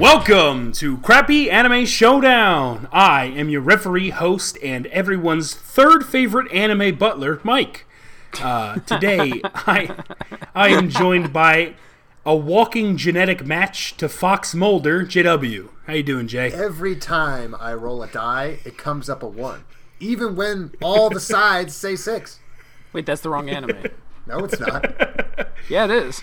Welcome to Crappy Anime Showdown. I am your referee, host, and everyone's third favorite anime butler, Mike. Uh, today, I I am joined by a walking genetic match to Fox Mulder, JW. How you doing, Jay? Every time I roll a die, it comes up a one. Even when all the sides say six. Wait, that's the wrong anime. No, it's not. yeah, it is.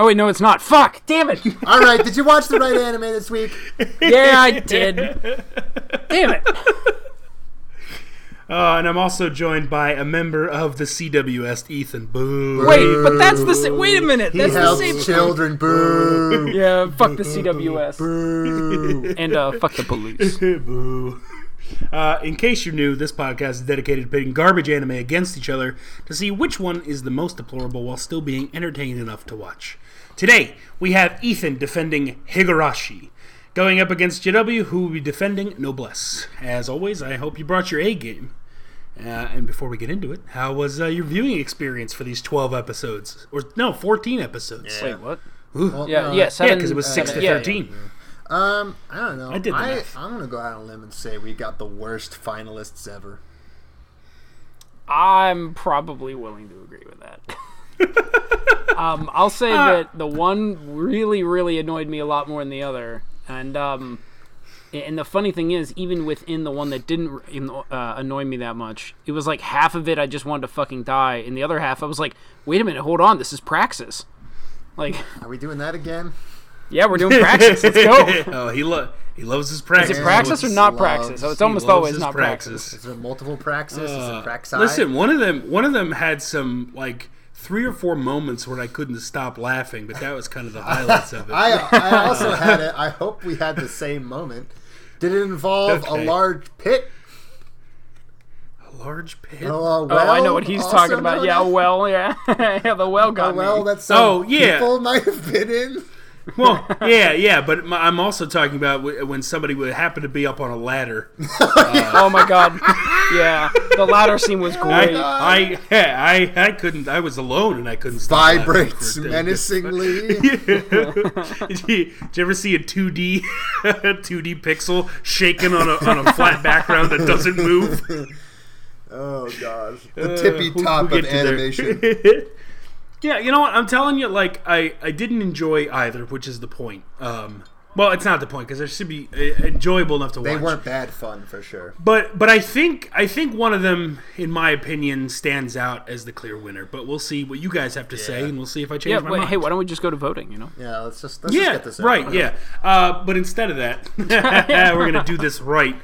Oh wait, no, it's not. Fuck! Damn it! All right, did you watch the right anime this week? Yeah, I did. Damn it! Uh, and I'm also joined by a member of the CWS, Ethan. Boo. Wait, but that's the sa- wait a minute. He That's the helps same. children. Boo. Yeah, fuck the CWS Boo. and uh, fuck the police. Boo. Uh, in case you're new, this podcast is dedicated to pitting garbage anime against each other to see which one is the most deplorable while still being entertaining enough to watch. Today, we have Ethan defending Higurashi, going up against JW, who will be defending Noblesse. As always, I hope you brought your A game. Uh, and before we get into it, how was uh, your viewing experience for these 12 episodes? Or, no, 14 episodes. Wait, what? Ooh. Yeah, no, yeah, Yeah, because it was 6 uh, to yeah, 13. Um, I don't know. I did the I, math. I'm gonna go out on a limb and say we got the worst finalists ever. I'm probably willing to agree with that. um, I'll say that the one really, really annoyed me a lot more than the other, and um, and the funny thing is, even within the one that didn't uh, annoy me that much, it was like half of it I just wanted to fucking die, and the other half I was like, wait a minute, hold on, this is Praxis. Like, Are we doing that again? yeah, we're doing Praxis. Let's go. oh, he, lo- he loves his Praxis. Is it Praxis or not loves- Praxis? Oh, it's almost always not Praxis. Is there multiple praxis? Is it praxi? Uh, Listen, one of them one of them had some like three or four moments where I couldn't stop laughing, but that was kind of the highlights of it. I, I also had it. I hope we had the same moment. Did it involve Okay. a large pit? a large pit. Oh, a Oh, I know what he's talking about. Yeah, as- well, yeah, yeah, the well a got well me. that some Oh, yeah. people might have been in. Well, yeah, yeah, but I'm also talking about w- when somebody would happen to be up on a ladder. Oh my god, yeah, the ladder scene was I, great. I, I, I couldn't. I was alone and I couldn't stop. Vibrates for a day. menacingly. did, you, did you ever see a 2D 2D pixel shaking on a on a flat background that doesn't move? oh gosh, the tippy Uh, we'll- top we'll of get to animation. Yeah, you know what? I'm telling you, like I I didn't enjoy either, which is the point. Um, well, it's not the point because they should be uh, enjoyable enough to watch. They watch. weren't bad fun for sure. But but I think I think one of them, in my opinion, stands out as the clear winner. But we'll see what you guys have to say, and we'll see if I change yeah, my wait, mind. hey, why don't we just go to voting? You know, Yeah, let's just let's just yeah, get this out. right, yeah. Uh, but instead of that, we're gonna do this right,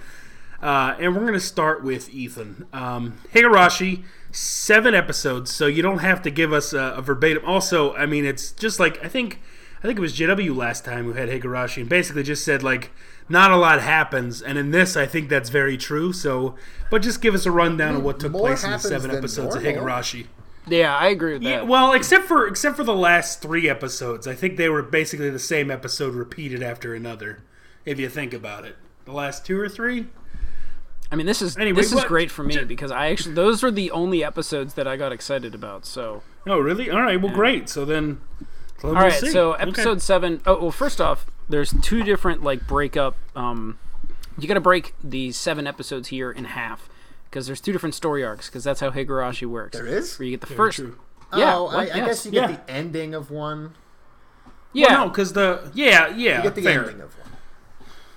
uh, and we're gonna start with Ethan um, Higurashi. Seven episodes, so you don't have to give us a, a verbatim. Also, I mean, it's just like I think I think it was JW last time who had Higurashi, and basically just said like not a lot happens. And in this, I think that's very true. So, but just give us a rundown of what took place in the seven episodes normal. of Higurashi. yeah, I agree with that. Yeah, well, except for except for the last three episodes, I think they were basically the same episode repeated after another. If you think about it, the last two or three. I mean, this is Anyway, this is what- great for me because I actually those are the only episodes that I got excited about. So, Oh, really? All right. Well, great. So then. So then all we'll see. so Okay. episode seven oh well, first off, there's two different like breakup. Um, you got to break the seven episodes here in half because there's two different story arcs because that's how Higurashi works. There is? Where you get the Very first. true. Yeah, oh, I, what? I Yes. guess you get Yeah. the ending of one. Yeah, Well, no, because the yeah yeah You get the fair. ending of one.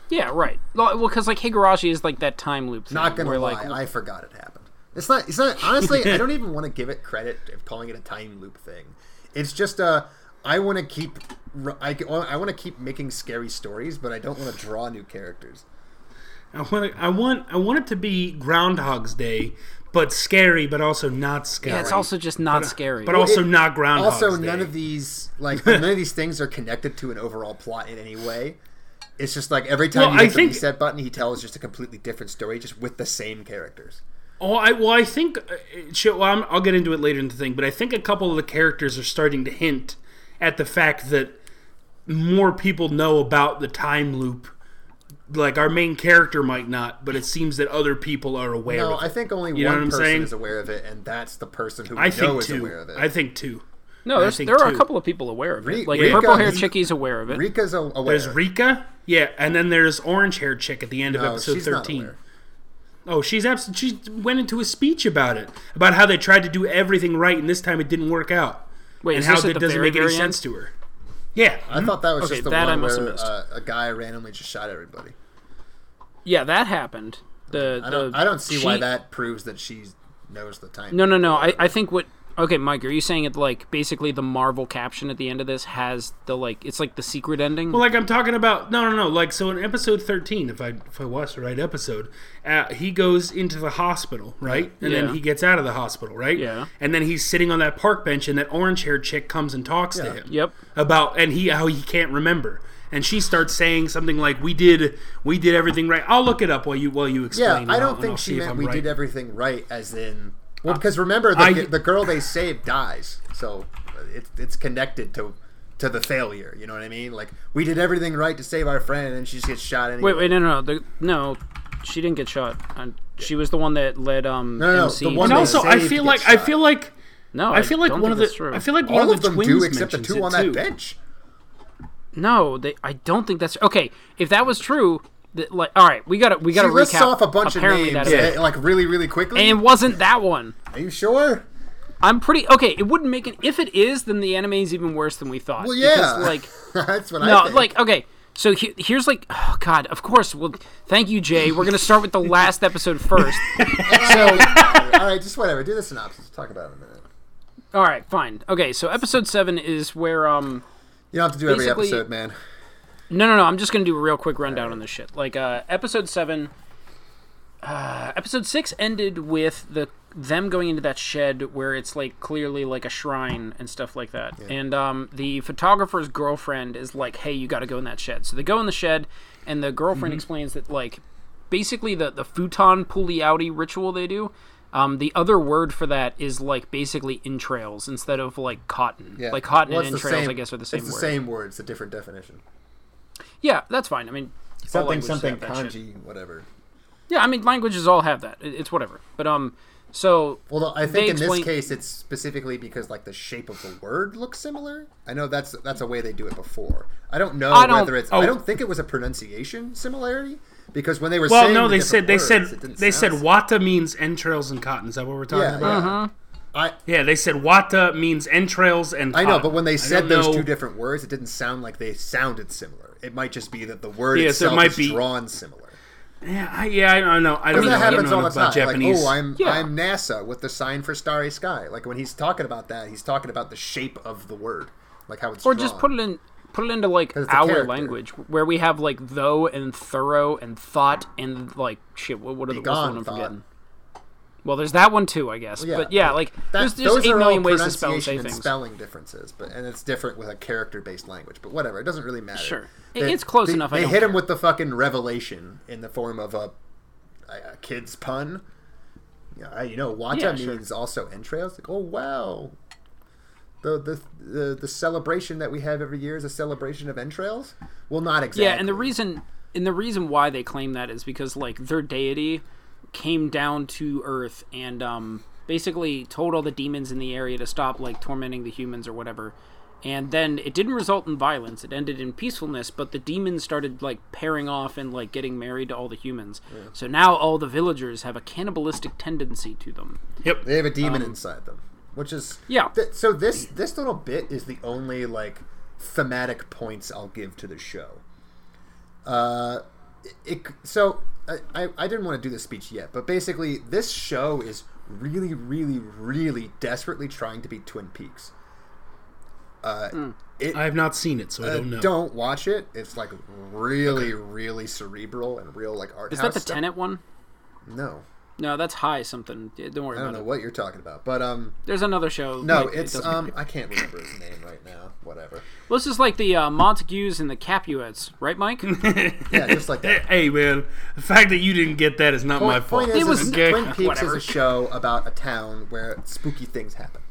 Yeah, right. Well, because like Higurashi is like that time loop. Thing Not gonna where, lie, like, I forgot it happened. It's not. It's not. Honestly, I don't even want to give it credit of calling it a time loop thing. It's just a. I want to keep. I, I want to keep making scary stories, but I don't want to draw new characters. I want I want I want it to be Groundhog's Day, but scary, but also not scary. yeah, it's also just not uh, scary. but also it- not Groundhog's Also, Day. none of these like none of these things are connected to an overall plot in any way. It's just like every time Well, you I hit the think- reset button, he tells just a completely different story, just with the same characters. Oh, I well, I think uh, well, I'm, I'll get into it later in the thing, but I think a couple of the characters are starting to hint at the fact that more people know about the time loop. Like our main character might not, but it seems that other people are aware. No, of it. I think only You one person saying? is aware of it, and that's the person who we I know think is two. aware of it. I think two. No, there's, think there are two. a couple of people aware of it. Like Rika purple hair chickie's aware of it. Rika's aware. There's Rika, yeah, and then there's orange haired chick at the end of no, episode she's not thirteen. aware. Oh, she's abs- She went into a speech about it, about how they tried to do everything right, and this time it didn't work out, Wait, and is how this that doesn't make any very sense to her. Yeah, I thought that was Okay, just the that I one must have where missed. uh, a guy randomly just shot everybody. Yeah, that happened. The, I don't. the I don't see why that proves that she knows the time. No, no, no. I, I think what. Okay, Mike, are you saying it like basically the Marvel caption at the end of this has the like it's like the secret ending? Well, like I'm talking about, no, no, no. Like so, in episode 13, if I if I watched the right episode, uh, he goes into the hospital, right, and Yeah. then he gets out of the hospital, right, Yeah. and then he's sitting on that park bench, and that orange haired chick comes and talks to him, Yep. about and he how he can't remember, and she starts saying something like, "We did we did everything right." I'll look it up while you while you Yeah, explain. and I don't think she meant we right. did everything right, as in. Well, because remember, the, I- the girl they saved dies, so it's it's connected to to the failure. You know what I mean? Like we did everything right to save our friend, and she just gets shot anyway. Wait, wait, no, no, no. The, no, she didn't get shot. And she was the one that led um No, no, no, MC. the one And also, I feel gets like I feel like no, I feel like don't one of the true. I feel like one all of of the them twins do, except the mentions two it on too. that bench. no, they. I don't think that's okay. If that was true, that, like, all right, we gotta we gotta lists recap. off a bunch of names, eh, like really, really quickly. and it wasn't that one. Are you sure? I'm pretty okay. It wouldn't make it. If it is, then the anime is even worse than we thought. Well, yeah. Because, like that's what I no, like okay. So he, here's like, oh God, of course. Well, thank you, Jay. We're gonna start with the last episode first. so, all right, just whatever. Do the synopsis. Talk about it in a minute. all right, fine. Okay, so episode seven is where um. You don't have to do every episode, man. No, no, no. I'm just gonna do a real quick rundown on this shit. Like, uh, episode seven. Uh, episode six ended with the them going into that shed where it's like clearly like a shrine and stuff like that. And um, the photographer's girlfriend is like, "Hey, you got to go in that shed." So they go in the shed, and the girlfriend explains that like basically the the futon pulley outy ritual they do. Um, the other word for that is like basically entrails instead of like cotton. Yeah. Like cotton Well, and entrails, same- I guess, are the same It's the word. same word. It's a different definition. Yeah, that's fine. I mean, Something, something, have that shit. kanji, whatever. Yeah, I mean languages all have that. It's whatever. But um, so Well, I think in explain- this case, it's specifically because like the shape of the word looks similar. I know that's that's a way they do it before. I don't know I don't- whether it's. oh. I don't think it was a pronunciation similarity because when they were Well, saying no, the they different said they words, said it didn't they said wata means entrails and cotton. Is that what we're talking Yeah, about? yeah. I Yeah, they said wata means entrails and. I know, but when they said those know- two different words, it didn't sound like they sounded similar. It might just be that the word Yeah, so it itself might is be- drawn similar. yeah, I, yeah, I don't know. I don't know. that happens all the about time. Japanese. Like, oh, I'm Yeah. I'm NASA with the sign for starry sky. Like when he's talking about that, he's talking about the shape of the word, like how it's or drawn. just put it in put it into like our character. language where we have like though and thorough and thought and like shit. What, what are the, what's the one I'm thought. forgetting? Well, there's that one too, I guess. Yeah, but yeah, like That- there's those just eight are million ways to spell and say and things. spelling differences, but and it's different with a character-based language. But whatever, it doesn't really matter. Sure. It- it's close they, enough, I They hit him with the fucking revelation in the form of a, a, a kid's pun. Yeah, you know, wata Yeah, sure. means also entrails. Like, oh wow, the, the the the celebration that we have every year is a celebration of entrails. Well, not exactly. Yeah, and the reason and the reason why they claim that is because like their deity came down to Earth and um basically told all the demons in the area to stop like tormenting the humans or whatever. And then it didn't result in violence. It ended in peacefulness, but the demons started like pairing off and like getting married to all the humans. So now all the villagers have a cannibalistic tendency to them. Yep. They have a demon inside them, which is Um, Yeah. th- so this this little bit is the only like thematic points I'll give to the show. Uh, it, so I, I I didn't want to do the speech yet, but basically this show is really really really desperately trying to be Twin Peaks. Uh, Hmm. it, I have not seen it, so I uh, don't know. don't watch it. It's like really really cerebral and real like art. Is house that the stuff. Tenet one? No, No, that's high something. Don't worry I don't about know it. what you're talking about, but um. There's another show. No, like, it's doesn't- um I can't remember his name right now. Whatever. Well, this is like the uh, Montagues and the Capulets, right, Mike? Yeah, just like that. Hey man, the fact that you didn't get that is not my fault. point is, It was- is okay. Twin Peaks Whatever. is a show about a town where spooky things happen.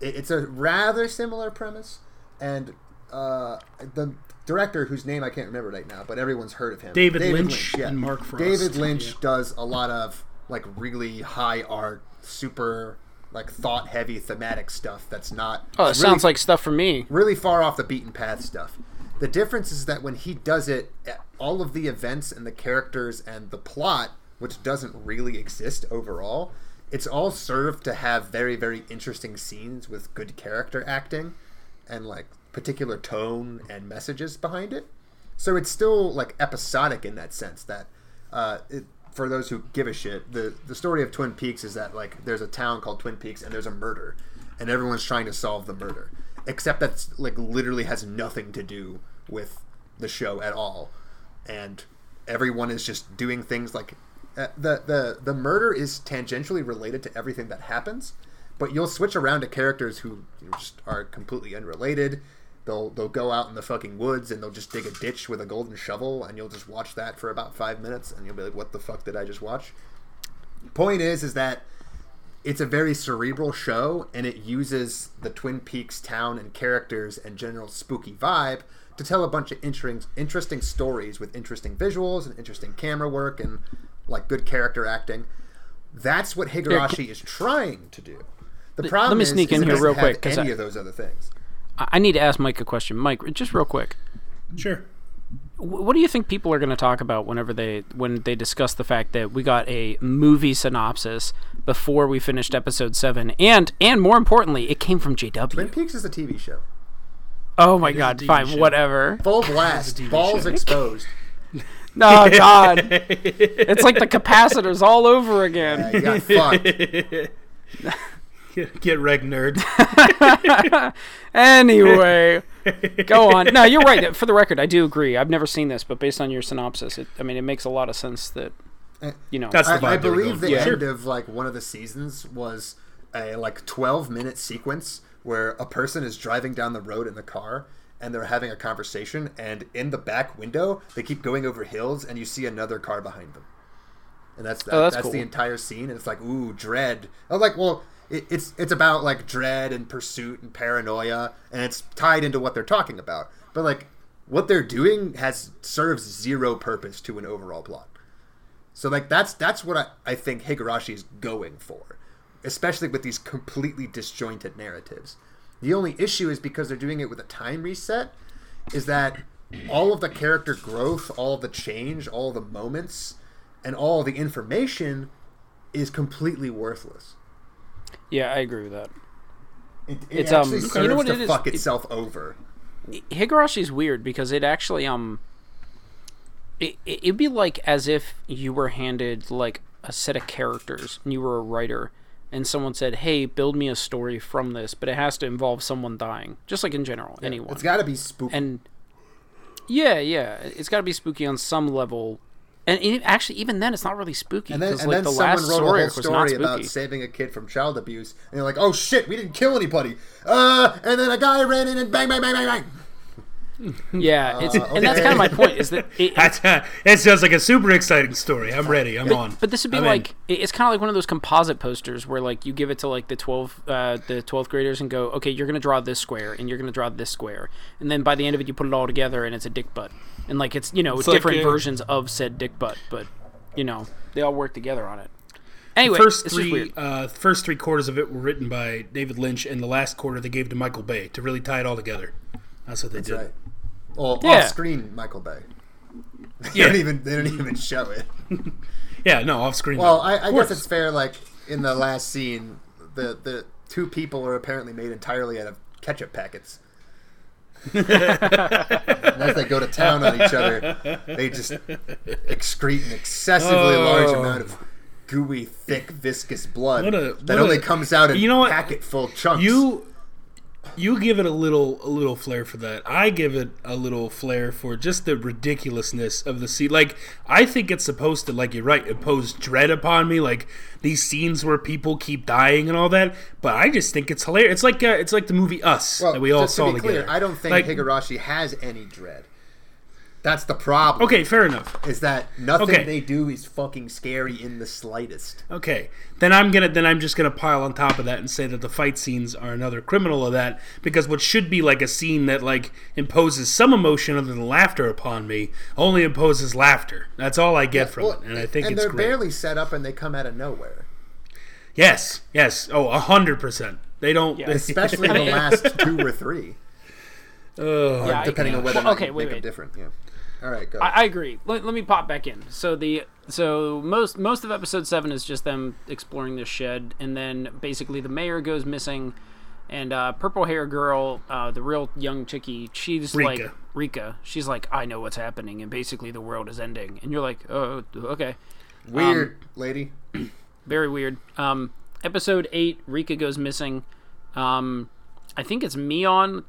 It- It's a rather similar premise, and uh, the director, whose name I can't remember right now, but everyone's heard of him, David Lynch and Mark Frost. David Lynch Yeah. does a lot of like really high art, super like thought heavy thematic stuff. That's not. Oh, it really sounds like stuff for me. really far off the beaten path stuff. The difference is that when he does it, eh, all of the events and the characters and the plot, which doesn't really exist overall, it's all served to have very, very interesting scenes with good character acting and like particular tone and messages behind it. So it's still like episodic in that sense that uh, it, for those who give a shit, the the story of Twin Peaks is that like there's a town called Twin Peaks and there's a murder, and everyone's trying to solve the murder, except that's like literally has nothing to do with the show at all, and everyone is just doing things like uh, the the the murder is tangentially related to everything that happens, but you'll switch around to characters who you know, just are completely unrelated. They'll they'll go out in the fucking woods and they'll just dig a ditch with a golden shovel and you'll just watch that for about five minutes and you'll be like, what the fuck did I just watch? Point is, is that it's a very cerebral show and it uses the Twin Peaks town and characters and general spooky vibe to tell a bunch of interesting interesting stories with interesting visuals and interesting camera work and like good character acting. That's what Higurashi is trying to do. The problem let me is, sneak is in here real quick, 'cause any I- of those other things. I I need to ask Mike a question. Mike, just real quick. Sure. What do you think people are going to talk about whenever they when they discuss the fact that we got a movie synopsis before we finished episode seven, and and more importantly, it came from JW. Twin JW. Peaks is a TV show. Oh my is a God! TV Fine, show. whatever. Full blast, TV balls show. exposed. No, God, it's like the capacitors all over again. Yeah, you got fucked. Get, get wrecked, nerd. Anyway, go on. No, you're right. For the record, I do agree. I've never seen this, but based on your synopsis, it, I mean, it makes a lot of sense that uh, you know. That's the vibe I, I believe the for. end of like one of the seasons was a like 12 minute sequence where a person is driving down the road in the car and they're having a conversation and in the back window they keep going over hills and you see another car behind them and that's that, Oh, that's that's, cool. the entire scene and it's like ooh dread i was like well it, it's it's about like dread and pursuit and paranoia and it's tied into what they're talking about but like what they're doing has serves zero purpose to an overall plot so like that's that's what I, I think Higurashi is going for, especially with these completely disjointed narratives. The only issue is because they're doing it with a time reset, is that all of the character growth, all the change, all the moments, and all the information is completely worthless. Yeah, I agree with that. It, it It's, um, actually you know what to it is? fuck It- itself over. Higurashi's weird because it actually um it, it- it'd be like as if you were handed like a set of characters and you were a writer and someone said hey build me a story from this but it has to involve someone dying just like in general anyone It's got to be spooky. and yeah yeah it's got to be spooky on some level and it, actually even then it's not really spooky and then, and like then the someone last wrote a story whole was not story about spooky saving a kid from child abuse, and you're like, "Oh shit, we didn't kill anybody." Uh, and then a guy ran in and bang, bang, bang, bang, bang. yeah it's Uh, and that's kind of my point is that it, That's, that sounds like a super exciting story. I'm ready. I'm on. But this would be I'm like it- it's kind of like one of those composite posters where like you give it to like the twelve uh, the twelfth graders and go, okay, you're gonna draw this square and you're gonna draw this square, and then by the end of it you put it all together and it's a dick butt, and like it's you know It's different a- versions of said dick butt, but you know they all work together on it. Anyway, first it's just three uh, first three quarters of it were written by David Lynch, and the last quarter they gave to Michael Bay to really tie it all together. That's what they did. Right. Well, Yeah. off screen, Michael Bay. They Yeah. don't even they don't even show it. Yeah, no, off screen. Well, I, I guess it's fair. Like in the last scene, the the two people are apparently made entirely out of ketchup packets. as they go to town on each other, they just excrete an excessively Oh. large amount of gooey, thick, viscous blood a- that only a- comes out in You know what? packet full chunks. you you give it a little a little flair for that. I give it a little flair for just the ridiculousness of the scene. Like I think it's supposed to, like you're right, impose dread upon me. Like these scenes where people keep dying and all that. But I just think it's hilarious. It's like uh, it's like the movie Us Well, that we all saw to be together. clear, I don't think Like- Higurashi has any dread. That's the problem. Okay, fair enough. Is that nothing Okay. they do is fucking scary in the slightest. Okay, then I'm gonna then I'm just gonna pile on top of that and say that the fight scenes are another criminal of that because what should be like a scene that like imposes some emotion other than laughter upon me only imposes laughter. That's all I get from Well, it, and I think and it's they're great. barely set up and they come out of nowhere. yes, yes, oh, a hundred percent. They don't. Yeah. Especially the last two or three. Ugh. Yeah, depending on whether or Well, not okay, you wait, make them wait. different. Yeah. All right, go. I, I agree. Let, let me pop back in. So the so most most of episode seven is just them exploring this shed, and then basically the mayor goes missing, and uh, purple hair girl, uh, the real young chickie, she's like Rika. Rika. She's like, I know what's happening, and basically the world is ending, and you're like, oh, okay. Weird, lady. Very weird. Um, episode eight, Rika goes missing. Um, I think it's Mion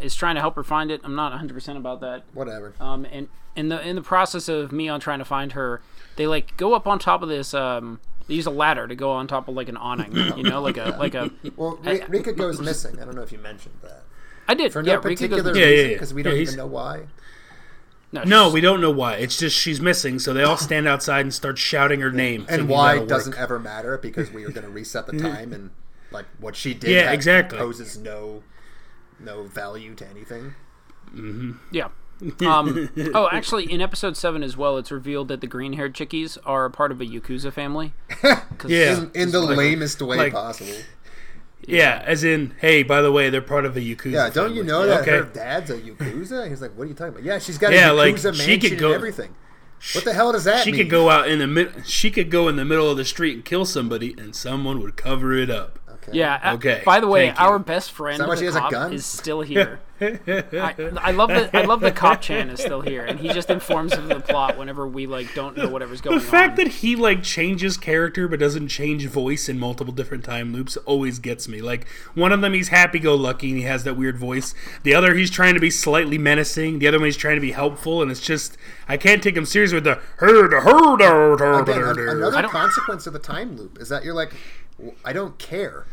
is trying to help her find it. I'm not 100 percent about that. Whatever. Um, and in the in the process of Mion trying to find her, they like go up on top of this. Um, they use a ladder to go on top of like an awning. You know, like a like a. well, Ri- Rika goes missing. I don't know if you mentioned that. I did. For yeah, no Rika goes particular missing. Yeah, yeah, reason, yeah. because we don't he's- even know why. No, No, we don't know why. It's just she's missing, so they all stand outside and start shouting her name. And thinking why that'll doesn't work. ever matter because we are going to reset the time and like what she did. Yeah, exactly. Poses no no value to anything. Yeah. Um, oh, actually, in episode seven as well, it's revealed that the green-haired chickies are a part of a yakuza family. Yeah. In, in the lamest way like- possible. Yeah, as in, hey, by the way, they're part of a yakuza. Yeah, don't you know that Okay. her dad's a yakuza? He's like, what are you talking about? Yeah, she's got Yeah, a like, yakuza she mansion could go- and everything. What the hell does that She mean? could go out in the mid- She could go in the middle of the street and kill somebody, and someone would cover it up. Okay. Yeah. uh, Okay, By the way, thank you. our best friend, that why the she has a cop, gun? is still here. I, I love that. I love that Cop Chan is still here, and he just informs of the plot whenever we like don't know whatever's going on. The fact on. that he like changes character but doesn't change voice in multiple different time loops always gets me. Like one of them he's happy-go-lucky and he has that weird voice. The other he's trying to be slightly menacing. The other one he's trying to be helpful, and it's just I can't take him serious with the herd herd herd herd herd. another consequence of the time loop is that you're like, "W- I don't care,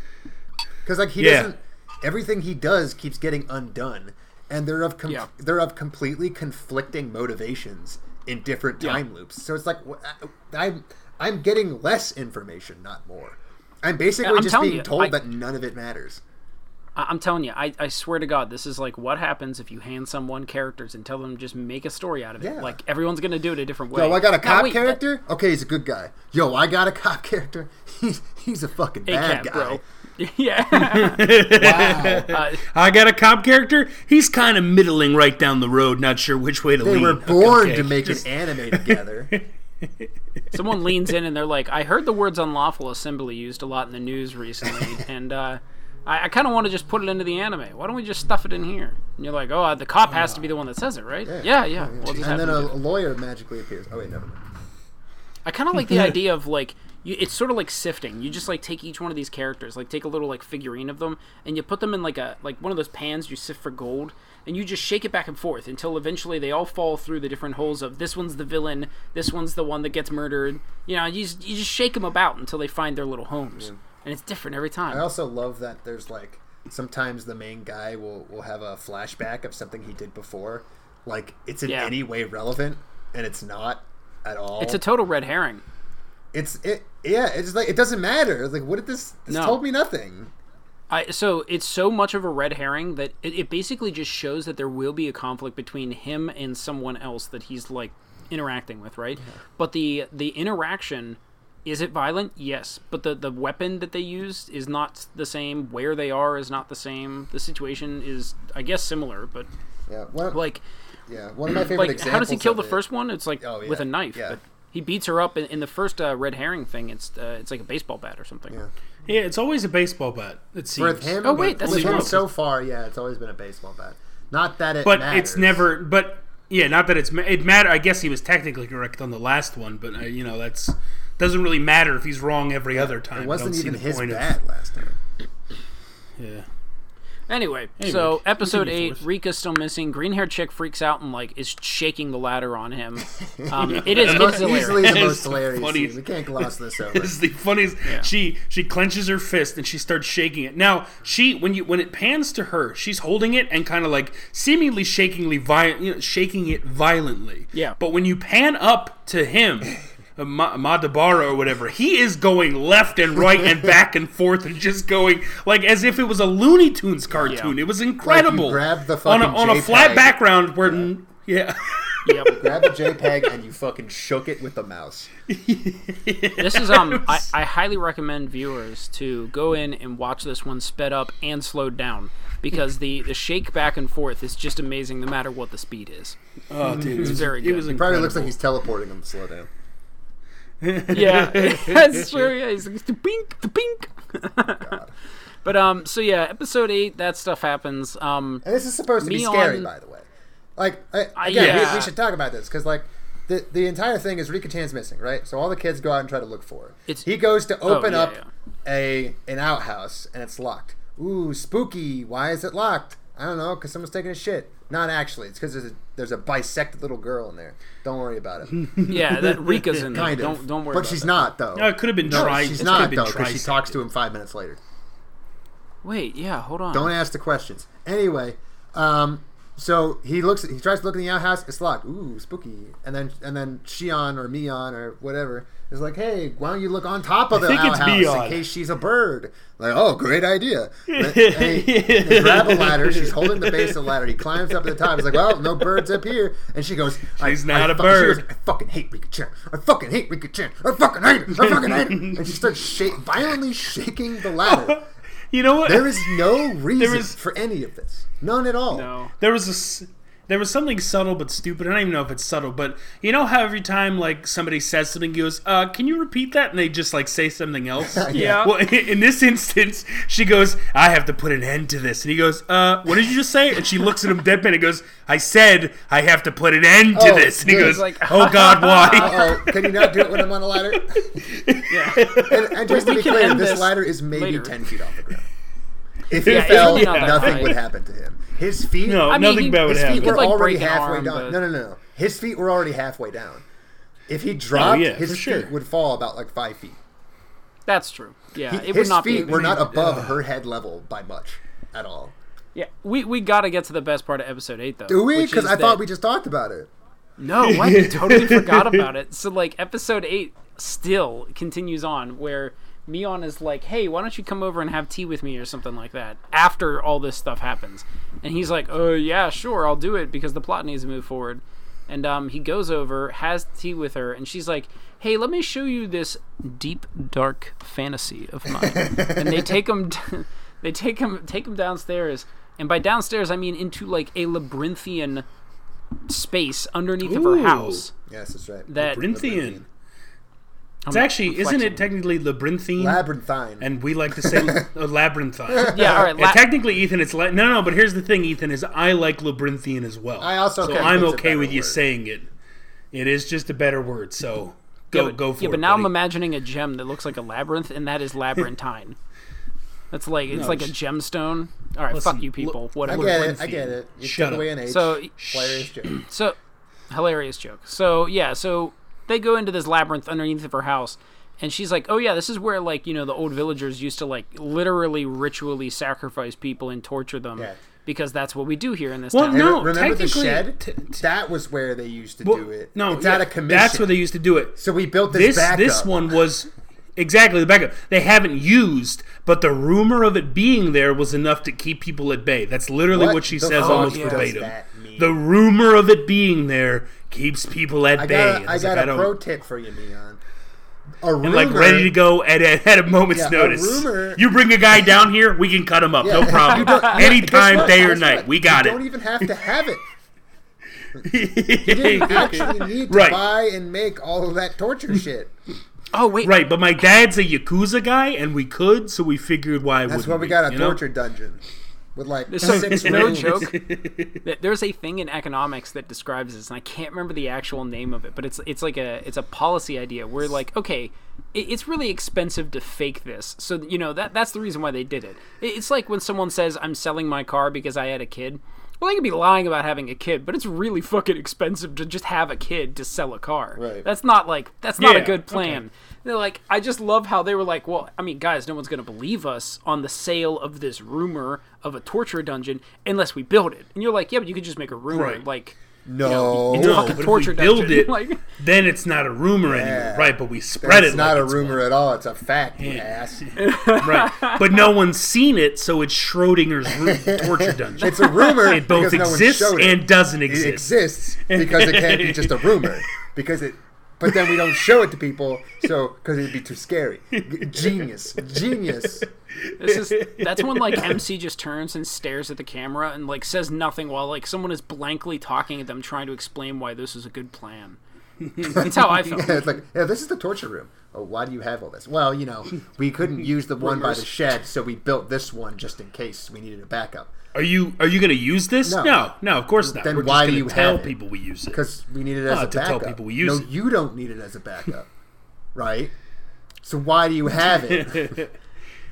because like he Yeah. doesn't. Everything he does keeps getting undone, and they're of com- Yeah. they're of completely conflicting motivations in different time loops. So it's like I- uh, I'm I'm getting less information, not more. I'm basically I'm just being you, told I- that none of it matters. I- I'm telling you, I, I swear to God, this is like what happens if you hand someone characters and tell them just make a story out of it. Yeah. Like everyone's gonna do it a different way. Yo, I got a Now, cop wait, character. Okay, he's a good guy. Yo, I got a cop character. He's he's a fucking A bad guy. bro. yeah. Wow. Uh, I got a cop character. He's kind of middling right down the road, not sure which way to they lean. were born Okay, to make just- an anime together. someone leans in and they're like, "I heard the words unlawful assembly used a lot in the news recently, and uh, I, I kind of want to just put it into the anime. Why don't we just stuff it in here?" And you're like, "Oh, uh, the cop has to be the one that says it, right?" Yeah, yeah. We'll just and then a, do a lawyer magically appears. Oh wait, never mind. I kind of like the idea of like. You, it's sort of like sifting. You just like take each one of these characters, like take a little like figurine of them, and you put them in like a like one of those pans you sift for gold, and you just shake it back and forth until eventually they all fall through the different holes of this one's the villain, this one's the one that gets murdered. You know, you just, you just shake them about until they find their little homes, and it's different every time. I also love that there's like sometimes the main guy will will have a flashback of something he did before, like it's in Yeah. any way relevant, and it's not at all. It's a total red herring. it's it yeah. It's like it doesn't matter. Like what did this? This No. told me nothing. I, so it's so much of a red herring that it, it basically just shows that there will be a conflict between him and someone else that he's like interacting with, right? But the the interaction is it violent? Yes, but the the weapon that they used is not the same. Where they are is not the same. The situation is, I guess, similar, but Yeah, one, like yeah. One of my favorite like examples. how does he kill the it- first one? It's like Oh, yeah, with a knife. yeah. But he beats her up in, in the first uh, red herring thing. It's uh, it's like a baseball bat or something. Yeah. Yeah, it's always a baseball bat. It seems. With him, Oh, wait, that's with him so far, yeah, it's always been a baseball bat. Not that it, but matters. it's never. But yeah, not that it's it matter. I guess he was technically correct on the last one, but uh, you know that's doesn't really matter if he's wrong every other time. I It wasn't don't see even the his point of- bat last time. yeah. Anyway, Anyway, so episode eight, Forrest. Rika's still missing. Green haired chick freaks out and like is shaking the ladder on him. Um, it is The it's most, hilarious. easily the It's most the hilarious funniest- scene. We can't gloss this over. This is the funniest. She she clenches her fist and she starts shaking it. Now she when you when it pans to her, she's holding it and kind of like seemingly shakingly violent, you know, shaking it violently. Yeah. But when you pan up to him. Uh, Ma- Madabara or whatever, he is going left and right and back and forth and just going like as if it was a Looney Tunes cartoon. It was incredible. grabbed the on a, fucking on a flat background where yeah. Yep. Grab a JPEG and you fucking shook it with the mouse. This is um I, I highly recommend viewers to go in and watch this one sped up and slowed down because the the shake back and forth is just amazing no matter what the speed is. Oh, dude, it was very It good. was Probably looks like he's teleporting on the slow down. Yeah, that's true. Yeah, he's like the pink, the pink. but um, so yeah, episode eight, that stuff happens. Um, And this is supposed to be scary, on- by the way. Like, I, again, we, yeah. we should talk about this because, like, the the entire thing is Rika Chan's missing, right? So all the kids go out and try to look for her. It's- he goes to open yeah, up yeah. a an outhouse and it's locked. Ooh, spooky! Why is it locked? I don't know, because someone's taking a shit. Not actually. It's because there's a, there's a bisected little girl in there. Don't worry about it. yeah, that Rika's in there. kind of. Don't don't worry. But about she's that. not though. No, it could have been No, tri- she's it not could have though been because she trisected. talks to him five minutes later. Wait, yeah, hold on. Don't ask the questions. Anyway, um, so he looks. He tries to look in the outhouse. It's locked. Ooh, spooky. And then and then Shion or Mion or whatever is like, hey, why don't you look on top of the outhouse in case she's a bird? Like, oh, great idea. And he, they grab a ladder. She's holding the base of the ladder. He climbs up to the top. He's like, well, no birds up here. And she goes, She's I, not I a fu- she goes, bird. I fucking hate Rika Chan. I fucking hate Rika Chan. I fucking hate her. I fucking hate her. And she starts shake, violently shaking the ladder. You know what? There is no reason is- for any of this. None at all. No. there was a there was something subtle but stupid. I don't even know if it's subtle, but you know how every time like somebody says something, he goes, uh, "Can you repeat that?" And they just like say something else. Yeah. Well, in this instance, she goes, "I have to put an end to this," and he goes, "Uh, what did you just say?" And she looks at him deadpan and goes, "I said I have to put an end to Oh, this," and he goes, Like- "Oh God, why?" Oh, can you not do it when I'm on a ladder? Yeah. And, and just We to be clear, this this ladder is maybe later. ten feet off the ground. If he Yeah, fell, really not nothing high. would happen to him. His feet, no, I mean, nothing he- bad would his feet were like, already halfway arm, down. but- No, no, no, no. His feet were already halfway down. If he oh, dropped, Oh, yeah, his for feet sure. would fall about like five feet. That's true. Yeah, He- it would his not feet be. were not above uh, her head level by much at all. Yeah, we we got to get to the best part of episode eight though. Do we? Because is I thought that- we just talked about it. No, what? You totally forgot about it. So like episode eight still continues on where Mion is like, "Hey, why don't you come over and have tea with me or something like that?" After all this stuff happens, and he's like, "Oh yeah, sure, I'll do it because the plot needs to move forward." And um, he goes over, has tea with her, and she's like, "Hey, let me show you this deep, dark fantasy of mine." and they take him, they take him, take him downstairs, and by downstairs I mean into like a labyrinthian space underneath of her house. Yes, that's right. That Labyrinthian. It's actually, isn't it technically labyrinthine? Labyrinthine. and we like to say a labyrinthine. yeah, all right. Yeah, La- technically, Ethan, it's la- no, no. But here's the thing, Ethan, is I like labyrinthine as well. I also so I'm okay better with you saying it. It is just a better word. So go yeah, but, go for yeah, it. Yeah, but now I'm imagining a gem that looks like a labyrinth, and that is labyrinthine. That's like it's No, like a gemstone. All right, Listen, fuck you, people. I Whatever. get it. I get it. You Shut took up. away an H. So- hilarious joke. So hilarious joke. So yeah, so they go into this labyrinth underneath of her house, and she's like, "Oh yeah, this is where like you know the old villagers used to like literally ritually sacrifice people and torture them Yeah. because that's what we do here in this Well, town." no, Re- remember the technically- shed? t- t- that was where they used to Well, do it. No, it's yeah, out of commission. That's where they used to do it. So we built this, This back this one was exactly the backup. They haven't used, but the rumor of it being there was enough to keep people at bay. That's literally what, she the says fuck almost yeah. does verbatim. that mean? The rumor of it being there keeps people at I bay. got, And I was got like, a don't- pro tip for you, Mion. A rumor, and like ready to go at a, at a moment's Yeah, a notice. rumor- You bring a guy down here, we can cut him up, no problem. You don't- yeah, guess Anytime, what? day or night, what? we got it. you it. don't even have to have it. You didn't actually need to Right. buy and make all of that torture shit. oh wait, Right, but my dad's a yakuza guy, and we could, so we figured why That's wouldn't That's why we got a you know? torture dungeon. With like There's six no rooms. joke. There's a thing in economics that describes this, and I can't remember the actual name of it, but it's it's like a it's a policy idea where like okay, it, it's really expensive to fake this, so you know that that's the reason why they did it. It- It's like when someone says I'm selling my car because I had a kid. Well, they could be lying about having a kid, but it's really fucking expensive to just have a kid to sell a car. Right. That's not like that's not a good plan. They're like, I just love how they were like, well, I mean, guys, no one's gonna believe us on the sale of this rumor of a torture dungeon unless we build it. And you're like, yeah, but you could just make a rumor, Right. like No, it's a No, but if we build dungeon. it, like, then it's not a rumor Yeah. anymore, right? But we spread it's it. not like a it's rumor one. at all. It's a fact, you ass. right? But no one's seen it, so it's Schrodinger's torture dungeon. It's a rumor. it both because no exists it. and doesn't exist. it exists because it can't be just a rumor because it but then we don't show it to people so because it'd be too scary genius genius this is that's when like MC just turns and stares at the camera and like says nothing while like someone is blankly talking at them, trying to explain why this is a good plan. That's how I felt. yeah, it's like yeah this is the torture room oh why do you have all this well you know we couldn't use the one by the shed so we built this one just in case we needed a backup Are you are you going to use this? No. no, no, of course not. Then We're why just do you tell have it? people we use it? because we need it as Ah, a to tell people we use no it. you don't need it as a backup right so why do you have it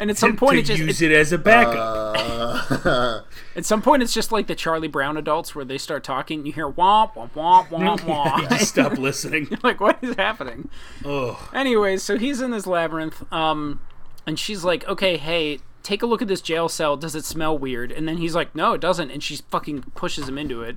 And at some to point, it just use it- it as a backup. uh, At some point, it's just like the Charlie Brown adults where they start talking. You hear womp womp womp womp womp. Just stop listening. like, what is happening? Oh, Anyways, so he's in this labyrinth, um, and she's like, "Okay, hey, take a look at this jail cell. Does it smell weird?" And then he's like, "No, it doesn't." And she fucking pushes him into it,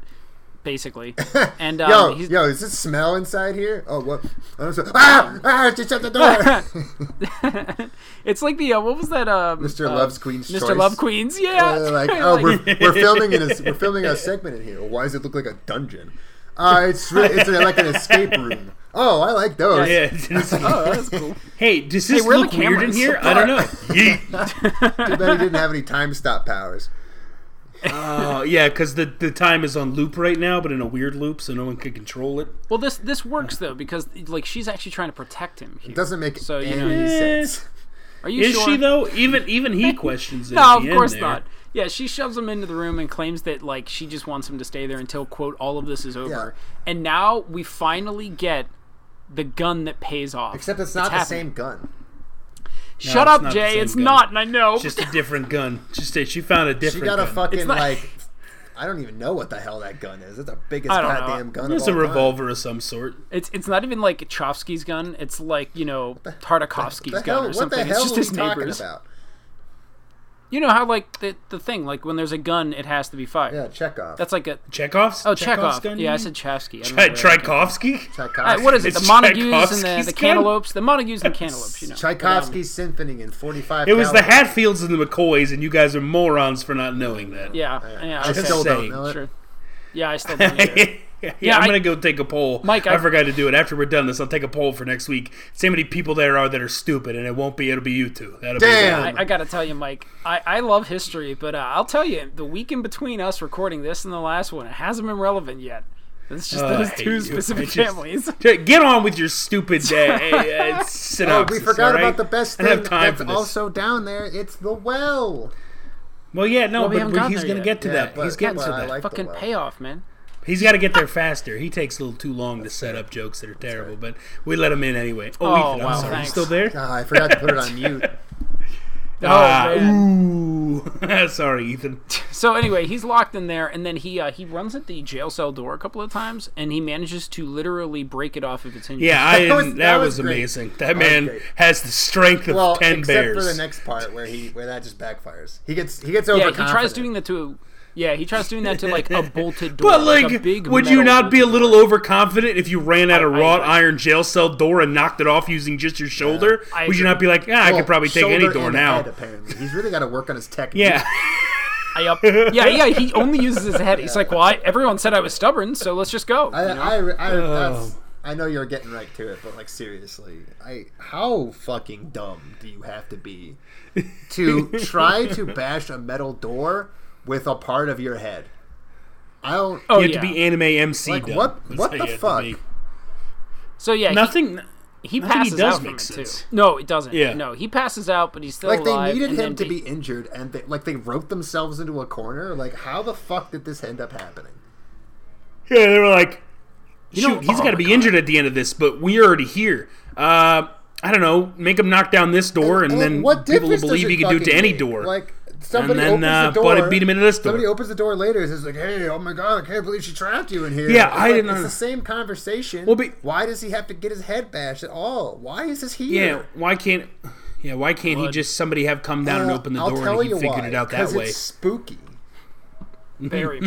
basically. And um, yo he's, yo is this smell inside here oh what I don't know. ah ah she shut the door it's like the uh, what was that? Um, Mr. uh, Love's Queen's Mr. Choice. Love Queens, yeah. Uh, like, oh, we're, we're filming in a, we're filming a segment in here. Why does it look like a dungeon? Uh, it's re- it's like an escape room. Oh, I like those. yeah. it's- oh, that's cool. hey, does this where are look weird in cameras? here? I don't know. Yeet. Too bad he didn't have any time stop powers. Oh, yeah, because the, the time is on loop right now, but in a weird loop, so no one can control it. Well, this this works though because like she's actually trying to protect him. Here. It doesn't make So, you any know- sense. Are you Is sure? she though? Even even he questions it. No, at of the end course there. not. Yeah, she shoves him into the room and claims that like she just wants him to stay there until quote all of this is over. And now we finally get the gun that pays off. Except it's not the happening. same gun. Shut up, Jay. It's gun. not, and I know. It's Just a different gun. Just a, she found a different. She different. got a gun. fucking not- like. I don't even know what the hell that gun is. It's the biggest I know. goddamn gun. It's of a all time. revolver of some sort. it's it's not even like Chovsky's gun. It's like you know The Tartakovsky's gun or what something. the hell it's just are we his talking neighbors. about? You know how like the the thing like when there's a gun, it has to be fired. Yeah, Chekhov. That's like a Chekhov's. oh Chekhov's Chekhov. gun, you Yeah, I mean? said Chavsky. I don't Tri- where that came from. Tchaikovsky. Tchaikovsky. Uh, what is it? It's The Montagues and Tchaikovsky's the, the gun? cantaloupes. The Montagues and the cantaloupes. You know. Tchaikovsky's Symphony in 45. It was the caliber. Hatfields and the McCoys, and you guys are morons for not knowing that. Yeah, yeah. I okay. still saying. don't know it. Sure. Yeah, I still don't. either. Yeah, Yeah, I'm I- gonna go take a poll. Mike, I, I- forgot to do it. After we're done this, I'll take a poll for next week. See how many people there are that are stupid, and it won't be. It'll be you two. That'll Damn. be I, I gotta tell you, Mike. I, I love history, but uh, I'll tell you, the week in between us recording this and the last one, it hasn't been relevant yet. It's just I those two you. specific just- families. Get on with your stupid uh, uh, Oh, we forgot all right? about the best I thing that's also down there. It's the well. Well, yeah, no, Well, we but, but he's gonna get to Yeah, that. but- He's getting well, to that. like the Fucking well. payoff, man. He's got to get there faster. He takes a little too long to set up jokes that are terrible, but we let him in anyway. Oh, Oh, Ethan, I'm wow, sorry. You still there? Ah, I forgot to put it on mute. Oh, man. ooh. sorry, Ethan. So anyway, he's locked in there, and then he uh, he runs at the jail cell door a couple of times, and he manages to literally break it off of its hinges. Yeah, I That was- that that, was was, great. amazing. That That man great. has the strength of Well, ten except bears. for the next part where he where that just backfires. He gets he gets yeah. He tries doing the to. Yeah, he tries doing that to like a bolted door. But like, like, a big would you not be a little door. overconfident if you ran at a I- I wrought agree. iron jail cell door and knocked it off using just your shoulder? I would you not be like, yeah, I could probably take any door and now? Head, apparently, he's really got to work on his technique. Yeah, I up. Yeah, yeah. He only uses his head. He's like, well, I, everyone said I was stubborn, so let's just go. I, you know? I, I, Oh. that's, I know you're getting right to it, but like seriously, I how fucking dumb do you have to be to try to bash a metal door with a part of your head? I don't. oh you have yeah. to be anime MC. Like, dumb. what- what the you have to fuck? so yeah, Nothing. he I think he passes does out from it sense. too. No, it doesn't. Yeah. No, he passes out, but he's still Like they needed him to ba- be injured, and they like they wrote themselves into a corner. Like, how the fuck did this end up happening? Yeah, they were like, shoot, know- he's oh got to my be injured at the end of this, but we're already here. Uh, I don't know. Make him knock down this door, and, like, then what people will believe he can do it to fucking any make? door. Like somebody then, opens uh, the door, Buddy beat him into this door. Somebody opens the door later and says like, "Hey, oh my god, I can't believe she trapped you in here." Yeah, It's I like, didn't It's know. the same conversation. Well, but- why does he have to get his head bashed at all? Why is this here? yeah, here? why can't? Yeah, why can't he just somebody have come down and Uh, open the I'll door tell and he you figured why, it out that way? It's spooky. very.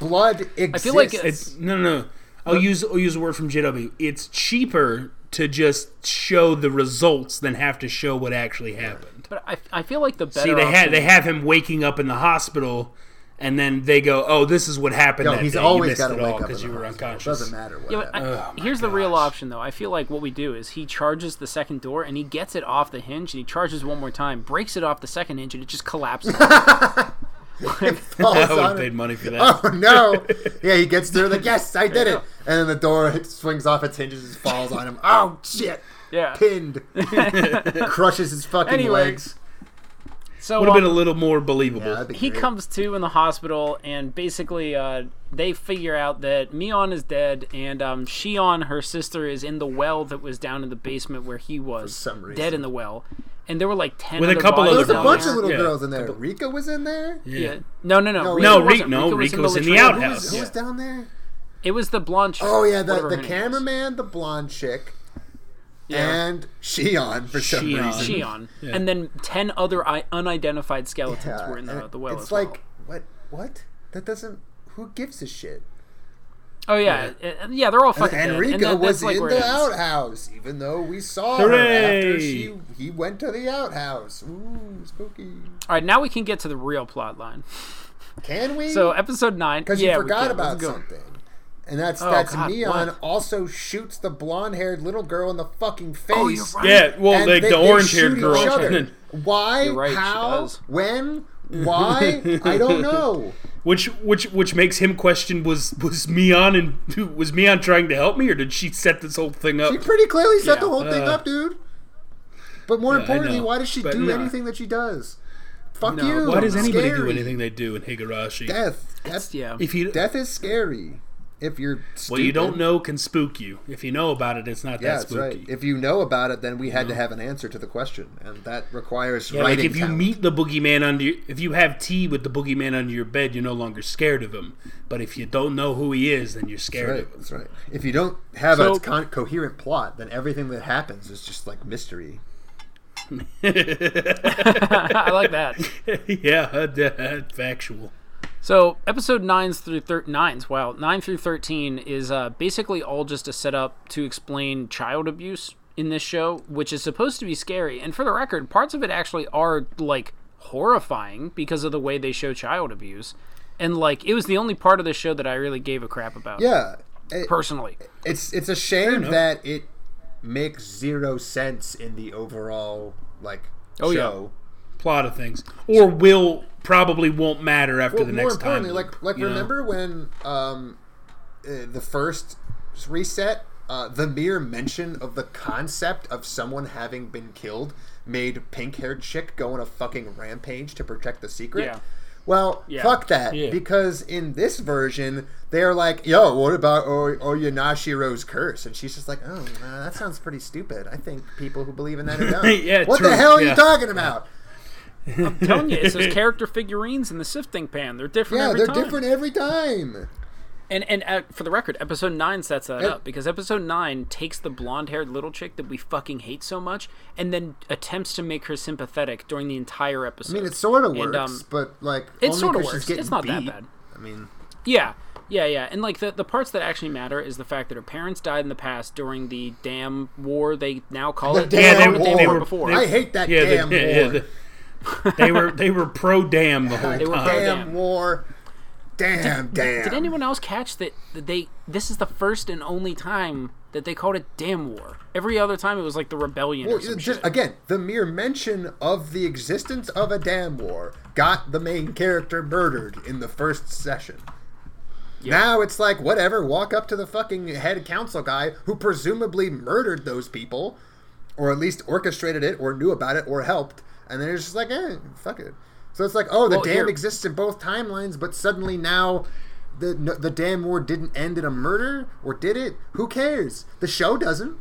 Blood exists. feel like It's no, no. no. I'll use I'll use a word from JW. It's cheaper to just show the results than have to show what actually happened. But I, I feel like the better. See, they option, had they have him waking up in the hospital, and then they go, "Oh, this is what happened." no, that he's day. always got to wake all up because you were hospital. It doesn't matter what. Yeah, I, Oh my here's the real option though. I feel like what we do is he charges the second door and he gets it off the hinge and he charges one more time, breaks it off the second hinge and it just collapses. Falls I would have paid money for that. Oh no! Yeah, he gets through like, yes, I did it, and then the door swings off its hinges and falls on him. Oh shit! Yeah. Pinned, crushes his fucking Anyway. legs. So Would have been a um, little more believable. Yeah, that'd be he great. comes to in the hospital and basically uh, they figure out that Mion is dead and um, Shion, her sister, is in the well that was down in the basement where he was some reason. dead in the well. And there were like ten With a other couple bodies There was a down bunch there. of little Yeah. girls in there. Rika was in there. Yeah. No, no, no. No, Rika No, wasn't. Rika- no, Rika in was in the latrine. Who outhouse. was, who was down there? It was the blonde. chick, Oh yeah, the, whatever the her name is. cameraman, the blonde chick, Yeah. and Shion for some Shion. reason. Shion, and then ten other I- unidentified skeletons Yeah, were in the, and the well It's as well. like what? What? That doesn't. Who gives a shit? Oh yeah, yeah, uh, uh, yeah they're all fucking And dead. Rika and that, was like in the ends. outhouse, even though we saw her after she he went to the outhouse. Ooh, spooky. All right, now we can get to the real plot line. Can we? So episode nine. because yeah, you we forgot about something. And that's Oh, that's God, Neon what? also shoots the blonde-haired little girl in the fucking face. Oh, you're right. yeah, well, and like they- the orange-haired girl. each other. Why? Right, how? When? Why? I don't know. Which which which makes him question was was Mion and was Mion trying to help me or did she set this whole thing up? She pretty clearly set the Yeah. whole thing Uh, up, dude. But more yeah, importantly, why does she But do no. anything that she does? Fuck No, you. Why does anybody do anything they do in Higurashi? Death. Death. Yeah. If you Death is scary. If you're stupid. what you don't know can spook you. If you know about it, it's not Yeah, that that's spooky. right. If you know about it, then we had to have an answer to the question, and that requires Yeah, like writing if you talent. meet the boogeyman under, your, if you have tea with the boogeyman under your bed, you're no longer scared of him. But if you don't know who he is, then you're scared Right, of him. that's right. If you don't have So- a con- coherent plot, then everything that happens is just like mystery. I like that. yeah, uh, factual. So episode nines through thir- nines, wow, nine through thirteen is uh, basically all just a setup to explain child abuse in this show, which is supposed to be scary. And for the record, parts of it actually are like horrifying because of the way they show child abuse. And like, it was the only part of the show that I really gave a crap about. Yeah, it- personally. it's it's a shame that it makes zero sense in the overall like Oh, yeah. show. Plot of things, or will probably won't matter after Well, the more next time. importantly, like like you know? remember when um uh, the first reset, uh, the mere mention of the concept of someone having been killed made pink haired chick go on a fucking rampage to protect the secret. Yeah. Well, Yeah. fuck that. Yeah. Because in this version, they're like, "Yo, what about o- Oyanashiro's curse?" And she's just like, "Oh, uh, that sounds pretty stupid. I think people who believe in that are dumb." Yeah, what true, the hell are yeah. you talking about? Telling you, it's those character figurines in the sifting pan. They're different Yeah, every they're time. different every time. And and uh, for the record, episode nine sets that And- up because episode nine takes the blonde-haired little chick that we fucking hate so much, and then attempts to make her sympathetic during the entire episode. I mean, it sort of And, works, um, but like it sort of works. It's not that bad. I mean, Yeah, yeah, yeah. And like the the parts that actually matter is the fact that her parents died in the past during the damn war. They now call the it. damn they- called it they damn were- war before. I hate that yeah, damn the, war. yeah, the- they were they were pro damn the whole They were time. pro- damn damn. war. Damn, damn. Did anyone else catch that, that they this is the first and only time that they called it damn war? Every other time it was like the rebellion Well, or some just, shit. again, the mere mention of the existence of a damn war got the main character murdered in the first session. Now it's like whatever. Walk up to the fucking head council guy who presumably murdered those people, or at least orchestrated it, or knew about it, or helped, and then it's just like, eh, fuck it. So it's like, oh, the Well, dam here- exists in both timelines, but suddenly now. The, no, the damn war didn't end in a murder, or did it? Who cares? The show doesn't.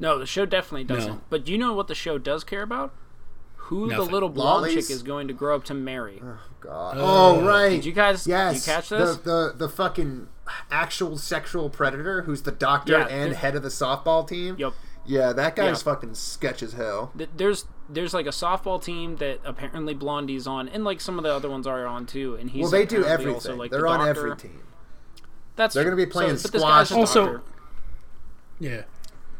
No, the show definitely doesn't. No. But do you know what the show does care about? Who Nothing. the little blonde Lollies? chick is going to grow up to marry. Oh God. oh right. Did you guys- did you Yes. catch this? The the the fucking actual sexual predator who's the doctor Yeah, and head of the softball team. Yep. Yeah, that guy's Yeah. fucking sketch as hell. There's there's like a softball team that apparently Blondie's on, and like some of the other ones are on too. And he's Well, they do everything. Also, like, They're the on doctor. every team. That's They're gonna be playing but this guy's a squash. Also, yeah.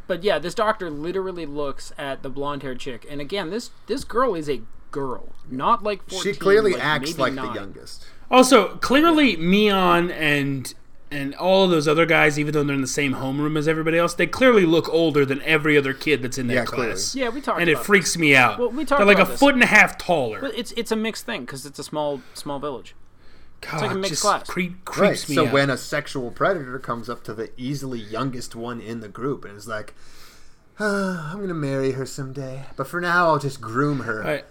But yeah, this doctor literally looks at the blonde-haired chick, and again, this this girl is a girl, not like 14, She clearly like, acts like nine. the youngest. Also, clearly, Mion and and all of those other guys, even though they're in the same homeroom as everybody else, they clearly look older than every other kid that's in that Yeah, clearly. class. Yeah, we talked and it about freaks me out. Well, we talked they're like about a this. foot and a half taller. But it's it's a mixed thing because it's a small small village. God, it's like a mixed just class. cre- Right. creeps me So out. when a sexual predator comes up to the easily youngest one in the group and is like, "Ah, "I'm gonna marry her someday, but for now I'll just groom her." I-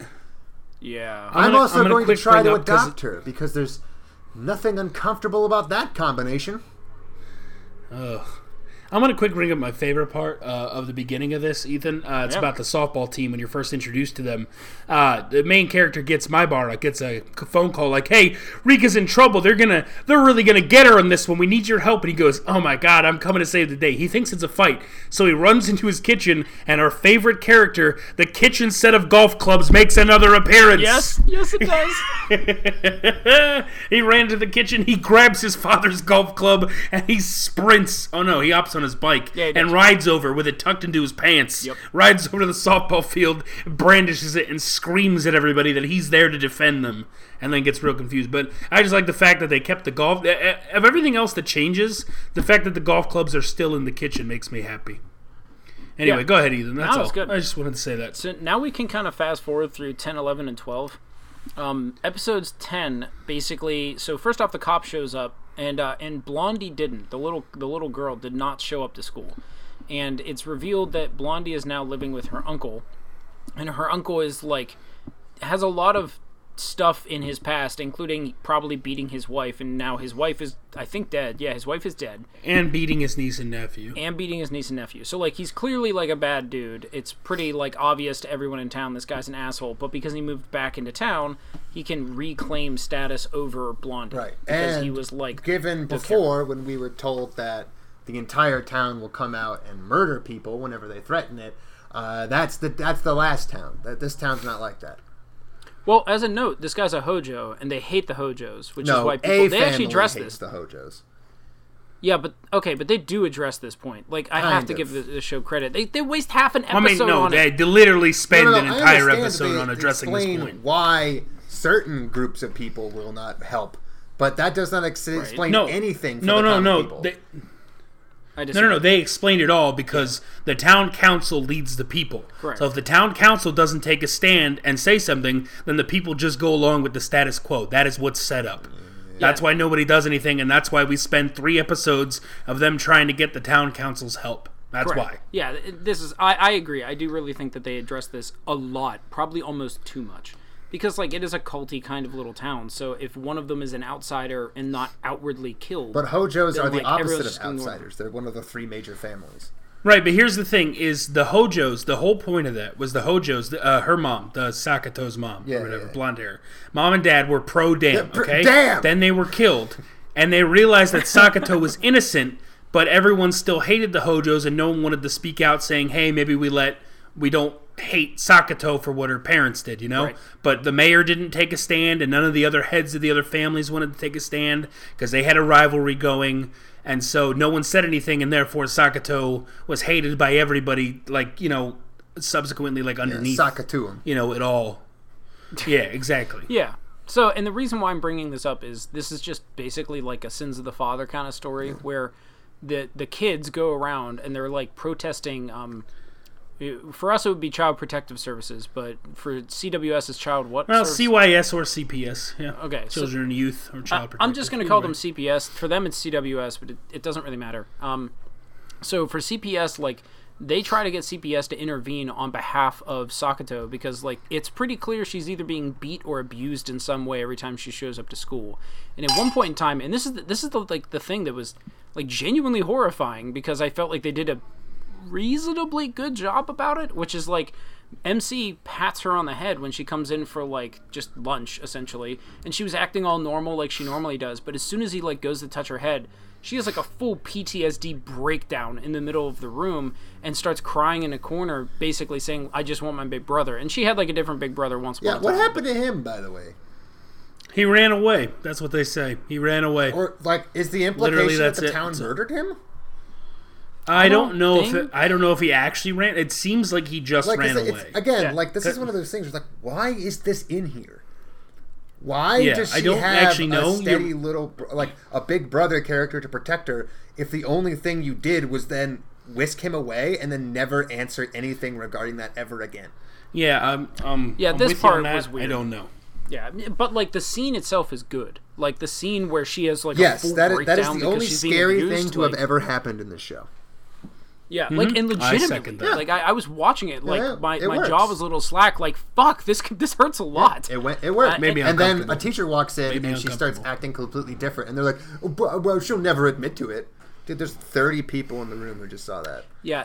Yeah. I'm, gonna- also I'm gonna going to quick try to adopt her because there's nothing uncomfortable about that combination. Ugh. I'm gonna quick bring up my favorite part uh, of the beginning of this, Ethan. Uh, it's Yeah. about the softball team when you're first introduced to them. Uh, the main character gets my bar, gets a phone call like, "Hey, Rika's in trouble. They're gonna, they're really gonna get her on this one. We need your help." And he goes, "Oh my God, I'm coming to save the day." He thinks it's a fight, so he runs into his kitchen, and our favorite character, the kitchen set of golf clubs, makes another appearance. yes, yes, it does. he ran to the kitchen. He grabs his father's golf club and he sprints. Oh no, he hops on his bike Yeah, and rides over with it tucked into his pants. Yep. Rides over to the softball field, brandishes it, and screams at everybody that he's there to defend them. And then gets real confused. But I just like the fact that they kept the golf. Of everything else that changes, the fact that the golf clubs are still in the kitchen makes me happy. Anyway, Yeah. go ahead, Ethan. That's No, all. good. I just wanted to say that. So now we can kind of fast forward through 10, 11, and 12. Um, episodes 10 basically. So first off, the cop shows up, and uh, and Blondie didn't. The little the little girl did not show up to school, and it's revealed that Blondie is now living with her uncle, and her uncle is like has a lot of stuff in his past, including probably beating his wife, and now his wife is I think dead. Yeah, his wife is dead And beating his niece and nephew. and beating his niece and nephew. So like he's clearly like a bad dude. It's pretty like obvious to everyone in town this guy's an asshole, but because he moved back into town, he can reclaim status over Blondie. Right. Because and he was like given before when we were told that the entire town will come out and murder people whenever they threaten it. Uh, that's the that's the last town. That this town's not like that. Well, as a note, this guy's a Hojo and they hate the Hojos, which is No, why a people they actually address hates this. the Hojos. Yeah, but okay, but they do address this point. Like I have to of. give the, the show credit. They they waste half an episode. I episode mean, no, on they, it. they literally spend No, no, an no, I entire episode they on addressing this point. Why certain groups of people will not help, but that does not ex- explain No, anything. For no, the no, common no. They, I no, no, no. They explained it all because the town council leads the people. Correct. So if the town council doesn't take a stand and say something, then the people just go along with the status quo. That is what's set up. That's why nobody does anything, and that's why we spend three episodes of them trying to get the town council's help. That's Correct. why. Yeah, this is. I, I agree. I do really think that they address this a lot, probably almost too much, because like it is a culty kind of little town. So if one of them is an outsider and not outwardly killed, but Hojos then, are the like, everyone's opposite of gonna- outsiders. They're one of the three major families. Right, but here's the thing: is the Hojos. The whole point of that was the Hojos. the- Uh, her mom, the Sakato's mom, Yeah, or whatever, yeah. blonde hair. Mom and dad were pro dam. pr- Okay, damn! Then they were killed, and they realized that Sakato was innocent, but everyone still hated the Hojos, and no one wanted to speak out, saying, "Hey, maybe we let we don't hate Sakato for what her parents did," you know. Right. But the mayor didn't take a stand, and none of the other heads of the other families wanted to take a stand because they had a rivalry going. And so no one said anything, and therefore Sakato was hated by everybody, like, you know, subsequently, like, underneath, Sakatuum. you know, it all. Yeah, exactly. yeah. So and the reason why I'm bringing this up is this is just basically like a sins of the father kind of story where the the kids go around and they're like protesting um It- For us, it would be Child Protective Services, but for CWS, is Child what? Well, service? CYS or CPS. Yeah. Okay, so- Children, youth, or child. I'm just going to call them CPS. For them, it's CWS, but it, it doesn't really matter. Um, so for CPS, like they try to get CPS to intervene on behalf of Sakato because like it's pretty clear she's either being beat or abused in some way every time she shows up to school. And at one point in time, and this is the, this is the like the thing that was like genuinely horrifying because I felt like they did a reasonably good job about it, which is like MC pats her on the head when she comes in for like just lunch essentially, and she was acting all normal like she normally does, but as soon as he like goes to touch her head, she has like a full PTSD breakdown in the middle of the room and starts crying in a corner basically saying I just want my big brother. And she had like a different big brother once Yeah, what time. happened to him, by the way? He ran away. That's what they say. He ran away. Or like, is the Literally, implication that the it. town murdered him? I don't don't know if it, I don't know if he actually ran. It seems like he just Like, ran it's, away. it's, again, Yeah. like this is one of those things. Where it's like, why is this in here? Why Yeah, does I she don't have actually know. a steady You're- little, like a big brother character to protect her? If the only thing you did was then whisk him away and then never answer anything regarding that ever again. yeah, um, um, Yeah, I'm this with you on part that. was I don't know. Yeah, but like the scene itself is good. Like the scene where she has like a Yes, full that is, that is breakdown the because only she's being scary thing to like- have ever happened in this show. Yeah, like and Mm-hmm. I legitimately, second that. like I, I was watching it, like Yeah, my, it my works. jaw was a little slack. Like fuck, this could- this hurts a lot. It went. It worked. Uh, Maybe and then a teacher walks in Maybe and she starts acting completely different, and they're like, oh, bro, "Well, she'll never admit to it." Dude, there's 30 people in the room who just saw that. Yeah,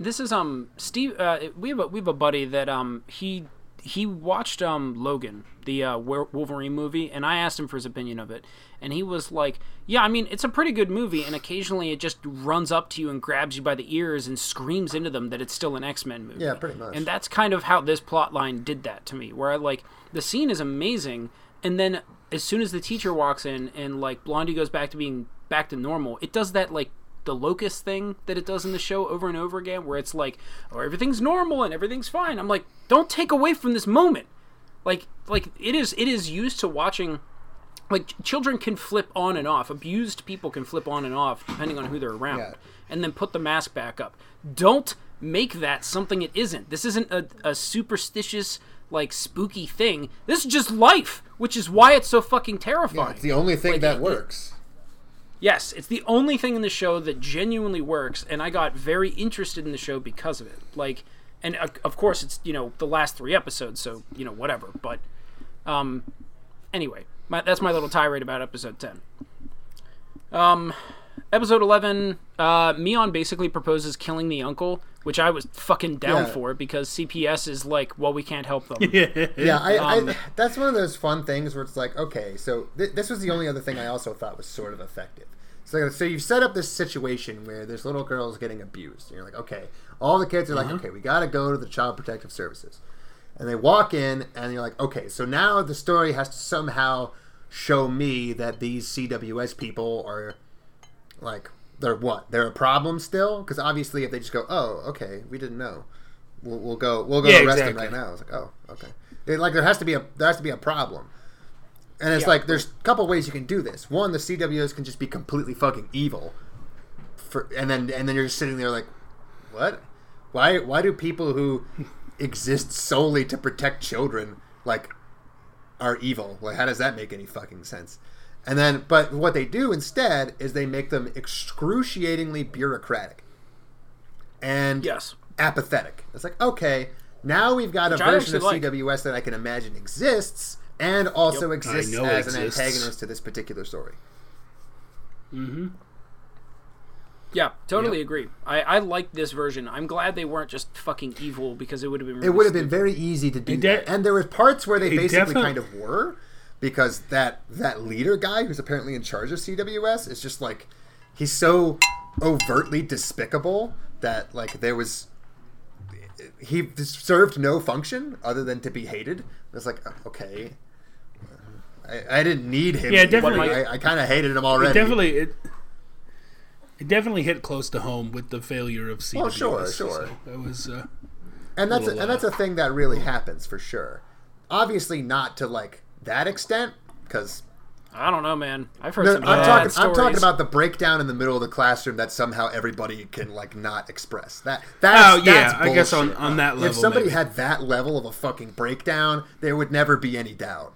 this is um Steve. Uh, we have a we have a buddy that um he he watched um Logan the uh, Wolverine movie, and I asked him for his opinion of it, and he was like, "Yeah, I mean it's a pretty good movie, and occasionally it just runs up to you and grabs you by the ears and screams into them that it's still an X Men movie." Yeah, pretty much. And that's kind of how this plot line did that to me, where I like the scene is amazing, and then as soon as the teacher walks in and like Blondie goes back to being back to normal, it does that like the locust thing that it does in the show over and over again, where it's like, oh, everything's normal and everything's fine. I'm like, don't take away from this moment. Like, like it is, it is used to watching. Like children can flip on and off. Abused people can flip on and off depending on who they're around, Yeah. and then put the mask back up. Don't make that something it isn't. This isn't a, a superstitious, like spooky thing. This is just life, which is why it's so fucking terrifying. It's the only thing Like, that it- works. Yes, it's the only thing in the show that genuinely works, and I got very interested in the show because of it. Like, and uh, of course, it's you know the last three episodes, so you know whatever. But, um, anyway, my, that's my little tirade about episode ten. Um, episode eleven, uh, Mion basically proposes killing the uncle, which I was fucking down Yeah. for because CPS is like, well, we can't help them. Yeah, I, Um, I, that's one of those fun things where it's like, okay, so th- this was the only other thing I also thought was sort of effective. So, so you've set up this situation where this little girl is getting abused, and you're like, okay, all the kids are like, okay, we got to go to the Child Protective Services, and they walk in, and you're like, okay, so now the story has to somehow show me that these CWS people are like they're what? They're a problem still? Because obviously if they just go oh okay we didn't know. We'll, we'll go we'll go Yeah, arrest them right now. It's like oh okay. It- like there has to be a there has to be a problem. And it's Yeah. like there's a couple ways you can do this. One the CWS can just be completely fucking evil. For and then and then you're just sitting there like what? Why why do people who exist solely to protect children like are evil. Like, how does that make any fucking sense? And then, but what they do instead is they make them excruciatingly bureaucratic and Yes. apathetic. It's like, okay, now we've got Which a I version of like. CWS that I can imagine exists and also Yep. exists I know as an antagonist to this particular story. Mm-hmm. Yeah, totally agree. I, I like this version. I'm glad they weren't just fucking evil because it would have been. It would have been very easy to do de- that. And there was parts where they it basically defi- kind of were because that that leader guy who's apparently in charge of CWS is just like he's so overtly despicable that like there was he served no function other than to be hated. It's like okay, I, I didn't need him. Yeah, definitely. I, I kind of hated him It already. definitely it. It definitely hit close to home with the failure of CWS. Oh, sure, so sure. that was. Uh, and that's little, and that's uh, a thing that really happens for sure. Obviously, not to like that extent because I don't know, man. I've heard No, some I'm bad talking. stories. I'm talking about the breakdown in the middle of the classroom that somehow everybody can like not express. That that's Oh, yeah, that's I guess on- bullshit. on that level, If somebody maybe. had that level of a fucking breakdown, there would never be any doubt.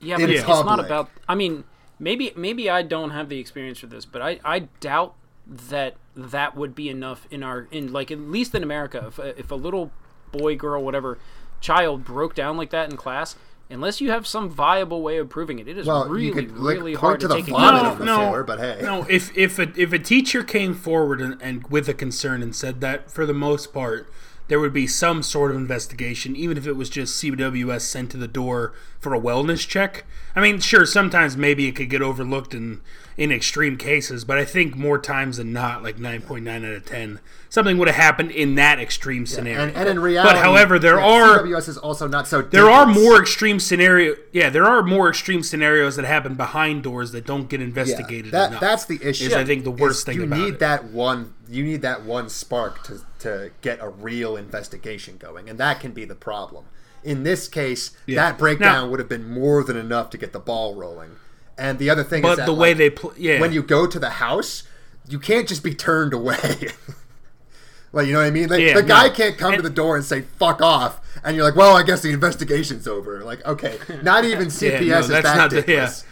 Yeah, but it's, it's not about. I mean, maybe maybe I don't have the experience for this, but I I doubt that that would be enough in our in like at least in America. If if a little boy, girl, whatever child broke down like that in class. Unless you have some viable way of proving it, it is Well, really, you could like, really point hard to to the take vomit account on of. the no, floor, but hey, no. If if a, if a teacher came forward and, and with a concern and said that for the most part there would be some sort of investigation, even if it was just CWS sent to the door for a wellness check. I mean, sure, sometimes maybe it could get overlooked in in extreme cases, but I think more times than not, like nine point nine out of ten, something would have happened in that extreme scenario. and, and in reality, but however, there yeah, are CWS is also not so. there are more extreme scenario. Yeah, there are more extreme scenarios that happen behind doors that don't get Yeah, investigated. that enough, that's the issue. Is I think the worst thing you need it. that one. You need that one spark to to get a real investigation going, and that can be the problem. In this case, Yeah. that breakdown Now- would have been more than enough to get the ball rolling. And the other thing is that the way like, they yeah. when you go to the house, you can't just be turned away. like you know what I mean? Like, Yeah, the guy no. can't come to the door and say "fuck off," and you're like, "Well, I guess the investigation's over." Like, okay, not even CPS no, is that not the- dickless.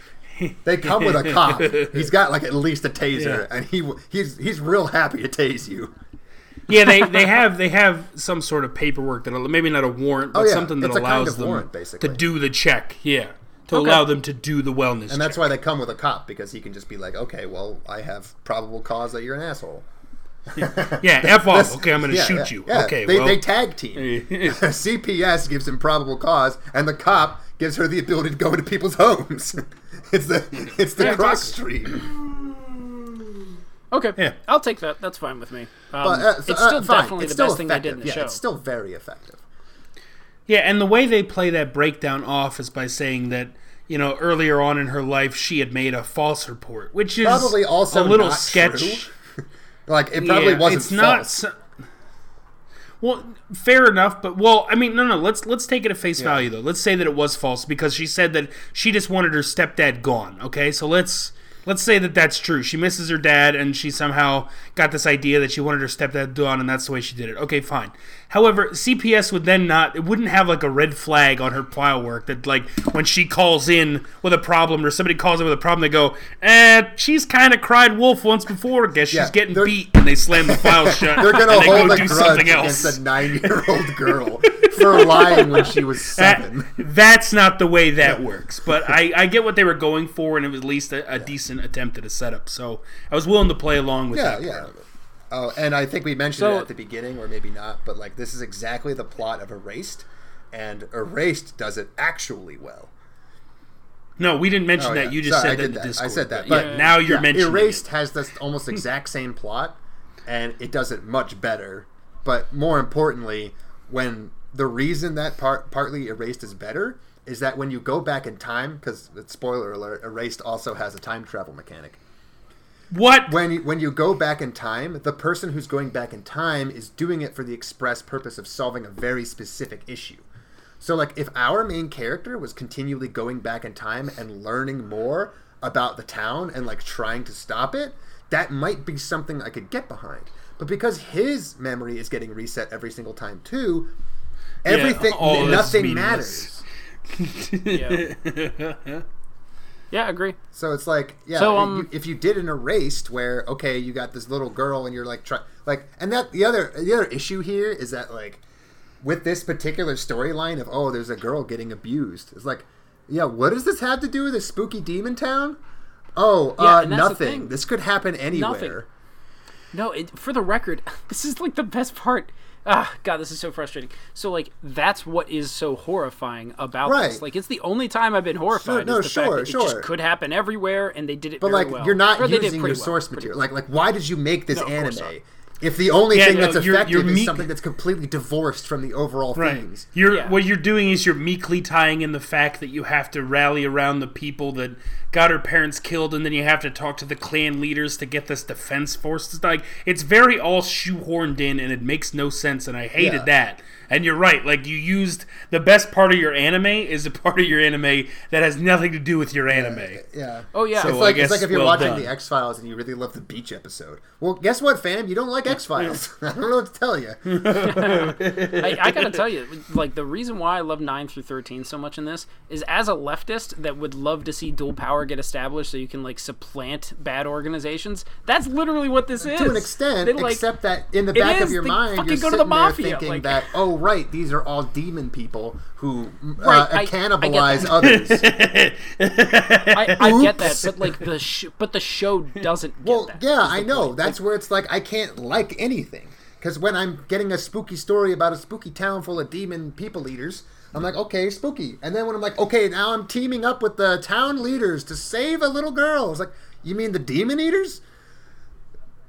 They come with a cop. He's got like at least a taser, Yeah. and he he's he's real happy to tase you. Yeah, they, they have they have some sort of paperwork that maybe not a warrant, but Oh, yeah. something that It's a kind allows of them warrant, basically. to do the check. Yeah, to Okay. allow them to do the wellness. And that's check. why they come with a cop because he can just be like, "Okay, well, I have probable cause that you're an asshole." yeah, f off. Okay, I'm going to Yeah, shoot yeah, you. yeah. Okay, they, well, they tag team. CPS gives him probable cause, and the cop gives her the ability to go into people's homes. it's the it's the Yeah, cross stream. Okay, Yeah. I'll take that. That's fine with me. Um, But uh, so, it's uh, still fine. definitely It's the still best thing they did effective. in the yeah, show. it's still very effective. Yeah, and the way they play that breakdown off is by saying that you know earlier on in her life she had made a false report, which is Probably also a little not sketch. true. Like it probably Yeah, wasn't it's not. false. so- well, fair enough, but well, I mean, no, no. Let's let's take it at face value though. Let's say that it was false because she said that she just wanted her stepdad gone. Okay, so let's let's say that that's true. She misses her dad, and she somehow got this idea that she wanted her stepdad gone, and that's the way she did it. Okay, fine. However, CPS would then not. It wouldn't have like a red flag on her file work that like when she calls in with a problem or somebody calls in with a problem, they go, "Eh, she's kind of cried wolf once before. Guess Yeah, she's getting beat," and they slam the file shut. They're gonna and they hold go a do grudge something against a nine-year-old girl for lying when she was That- seven. that's not the way that works. But I, I get what they were going for, and it was at least a, a decent attempt at a setup. So I was willing to play along with Yeah, that. yeah. Oh, and I think we mentioned So- it at the beginning, or maybe not, but like this is exactly the plot of Erased, and Erased does it actually well. No, we didn't mention Oh, that. yeah. You just Sorry, said I that did in the that. I said that, but but- yeah, now you're Yeah, mentioning Erased it. has this almost exact same plot, and it does it much better. But more importantly, when the reason that part partly Erased is better is that when you go back in time, because spoiler alert, Erased also has a time travel mechanic. What? when you, when you go back in time, the person who's going back in time is doing it for the express purpose of solving a very specific issue. So, like, if our main character was continually going back in time and learning more about the town and like trying to stop it, that might be something I could get behind. But because his memory is getting reset every single time too, everything, all this nothing matters. Yeah. Yeah, I agree. So it's like, yeah, So, if um, you, if you did an erased where okay, you got this little girl and you're like try like and that the other the other issue here is that like with this particular storyline of oh, there's a girl getting abused. It's like, yeah, what does this have to do with a spooky demon town? Oh, Yeah, uh, and that's the nothing. This could happen anywhere. Nothing. No, it, for the record, this is like the best part. Ah, God, this is so frustrating. So, like, that's what is so horrifying about Right. this. Like, it's the only time I've been horrified. no, is the fact sure, that It just could happen everywhere, and they did it But like, well. you're not Or using your well, source material. well. Like, like, why did you make this No, anime? Not. If the only Yeah, thing no, that's you're- effective you're is meek- something that's completely divorced from the overall Right. themes. You're Yeah. what you're doing is you're meekly tying in the fact that you have to rally around the people that got her parents killed, and then you have to talk to the clan leaders to get this defense force. It's like it's very all shoehorned in, and it makes no sense, and I hated Yeah. that. And you're right. Like you used the best part of your anime is a part of your anime that has nothing to do with your anime. Yeah. Oh, yeah. So It's I like, guess it's like if you're well watching done. the X Files and you really love the beach episode. Well, guess what, fam? You don't like X Files. I don't know what to tell you. I, I gotta tell you, like the reason why I love nine through thirteen so much in this is as a leftist that would love to see dual power get established so you can like supplant bad organizations. That's literally what this is to an extent, They, like- except that in the back of your mind, you're go to sitting the mafia, there thinking like- that, oh, right, these are all demon people who uh, Right, I- I cannibalize that. others. I, I get that, but like the sh- but the show doesn't. Get Well, that, yeah, I know. point. That's where it's like I can't like anything because when I'm getting a spooky story about a spooky town full of demon people eaters, I'm like, okay, spooky. And then when I'm like, okay, now I'm teaming up with the town leaders to save a little girl. It's like, you mean the demon eaters?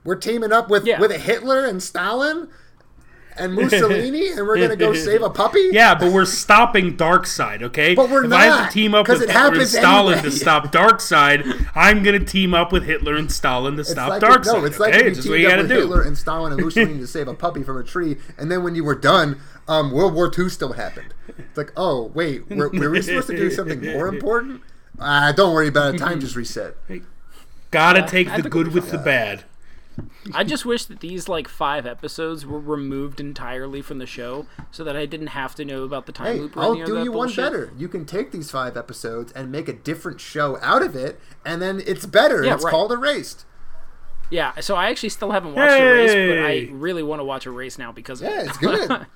We're teaming up with Yeah. with Hitler and Stalin and Mussolini, and we're gonna go save a puppy. Yeah, but we're stopping Darkseid, okay? But we're if I have to team up with it Hitler and Stalin anyway. to stop Darkseid, I'm gonna team up with Hitler and Stalin to It's stop like Darkseid. no, it's like okay? when you It's just what teamed you up with do. Hitler and Stalin and Mussolini to save a puppy from a tree, and then when you were done, um, World War II still happened. It's like, oh wait, were, were we supposed to do something more important? Uh, don't worry about it. Time just reset. Gotta take the good with the bad. I just wish that these like five episodes were removed entirely from the show, so that I didn't have to know about the time Hey, loop. or I'll any of do that you one better. You can take these five episodes and make a different show out of it, and then it's better. Yeah, it's right. called Erased. Yeah, so I actually still haven't watched Erase, but I really want to watch Erase now because Yeah, it's good.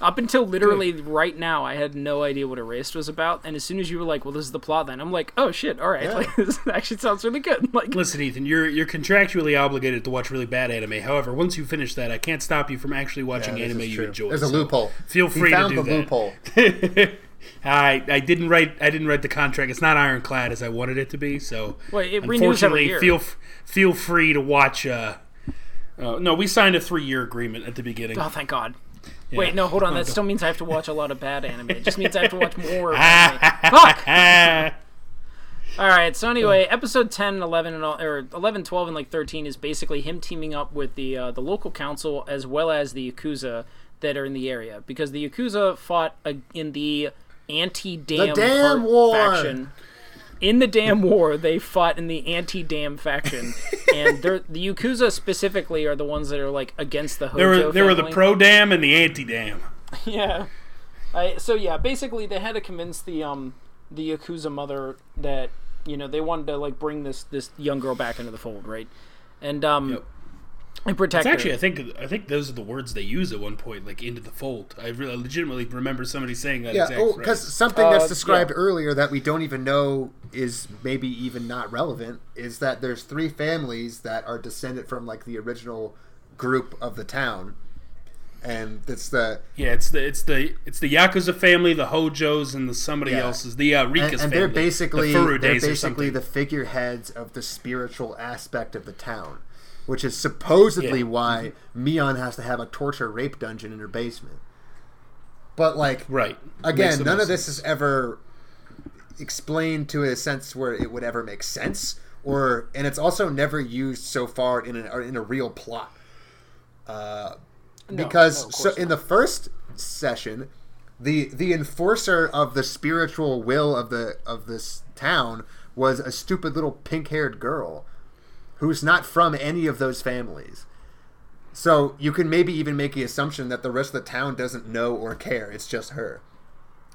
Up until literally right now, I had no idea what Erased was about, and as soon as you were like, "Well, this is the plot," then I'm like, "Oh shit! All right, Yeah. like, this actually sounds really good." Like, Listen, Ethan, you're you're contractually obligated to watch really bad anime. However, once you finish that, I can't stop you from actually watching Yeah, anime you enjoy. There's a so loophole. Feel He free found to do the that. loophole. I I didn't write I didn't write the contract. It's not ironclad as I wanted it to be. So Well, it renews unfortunately, feel feel free to watch. Uh, uh, no, we signed a three year agreement at the beginning. oh, thank God. Wait, no, hold on. That still means I have to watch a lot of bad anime. It just means I have to watch more. Fuck. All right. So anyway, episode 10, 11, and all, or 11, 12, and like 13 is basically him teaming up with the uh, the local council as well as the yakuza that are in the area because the yakuza fought uh, in the anti-dam The damn war! faction. In the damn war, they fought in the anti-dam faction, and the yakuza specifically are the ones that are like against the Hojo there were there were the pro dam and the anti dam. Yeah. I, so yeah, basically they had to convince the um the yakuza mother that you know they wanted to like bring this this young girl back into the fold, right? And um Yep. And protect It's actually, her. I think I think those are the words they use at one point, like into the fold. I really legitimately remember somebody saying that. Yeah, exact oh, because something Uh, that's described yeah. earlier that we don't even know is maybe even not relevant is that there's three families that are descended from like the original group of the town, and it's the Yeah, it's the it's the it's the Yakuza family, the Hojos, and the somebody Yeah. else's the uh, Rika's and, and family. they're basically the they're basically the figureheads of the spiritual aspect of the town, which is supposedly Yeah. why Mion has to have a torture rape dungeon in her basement. But like right. Again, none of this is ever explained to a sense where it would ever make sense, or and it's also never used so far in a in a real plot. Uh, because no, so course in the first session, the the enforcer of the spiritual will of the of this town was a stupid little pink haired girl who's not from any of those families. So you can maybe even make the assumption that the rest of the town doesn't know or care. It's just her.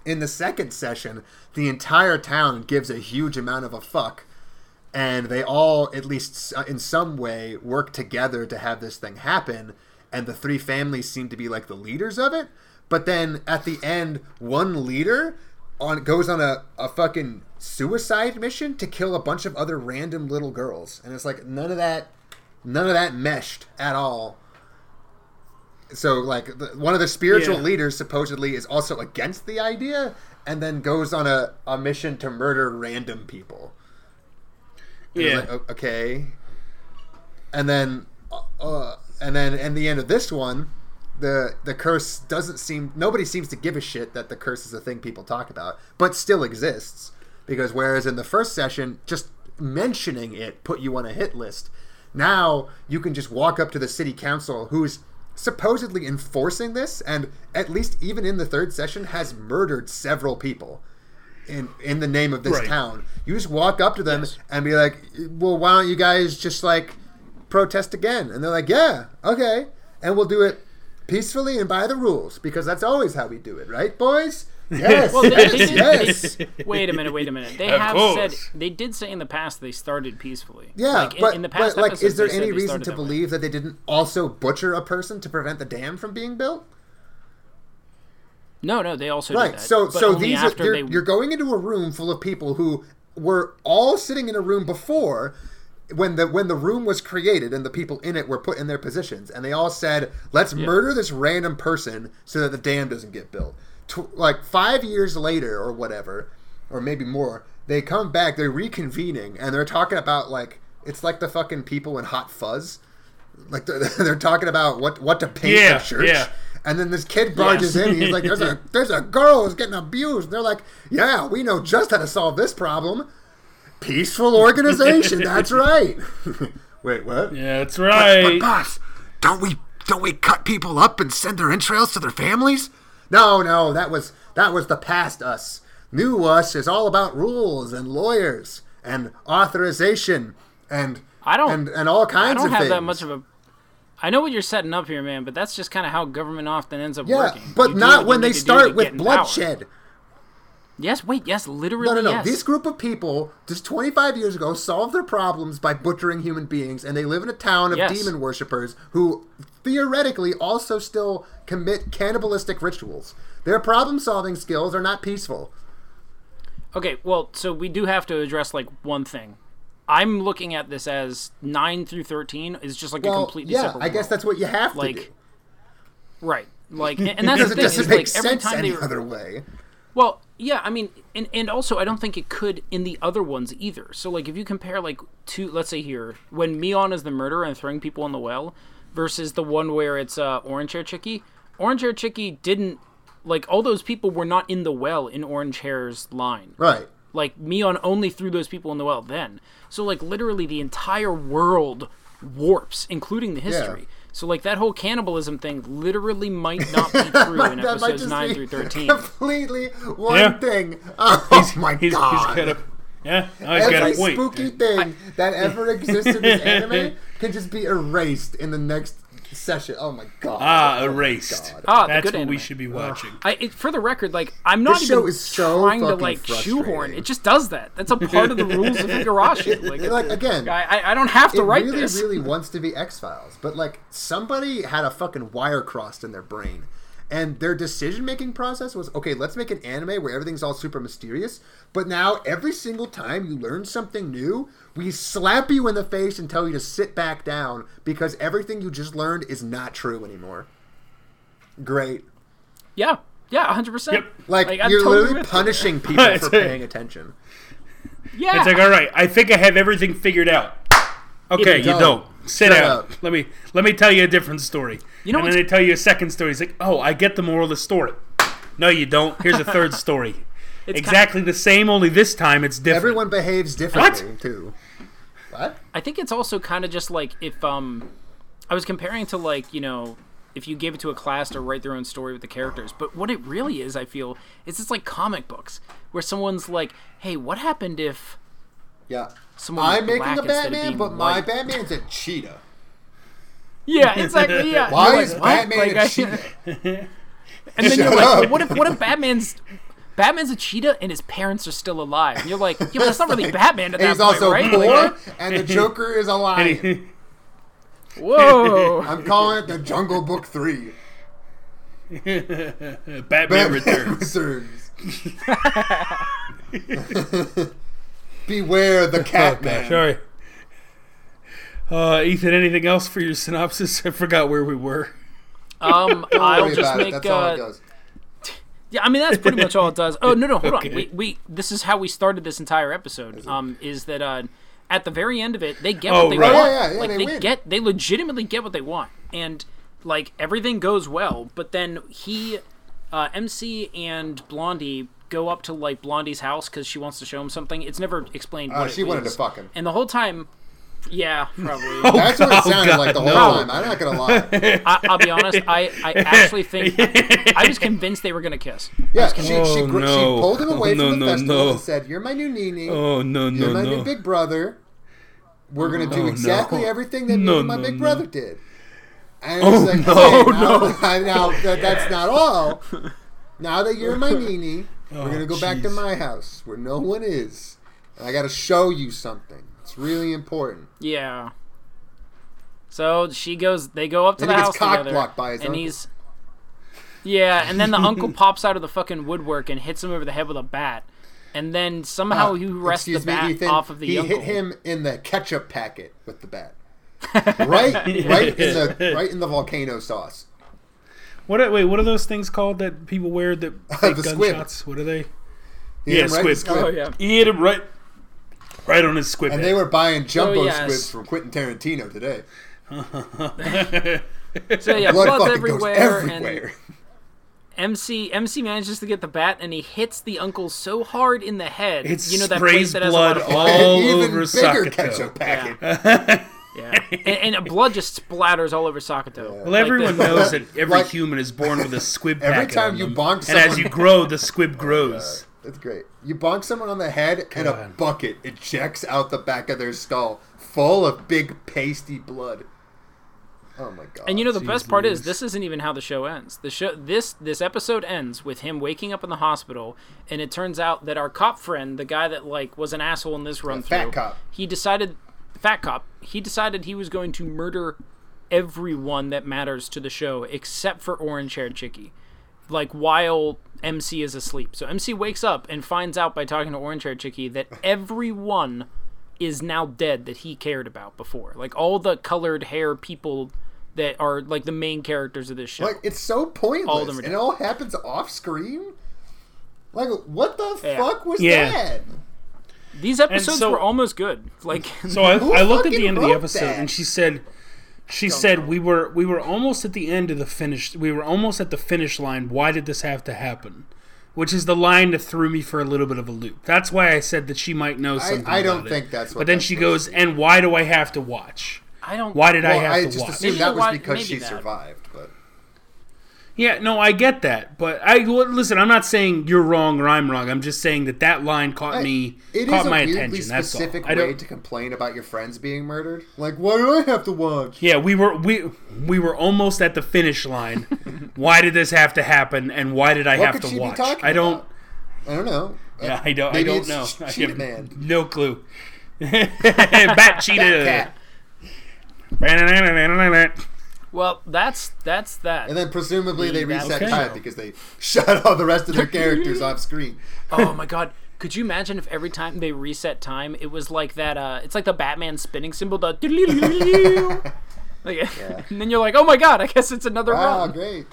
In the second session, the entire town gives a huge amount of a fuck, and they all, at least uh, in some way, work together to have this thing happen. And the three families seem to be like the leaders of it. But then at the end, one leader on goes on a, a fucking suicide mission to kill a bunch of other random little girls, and it's like none of that, none of that meshed at all so like the, one of the spiritual Yeah. leaders supposedly is also against the idea and then goes on a, a mission to murder random people And Yeah. like, okay and then uh, and then in the end of this one the the curse doesn't seem nobody seems to give a shit that the curse is a thing people talk about but still exists because whereas in the first session just mentioning it put you on a hit list now you can just walk up to the city council who's supposedly enforcing this, and at least even in the third session, has murdered several people in in the name of this Right. town. You just walk up to them and be like, "Well, why don't you guys just like protest again?" And they're like, "Yeah, okay, and we'll do it peacefully and by the rules because that's always how we do it, right, boys?" Yes, Well, they, yes, they did, yes. they- wait a minute, wait a minute. They Of have course. said they did say in the past they started peacefully. Yeah, like, in, but, in the past but like, is there any reason to that way. believe that they didn't also butcher a person to prevent the dam from being built? No, no, they also did Right. that, So, so these are, after they're- they you're going into a room full of people who were all sitting in a room before when the when the room was created and the people in it were put in their positions and they all said let's murder this random person so that the dam doesn't get built Tw- like five years later or whatever or maybe more they come back they're reconvening and they're talking about like it's like the fucking people in hot fuzz like they're, they're talking about what what to paint Yeah, the church yeah. and then this kid barges in. He's like, "There's a there's a girl who's getting abused." And they're like, "Yeah, we know just how to solve this problem. Peaceful organization. that's right." Wait, what? Yeah, that's right. But boss, don't we don't we cut people up and send their entrails to their families? No, no, that was that was the past us. New us is all about rules and lawyers and authorization and I don't- and, and all kinds of things. I don't have things. that much of a. I know what you're setting up here, man, but that's just kind of how government often ends up yeah, working. but You not when they need to do start with bloodshed. power. Yes, wait, yes, literally, No, no, no. yes. This group of people just 25 years ago solved their problems by butchering human beings, and they live in a town of Yes. demon worshippers who theoretically also still commit cannibalistic rituals. Their problem solving skills are not peaceful. Okay, well, so we do have to address like one thing. I'm looking at this as nine through thirteen is just like a completely yeah, separate. Yeah, I guess world. that's what you have to Like, do. right. Like, and and that's the thing. is, like, every sense time any they other way. Well, yeah, I mean, and, and also I don't think it could in the other ones either. So like if you compare like two, let's say here when Mion is the murderer and throwing people in the well, versus the one where it's uh, Orange Hair Chicky. Orange Hair Chicky didn't like all those people were not in the well in Orange Hair's line. Right. Like Mion only threw those people in the well then. So like literally the entire world warps, including the history. So like that whole cannibalism thing literally might not be true in That might episodes just nine be through thirteen. Completely one Yeah. thing. Oh my He's, god. he's got a yeah. Oh, he's got Every a point. spooky thing that ever exists in this anime can just be erased in the next session. Oh my god. Ah, Oh my erased. God. Ah, the That's good what we should be watching. I, it, for the record, like I'm not This even show is so trying to like shoehorn. frustrating. It just does that. That's a part of the rules of Higurashi. Like, Like again, I, I- I don't have to it write really, this. really wants to be X Files, but like somebody had a fucking wire crossed in their brain, and their decision making process was okay. Let's make an anime where everything's all super mysterious, but now every single time you learn something new, we slap you in the face and tell you to sit back down because everything you just learned is not true anymore. Great. Yeah, yeah, 100. percent Yep. Like, I'm you're totally literally with you. punishing people for It's- paying attention. Yeah, It's like, all right, I think I have everything figured out. Okay, you you don't. Don't. Sit Shut down. up. Let me let me tell you a different story. You know and then they tell you a second story. It's like, oh, I get the moral of the story. No, you don't. Here's a third story. It's exactly the same, only this time it's different. Everyone behaves differently too. What? I think it's also kind of just like if um, I was comparing to like you know if you gave it to a class to write their own story with the characters. But what it really is, I feel, is it's like comic books where someone's like, hey, what happened if Yeah. Someone I'm making a Batman, being but my. Batman's a cheetah. Yeah, exactly. Yeah. Why You're is like, what? Batman Like, a I- cheetah? And then Shut you're like, up. well, what if what if Batman's Batman's a cheetah and his parents are still alive? And you're like, yeah, but that's not really Batman at And that he's point, also right? poor, Like, and the Joker is a lion. whoa. I'm calling it the Jungle Book 3. Batman, Batman Returns. Returns. Beware the cat man. Sorry. Uh, Ethan, anything else for your synopsis? I forgot where we were. Um, I'll just make. That's all it Uh, does. yeah, I mean that's pretty much all it does. Oh no, no, hold Okay. on. We, we this is how we started this entire episode. Um, is that uh, at the very end of it, they get Oh, what they right. want. Yeah, yeah, yeah, like they they win. get, they legitimately get what they want, and like everything goes well. But then he, uh, MC and Blondie go up to like Blondie's house because she wants to show him something. It's never explained. Uh, what she it wanted to is. fuck him. and the whole time. Yeah, probably. That's what it Oh, sounded God, like the whole no. time. I'm not gonna lie. I, I'll be honest. I, I actually think I was convinced they were gonna kiss. Yeah, she, she, Oh, gr- she no. pulled him away Oh, no, from the no, festival no. and said, "You're my new Nini. Oh no no You're my no! new big brother. We're gonna do Oh, exactly no. everything that me and my no, big no. brother did." And Oh, it's like, no, "Okay, now, no. now that, that's not all. Now that you're my Nini, Oh, we're gonna go back to my house where no one is. And I gotta show you something. It's really important. Yeah. So she goes. They go up to And the he house gets cock together, by his and uncle. he's. Yeah, and then the uncle pops out of the fucking woodwork and hits him over the head with a bat, and then somehow he wrests the Uh, Excuse me, bat Ethan. off of the he uncle. hit him in the ketchup packet with the bat. right, right in the right in the volcano sauce. What are, wait, what are those things called that people wear that fake The squib. gunshots? What are they? He Yeah, him right in the squib. Oh yeah. He hit him right, right on his squib. And head. they were buying jumbo Oh, yes. squibs from Quentin Tarantino today. So yeah, Blood blood's fucking everywhere, everywhere. and MC MC manages to get the bat, and he hits the uncle so hard in the head. It you know that place sprays that has blood a lot of all even over bigger Sakato. ketchup packet. Yeah, and, and blood just splatters all over Sakato. Well, everyone knows that every Like- human is born with a squib Every packet time on you them. bonk someone... and as you grow, the squib oh, grows. That's great. You bonk someone on the head, and a God. bucket ejects out the back of their skull, full of big pasty blood. Oh my god! And you know the Jeez best part is this isn't even how the show ends. The show this this episode ends with him waking up in the hospital, and it turns out that our cop friend, the guy that like was an asshole in this run through, cop. he decided, fat cop, he decided he was going to murder everyone that matters to the show except for orange haired chickie, like while MC is asleep. So MC wakes up and finds out by talking to orange haired chickie that everyone is now dead that he cared about before. Like all the colored hair people that are like the main characters of this show. like it's so pointless, All of them are and it all happens off screen. Like, what the Yeah. fuck was Yeah. that? These episodes so- were almost good. Like So I, I looked at the end of the episode, that? and she said, she said we were we were almost at the end of the finish. We were almost at the finish line. Why did this have to happen? Which is the line that threw me for a little bit of a loop. That's why I said that she might know I, something. I don't about it. think that's what. But then that's she goes, and why do I have to watch? I don't. Why did I Well, have I to just watch? assumed Maybe that was why- because maybe she that. survived, but Yeah, no, I get that, but I well, listen. I'm not saying you're wrong or I'm wrong. I'm just saying that that line caught me, it caught is a my weirdly attention. That's all. specific I way don't. to complain about your friends being murdered. Like, why do I have to watch? Yeah, we were we we were almost at the finish line. why did this have to happen, and why did I What have to watch? I don't. about? I don't know. Yeah, I don't. I Maybe don't it's know. I Cheetah have Man. no clue. Bat cheetah. Cat. Well, that's that's that. And then presumably they reset okay. time because they shut all the rest of their characters off screen. oh my god. Could you imagine if every time they reset time, it was like that? Uh, it's like the Batman spinning symbol. The like, and then you're like, oh my god, I guess it's another Wow, run. great.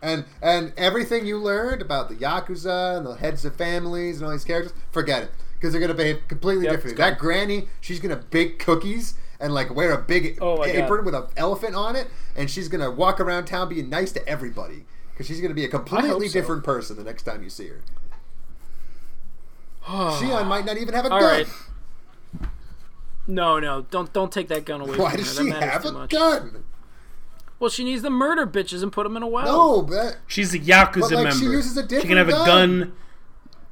And and everything you learned about the yakuza and the heads of families and all these characters, forget it because they're gonna behave completely Yep, differently. That granny, she's gonna bake cookies and like wear a big Oh apron God. with an elephant on it, and she's gonna walk around town being nice to everybody because she's gonna be a completely so. different person the next time you see her. Shion might not even have a All gun. right. No, no, don't don't take that gun away Why from her. does That she have a much. gun? Well, she needs to murder bitches and put them in a well. No, but She's a yakuza But, like, she member. uses a she can have a gun.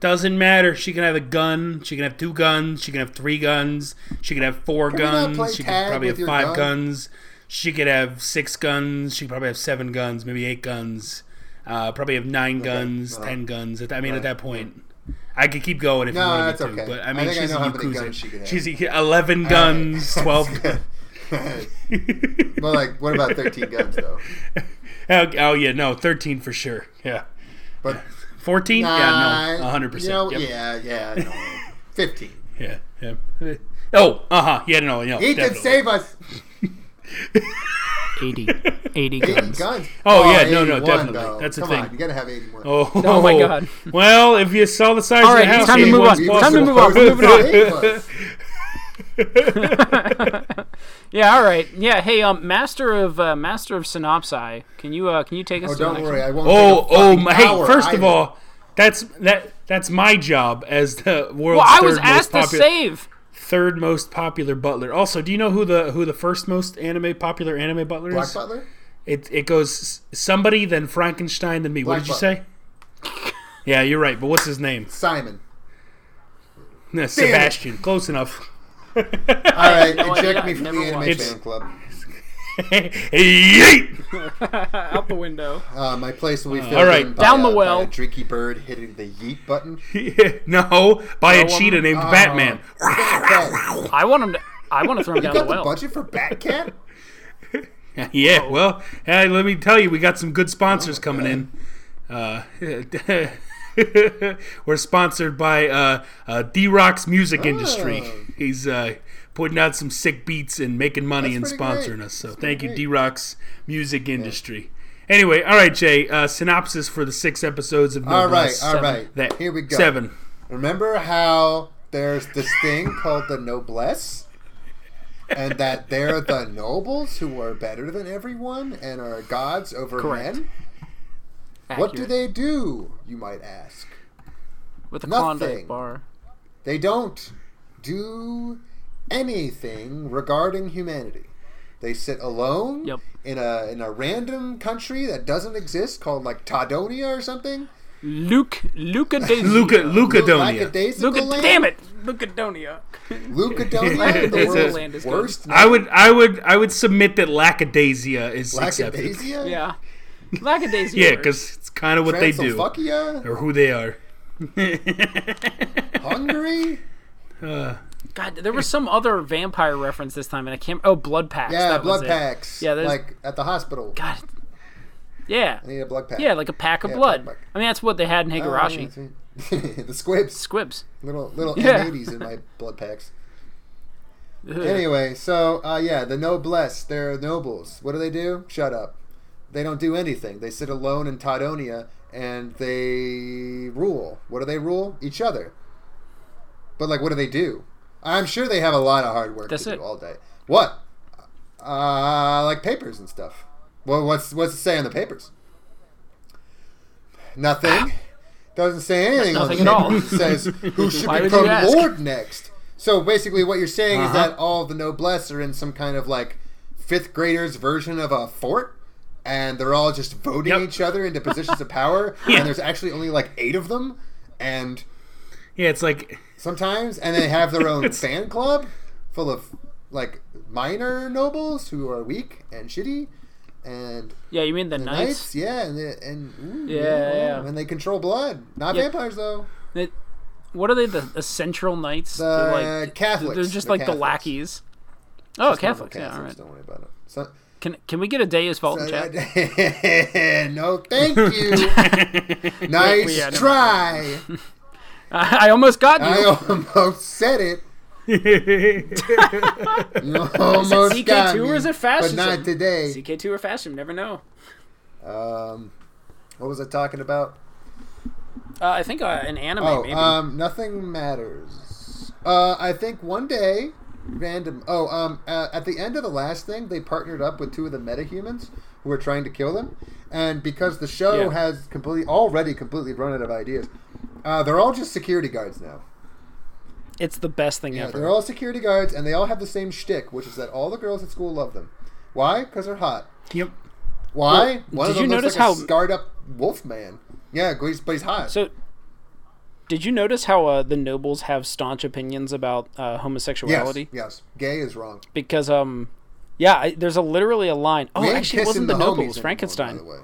Gun. Doesn't matter. She can have a gun. She can have two guns. She can have three guns. She can have four Can guns. She tag could probably have five gun? guns. She could have six guns. She could probably have seven guns, maybe eight guns. Uh, probably have nine guns, well, ten guns. At- I mean, right, at that point, I could keep going if No, you wanted that's me to. okay. But I I mean, I she's know a how many yakuza. guns she. She's a- eleven guns, twelve. well, like, what about 13 guns, though? oh, oh yeah, no, thirteen for sure. Yeah, But fourteen. yeah, no, hundred You know, percent. yeah, yeah, no. 15. Yeah, yeah. Oh, uh huh. Yeah, no, no. Ethan, definitely. save us! 80, 80 80 guns. guns. Oh, yeah, no, no, definitely. though. That's the Come thing. On, you gotta have 81. Oh, Oh, my God. Well, if you saw the size All of right, the house, time to move on. Time to move on. We're We're moving on. Save us. Yeah, all right. Yeah, hey, um, master of uh, master of synopsi, can you uh, can you take us? Oh, to don't next worry, one? I won't. Oh, take a oh, my, hey! hour First of all, that's that. That's my job as the world's Well, I was third asked to save. third most popular butler. Also, do you know who the who the first most anime popular anime butler Black is? Black butler. It it goes somebody, then Frankenstein, then me. what Black did you say? Yeah, you're right. But what's his name? Simon. No, Sebastian. Close enough. All right, No eject idea. me from Never the anime fan club. Yeet! Out the window. Uh, my place will be filled all right. in by, Down the uh, by well. a Drinky bird hitting the yeet button. no, by a Throw 'em- cheetah named Oh. Batman. I want him to. I want to throw him You down got the the well. budget for Batcat? Yeah, well, hey, let me tell you, we got some good sponsors coming in. Uh, we're sponsored by uh, uh, D Rock's music industry. He's uh, putting out some sick beats and making money That's and sponsoring great. us. So That's thank you. D Rock's music industry. Anyway, all right, Jay. Uh, synopsis for the six episodes of No All right, Noblesse. all right. That- Here we go. Seven. Remember how there's this thing called the noblesse? And that they're the nobles who are better than everyone and are gods over Correct. men? What do they do, you might ask? with the Nothing. Klondike bar? They don't do anything regarding humanity. They sit alone Yep. in a in a random country that doesn't exist called like Tadonia or something. Luke, Luca de Luca, Lukedonia. Lackadaisical Luca, damn it, Lukedonia. Lukedonia, the world's land is good. worst. I would, I would, I would submit that Lackadaisia is accepted. Yeah, Lackadaisia. Yeah, because it's kind of what they do or who they are. Hungary? God, there was some other vampire reference this time, and I can't. Oh, blood packs. Yeah, that was blood it. packs. Yeah, there's- like at the hospital. God. Yeah, I need a blood pack. yeah, like a pack of Yeah, blood. pack. I mean, that's what they had in Oh, Higurashi. yeah, right. the squibs. Squibs. Little little Yeah. M80s in my blood packs. Ugh. Anyway, so uh, yeah, the noblesse, they're nobles. What do they do? Shut up. They don't do anything. They sit alone in Tadonia and they rule. What do they rule? Each other. But like, what do they do? I'm sure they have a lot of hard work That's to it. do all day. What? Uh, like papers and stuff. Well, what's what's it say on the papers? Nothing. Doesn't say anything. Nothing on at all. It says who should Why become lord next. So basically, what you're saying is Uh-huh. that all the noblesse are in some kind of like fifth graders version of a fort, and they're all just voting Yep. each other into positions of power. Yeah. And there's actually only like eight of them, and Yeah, it's like sometimes, and they have their own fan club full of like minor nobles who are weak and shitty, and Yeah, you mean the, the knights? knights, yeah, and they, and ooh, Yeah, well, yeah. and they control blood, not Yeah. vampires though. They- what are they? The, the central knights? The They're like Catholics. They're just The like the Catholics. lackeys. Oh, Just normal Catholics. Yeah, all Catholics, right. Don't worry about it. So, Can can we get a Deus Vult in chat? no, thank you. nice Yeah, try. I, I almost got you. I almost said it. Almost CK2 got or me, is it fascism? But not today. CK2 or fascism? Never know. Um, what was I talking about? Uh, I think uh, an anime Oh, maybe. um, nothing matters. Uh, I think one day, random. Oh, um, uh, at the end of the last thing, they partnered up with two of the metahumans who were trying to kill them, and because the show Yeah. has completely already completely run out of ideas, uh, they're all just security guards now. it's the best thing Yeah, ever. they're all security guards, and they all have the same shtick, which is that all the girls at school love them. Why? Because they're hot. yep. Why? One of did them you looks notice like how- a scarred up wolf man? Yeah, but he's, but he's hot. So, did you notice how uh, the nobles have staunch opinions about uh, homosexuality? yes, yes, gay is wrong. Because um, yeah, I, there's a literally a line. Oh, We ain't actually, it wasn't the, homies nobles. anymore, Frankenstein. by the way.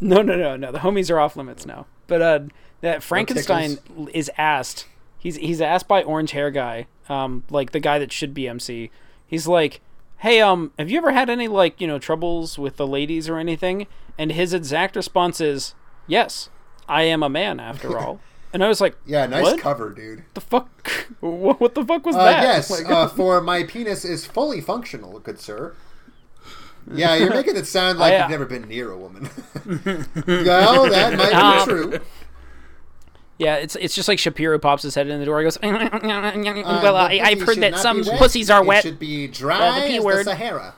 No, no, no, no. The homies are off limits now. But uh, that Frankenstein is asked. He's he's asked by orange hair guy, um, like the guy that should be MC. He's like, "Hey, um, have you ever had any like you know troubles with the ladies or anything?" And his exact response is, "Yes, I am a man after all." And I was like, Yeah, nice what? cover, dude. The fuck? What, what the fuck was Uh, that? yes, Like, uh, for my penis is fully functional, good sir. Yeah, you're making it sound like I, uh, you've never been near a woman. well, that might be true. Yeah, it's it's just like Shapiro pops his head in the door. He goes, "Well, Uh, I, I've heard that some pussies are it wet. should be dry the P as word. the Sahara.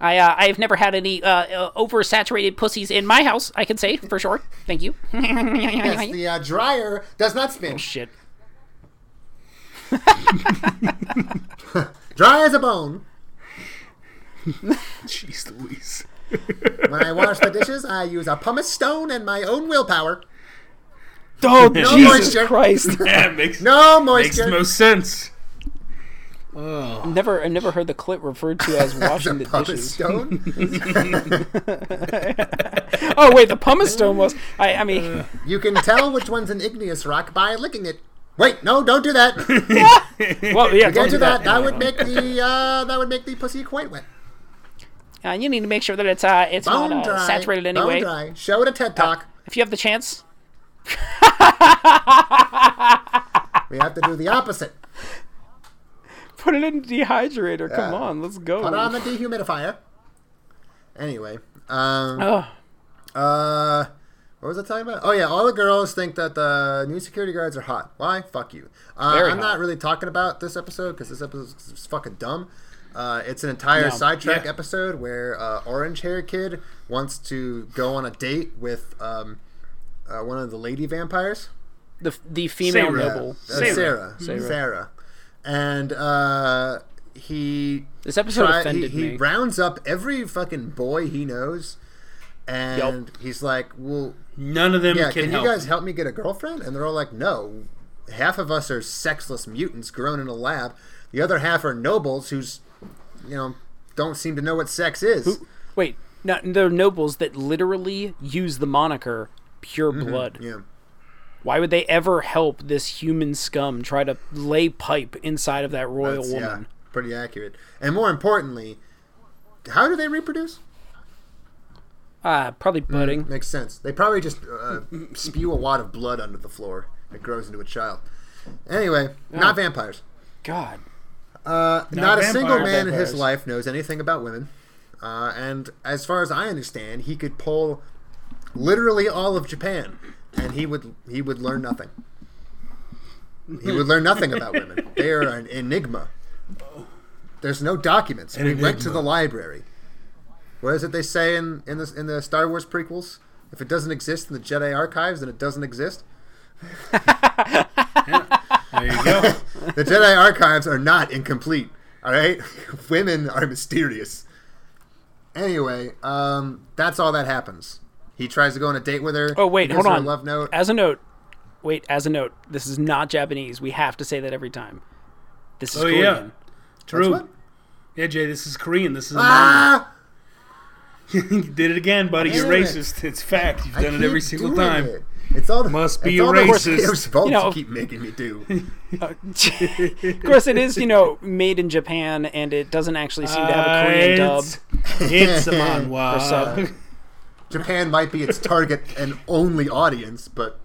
I uh, I've never had any uh, uh, oversaturated pussies in my house. I can say for sure. Thank you. Yes, the uh, dryer does not spin. Shit. Dry as a bone. Jeez Louise. When I wash the dishes, I use a pumice stone and my own willpower. Oh, No Jesus moisture. Christ! Yeah, it makes No makes moisture. the most sense. Oh, never, I never heard the clip referred to as washing the pumice dishes. stone. Oh wait, the pumice stone was. I, I mean, You can tell which one's an igneous rock by licking it. Wait, no, don't do that. well, yeah, Don't don't do that. That would make the uh, that would make the pussy quite wet. Uh, you need to make sure that it's uh, it's Bone not uh, dry. saturated Bone dry. Show it a TED talk. If you have the chance, We have to do the opposite. put it in the dehydrator. Come on, let's go. Put on the dehumidifier. Anyway, um, oh, uh, what was I talking about? Oh yeah, all the girls think that the new security guards are hot. Why? Fuck you. Uh, I'm hot. not really talking about this episode because this episode is fucking dumb. Uh, it's an entire No. sidetrack Yeah. episode where uh, orange hair kid wants to go on a date with um, uh, one of the lady vampires. the the female Sarah. noble. Uh, Sarah. Sarah. Sarah. Sarah. And uh, he This episode try- offended he, he rounds up every fucking boy he knows, and he's like, "Well, none of them yeah, can, can, help. you guys help me get a girlfriend?" And they're all like, "No, half of us are sexless mutants grown in a lab. The other half are nobles who's, you know, don't seem to know what sex is." Wait, no, they're nobles that literally use the moniker pure blood. Mm-hmm. Yeah. Why would they ever help this human scum try to lay pipe inside of that royal That's, yeah, woman? pretty accurate. And more importantly, how do they reproduce? Ah, probably budding. Makes sense. They probably just uh, spew a wad of blood under the floor. It grows into a child. Anyway, not vampires. God. Uh, not a single vampire man in his life knows anything about women. Uh, and as far as I understand, he could pull literally all of Japan, and he would he would learn nothing. He would learn nothing about women. They are an enigma. There's no documents. An we went to the library. What is it they say in in the in the Star Wars prequels? If it doesn't exist in the Jedi archives, then it doesn't exist. There you go. The Jedi archives are not incomplete. All right, women are mysterious. Anyway, um, that's all that happens. He tries to go on a date with her. Oh wait, hold on. Love note. As a note, wait. As a note, this is not Japanese. We have to say that every time. This is Oh Korean. yeah, true. what? Yeah, Jay, this is Korean. This is a Ah! you did it again, buddy. You're racist. it. It's fact. You've done it every single time. it. It's all the, Must be it's a all the racist. Horse's You know- keep making me do. of course, it is you know made in Japan, and it doesn't actually seem to have a Korean dub. It's, it's a manhwa. Or sub. Japan might be its target and only audience, but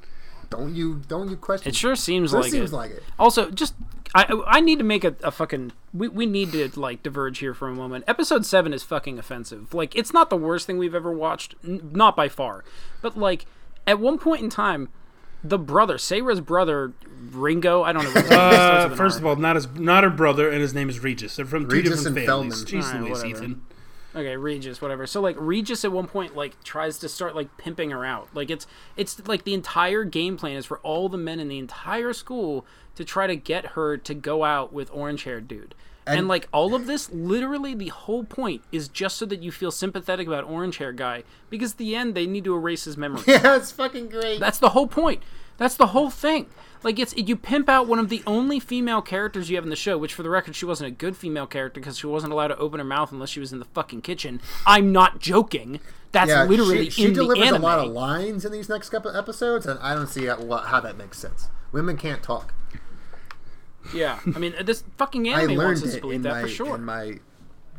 don't you don't you question? It sure seems Sure like seems it. like it. Also, just I I need to make a, a fucking we, we need to like diverge here for a moment. Episode seven is fucking offensive. Like it's not the worst thing we've ever watched, n- not by far. But like at one point in time, the brother, Sarah's brother, Ringo. I don't know. What his name is, starts Uh, first R. of all, not his not her brother, and his name is Regis. They're from two Regis different and families. Feldman. Jeez Alright, Louise, whatever. Ethan. Okay, Regis, whatever. So like Regis at one point like tries to start like pimping her out. Like it's it's like the entire game plan is for all the men in the entire school to try to get her to go out with orange haired dude. And, And- like all of this, literally the whole point is just so that you feel sympathetic about orange hair guy because at the end they need to erase his memory. Yeah, it's fucking great. That's the whole point. That's the whole thing. Like it's you pimp out one of the only female characters you have in the show, which for the record she wasn't a good female character because she wasn't allowed to open her mouth unless she was in the fucking kitchen. I'm not joking. That's yeah, literally she, she in the delivers anime. a lot of lines in these next couple episodes, and I don't see how, that makes sense. Women can't talk. yeah, I mean this fucking I anime wants learned us to it believe in that my for sure. in my,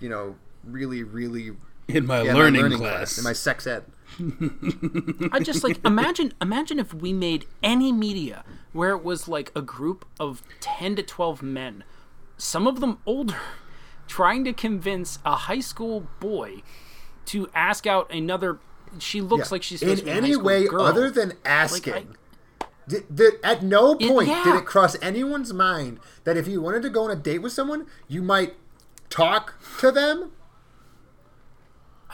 you know, really really In my yeah, my learning, class. in my sex ed. I just like imagine imagine if we made any media where it was like a group of 10 to 12 men, some of them older, trying to convince a high school boy to ask out another she looks Yeah. like she's in to be a high any way girl. other than asking. I- Did, did, at no point yeah. did it cross anyone's mind that if you wanted to go on a date with someone, you might talk to them.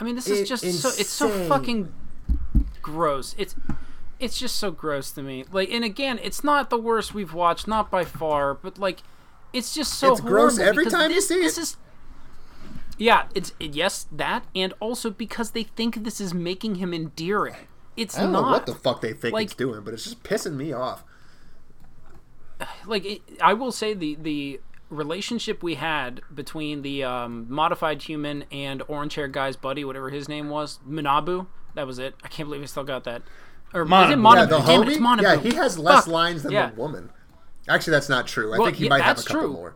I mean, this is It- just so it's so fucking gross. It's it's just so gross to me. Like, and again, it's not the worst we've watched, not by far, but like, it's just so It's gross every time you this, see this it. Is, yeah, it's it, yes that, and also because they think this is making him endearing. It's I don't not know what the fuck they think Like- it's doing, but it's just pissing me off. like it, I will say the the relationship we had between the um, modified human and orange hair guy's buddy, whatever his name was, Manabu. That was it. I can't believe I still got that. Or is it Manabu. Manabu? Yeah, the Damn it, it's homie. Yeah, he has less Fuck. lines than Yeah. the woman. Actually, that's not true. I Well, think he yeah, might have a couple true. more.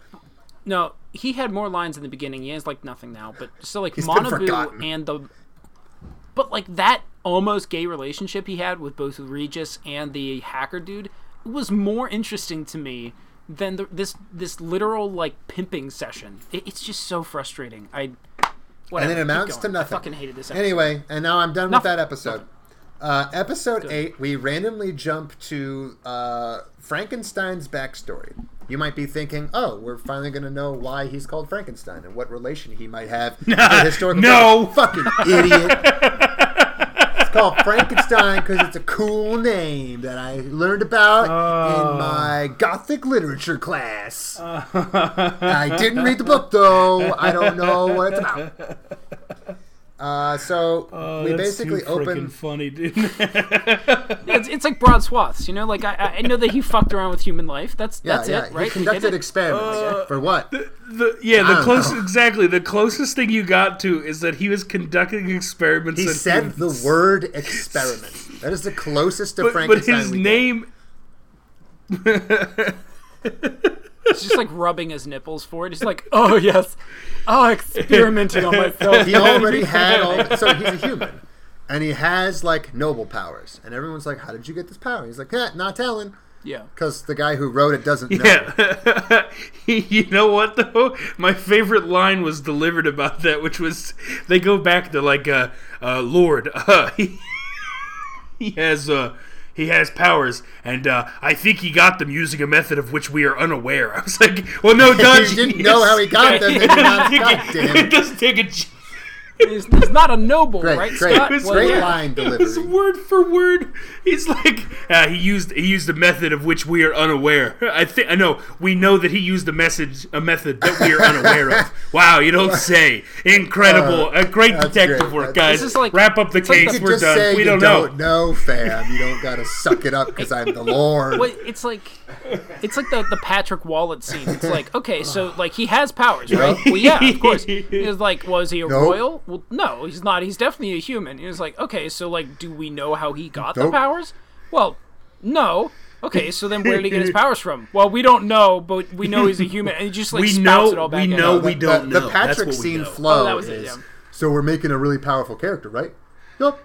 No, he had more lines in the beginning. He has like nothing now, but still like He's Manabu and the but like that almost gay relationship he had with both Regis and the hacker dude was more interesting to me than the, this this literal like pimping session. It, it's just so frustrating. I And it amounts to nothing. I fucking hated this. Episode. Anyway, and now I'm done Nothing. with that episode. Uh, episode eight, we randomly jump to uh, Frankenstein's backstory. You might be thinking, "Oh, we're finally going to know why he's called Frankenstein and what relation he might have to the historical." No. fucking idiot. it's called Frankenstein because it's a cool name that I learned about in my Gothic literature class. I didn't read the book though. I don't know what it's about. Uh, so Oh, we that's basically too open. freaking funny, dude. It's, it's like broad swaths, you know. Like I, I know that he fucked around with human life. That's Yeah, that's yeah. it, right? He conducted it. experiments for what? The, yeah, the don't closest exactly the closest thing you got to is that he was conducting experiments. He said humans. the word experiment. That is the closest to but, but Frankenstein. his name. He's just like rubbing his nipples for it. He's like, oh yes, oh experimenting on myself. He already had all. So he's a human, and he has like noble powers. And everyone's like, "How did you get this power?" He's like, eh, "Not telling." Yeah. Because the guy who wrote it doesn't know. Yeah, you know what though? My favorite line was delivered about that, which was they go back to like, uh, uh Lord, uh, he, he has uh he has powers, and uh, I think he got them using a method of which we are unaware. I was like, well, no, Dodge, you didn't know how he got them. Then not, God damn it it. doesn't take a. g- He's, he's not a noble, Great, right, great, Scott? was Well, great yeah. line It was delivery. word for word. He's like uh, he used he used a method of which we are unaware. I think I know we know that he used a message a method that we are unaware of. Wow, you don't say. Incredible, a great Uh, detective great. work, This is like- Wrap up the it's like case. the- We're done. say we don't, don't know. know, fam. You don't gotta suck it up because I'm the Lord. Well, it's like it's like the, the Patrick Wallet scene. It's like okay, so like he has powers, right? Well, yeah, of course. He was like, was he a Nope. royal? Well, no, he's not. He's definitely a human. He was like, okay, so like, do we know how he got the Nope. powers? Well, no. Okay, so then where did he get his powers from? Well, we don't know, but we know he's a human, and he just like We spouts know- it all back we out. know the, we don't the, know. The That's Patrick what we scene know. flow Oh, that was it, is yeah. so we're making a really powerful character, right? Yup.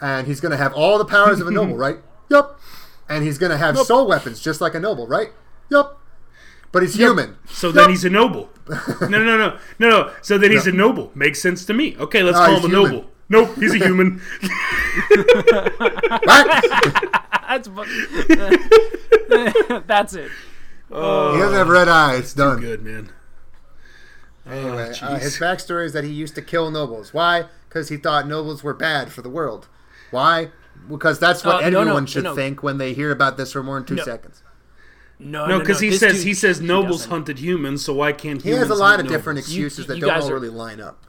And he's gonna have all the powers of a noble, right? Yup. And he's gonna have soul weapons just like a noble, right? Yup. But he's human. So then he's a noble. No, no, no, no, no, no. So then he's a noble. Makes sense to me. Okay, let's No, call him a human. noble. Nope, he's a human. Right? That's fu- that's it. he doesn't have red eyes. Done. Good man. Anyway, Oh, uh, his backstory is that he used to kill nobles. Why? Because he thought nobles were bad for the world. Why? Because that's what Uh, no, no, everyone should no. think when they hear about this for more than two No. seconds. No, No, because he this says dude- he says nobles doesn't. hunted humans, so why can't He has a lot hunt of different excuses You- that you don't all are- really line up.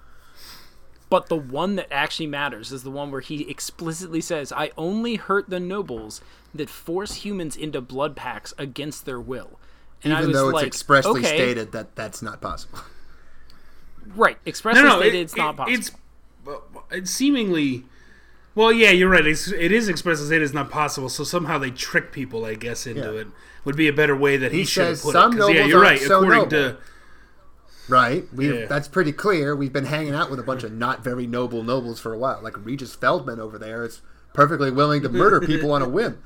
But the one that actually matters is the one where he explicitly says, I only hurt the nobles that force humans into blood pacts against their will. And I Even was though it's like, expressly okay, stated that that's not possible. Right, expressly No, no, stated it- it's not possible. It's, it's seemingly. Well, yeah, you're right. It's, it is expressly stated it's not possible. So somehow they trick people, I guess, into Yeah. it. Would be a better way that he, He should put some it. 'Cause, yeah, you're right. so According noble. to Right? We Yeah. that's pretty clear. We've been hanging out with a bunch of not very noble nobles for a while. Like Regis Feldman over there is perfectly willing to murder people on a whim.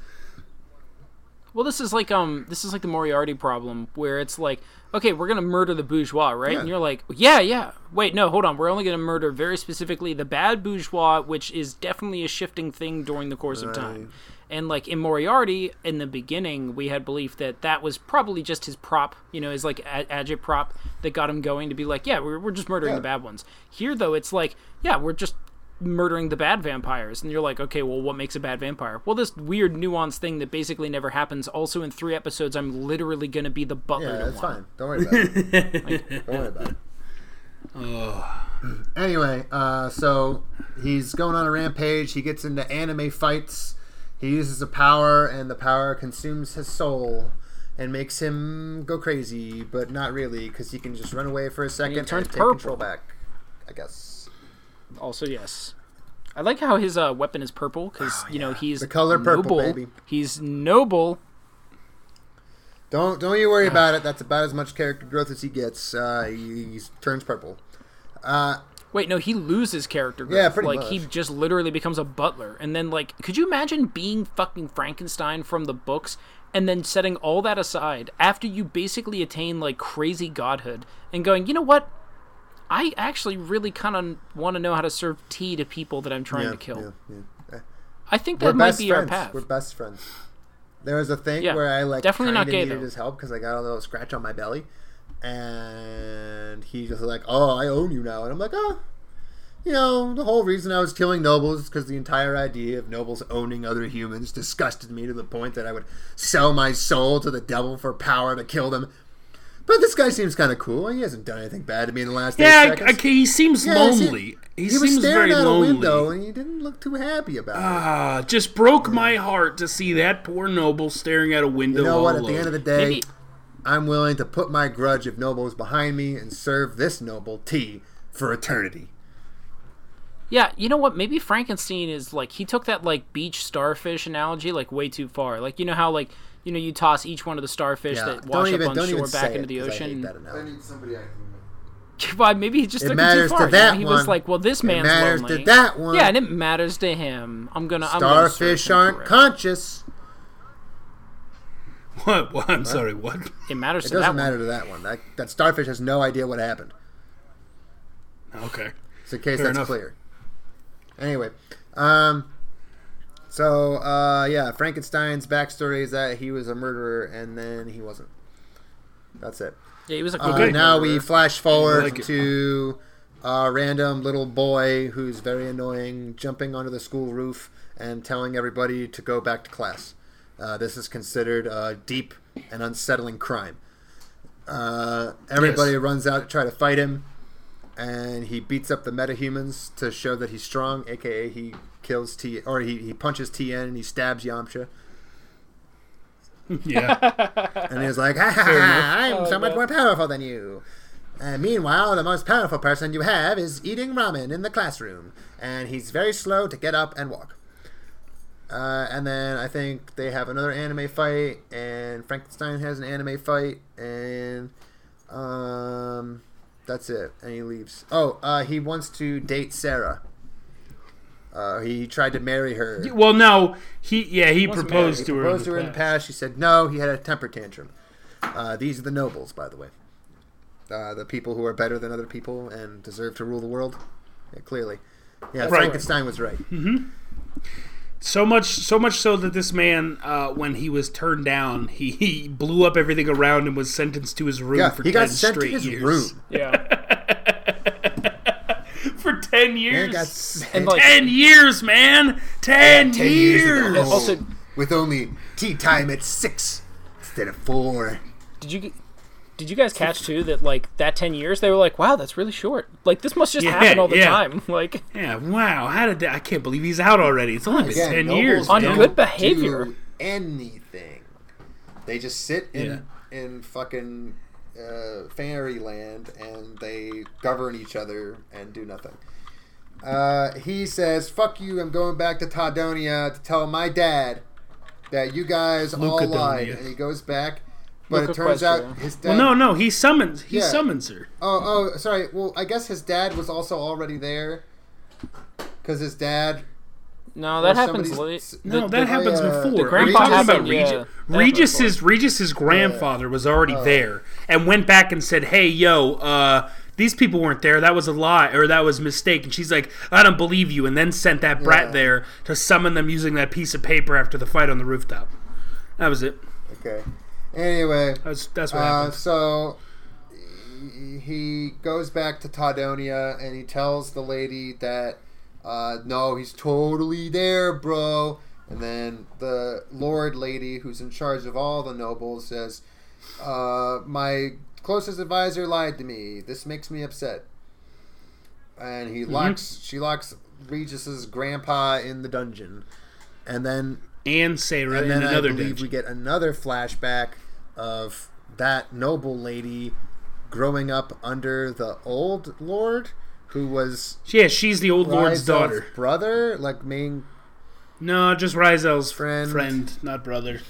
well, this is like um, this is like the Moriarty problem, where it's like, okay, we're gonna murder the bourgeois, right? Yeah. And you're like, yeah, yeah. Wait, no, hold on. We're only gonna murder very specifically the bad bourgeois, which is definitely a shifting thing during the course of time. And like in Moriarty, in the beginning, we had belief that that was probably just his prop, you know, his like a- agit prop that got him going to be like, yeah, we're, we're just murdering Yeah. the bad ones. Here, though, it's like, yeah, we're just murdering the bad vampires. And you're like, okay, well, what makes a bad vampire? Well, this weird nuanced thing that basically never happens. Also, in three episodes, I'm literally going to be the butler Yeah, that's one. fine. Don't worry about it. Don't worry about it. oh. Anyway, uh, so he's going on a rampage. He gets into anime fights. He uses a power, and the power consumes his soul and makes him go crazy, but not really, because he can just run away for a second and, turns take purple. control back. I guess. Also, yes. I like how his uh, weapon is purple because you know he's Oh, The color purple, noble. baby. He's noble. Don't don't you worry about it. That's about as much character growth as he gets. Uh, he, he turns purple. Uh, Wait, no, he loses character growth. Yeah, pretty like much. he just literally becomes a butler, and then like, could you imagine being fucking Frankenstein from the books, and then setting all that aside after you basically attain like crazy godhood, and going, you know what? I actually really kind of want to know how to serve tea to people that I'm trying yeah, to kill. yeah, yeah. I think We're that might be friends. our path. We're best friends. There was a thing where I like definitely not gay, needed though. his help because I got a little scratch on my belly, and he just like, "Oh, I own you now," and I'm like, "Oh." You know, the whole reason I was killing nobles is because the entire idea of nobles owning other humans disgusted me to the point that I would sell my soul to the devil for power to kill them. But this guy seems kind of cool. He hasn't done anything bad to me in the last eight Yeah, I, seconds. I, he seems Yeah, lonely. He, he was seems staring very out lonely. a window and he didn't look too happy about it. Ah, just broke my heart to see that poor noble staring out a window. You know all what? At the end of the day, Maybe- I'm willing to put my grudge of nobles behind me and serve this noble tea for eternity. Yeah, you know what? Maybe Frankenstein is like he took that like beach starfish analogy like way too far. Like you know how like you know you toss each one of the starfish Yeah, that wash even up on shore back say into it, the 'cause I hate ocean. that analogy. need somebody I can. Well, maybe he just It took matters it too to far. that you know? He was like, "Well, this It man's matters to that one. Yeah, and it matters to him. I'm gonna. I'm gonna Starfish aren't for it. conscious. What? what? I'm sorry. What? It matters It to that doesn't one. matter to that one. That that starfish has no idea what happened. Okay. So in case Fair that's enough. clear. Anyway, um, so uh, yeah, Frankenstein's backstory is that he was a murderer and then he wasn't. That's it. Yeah, he was a Uh, good now we flash forward like to a random little boy who's very annoying, jumping onto the school roof and telling everybody to go back to class. Uh, this is considered a deep and unsettling crime. Uh, everybody Yes. runs out to try to fight him, and he beats up the metahumans to show that he's strong. AKA, he kills T or he, he punches Tien and he stabs Yamcha. Yeah. And he's like, ha ha ha, I'm so much more powerful than you. And meanwhile, the most powerful person you have is eating ramen in the classroom. And he's very slow to get up and walk. Uh, and then I think they have another anime fight, and Frankenstein has an anime fight, and um, that's it. And he leaves. Oh, uh, he wants to date Sarah. Uh, he tried to marry her. well, no. He yeah he to proposed He to her. proposed in to her in the past. She said no. He had a temper tantrum. Uh, these are the nobles, by the way. Uh, the people who are better than other people and deserve to rule the world. Yeah, clearly. Yeah, Right. Frankenstein was right. So much, so much so that this man, uh, when he was turned down, he, he blew up everything around and was sentenced to his room Yeah, for he ten got sent to his years. room. Yeah, for ten Man years. got sent like ten years, man. Ten, 10 years. years in the hole Also- with only tea time at six instead of four. did you did you guys catch too that like that ten years they were like, wow, that's really short. Like this must just Yeah, happen all the yeah. time. Like Yeah. Wow. How did that? I can't believe he's out already. It's only been Again, ten nobles years. On don't good behavior. do anything. They just sit in in fucking uh, fairyland and they govern each other and do nothing. Uh, he says, "Fuck you! I'm going back to Tadonia to tell my dad that you guys all Lukedonia. lied." And he goes back, but Luca it turns out his dad. Well, no, no. He summons. He Yeah. summons her. Oh, oh, sorry. Well, I guess his dad was also already there because his dad. no, that happens late. No, The- that the- happens uh, before. the Are you grandpa talking about happened, yeah. Regis? That Regis's Regis's grandfather was already Oh. there and went back and said, "Hey, yo, uh, these people weren't there. That was a lie, or that was a mistake." And she's like, "I don't believe you," and then sent that brat Yeah. there to summon them using that piece of paper after the fight on the rooftop. That was it. Okay. Anyway, That's that's what Uh, happened. so he- goes back to Tadonia and he tells the lady that uh, no, he's totally there, bro. And then the Lord lady, who's in charge of all the nobles, says, uh, "My closest advisor lied to me. This makes me upset." And he locks. She locks Regis's grandpa in the dungeon, and then And Sarah and in then I believe dungeon. we get another flashback of that noble lady growing up under the old lord, who was Yeah, she's the old lord's daughter. brother, like main. No, just Raizel's Friend. friend, not brother.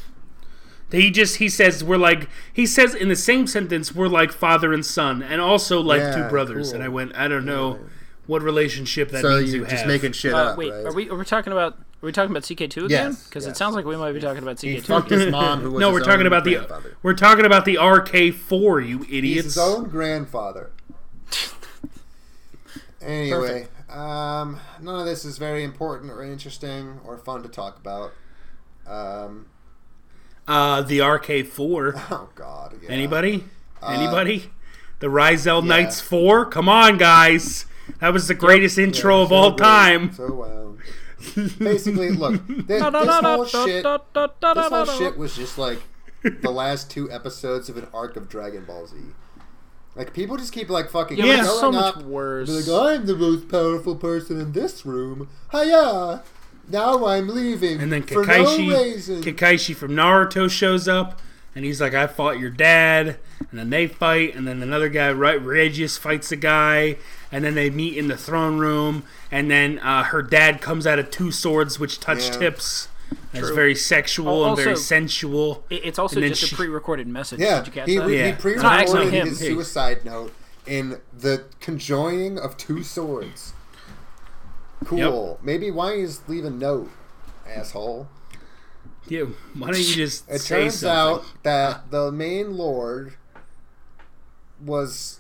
He just he says we're like he says in the same sentence we're like father and son, and also like Yeah, two brothers. cool. And I went, I don't know what relationship that So means you're you just have. making shit Uh, up, wait, right? are we are we talking about are we talking about CK2 again? Yes, Because yes. it sounds like we might be talking about CK2. He fucked his mom, who was no, his we're talking own about the grandfather. we're talking about the RK4, you He's idiots. his own grandfather. Anyway, um, none of this is very important or interesting or fun to talk about. Um, Uh, the RK4. oh God! yeah. Anybody? Uh, Anybody? The Raizel Knights 4? Come on, guys. That was the greatest intro Yeah, of so all great, time. So wow. Basically, look, thi- this, whole shit, this whole shit was just like the last two episodes of an arc of Dragon Ball Z. Like people just keep like fucking Yeah, it's so much up, worse. like, I'm the most powerful person in this room. Hiya! Now I'm leaving. And then for Kakashi, no reason. Kakashi from Naruto shows up, and he's like, "I fought your dad." And then they fight, and then another guy, right, Regis, fights a guy, and then they meet in the throne room, and then uh, her dad comes out of two swords which touch Yeah. tips. It's very sexual Al- and very sensual. It's also just she- a pre-recorded message. Yeah, Did you catch he, that? Yeah. he actually pre-recorded him. his suicide note in the conjoining of two swords. Cool. Maybe why is leave a note, asshole? Yeah, why don't you just It say turns something? out that the main lord was.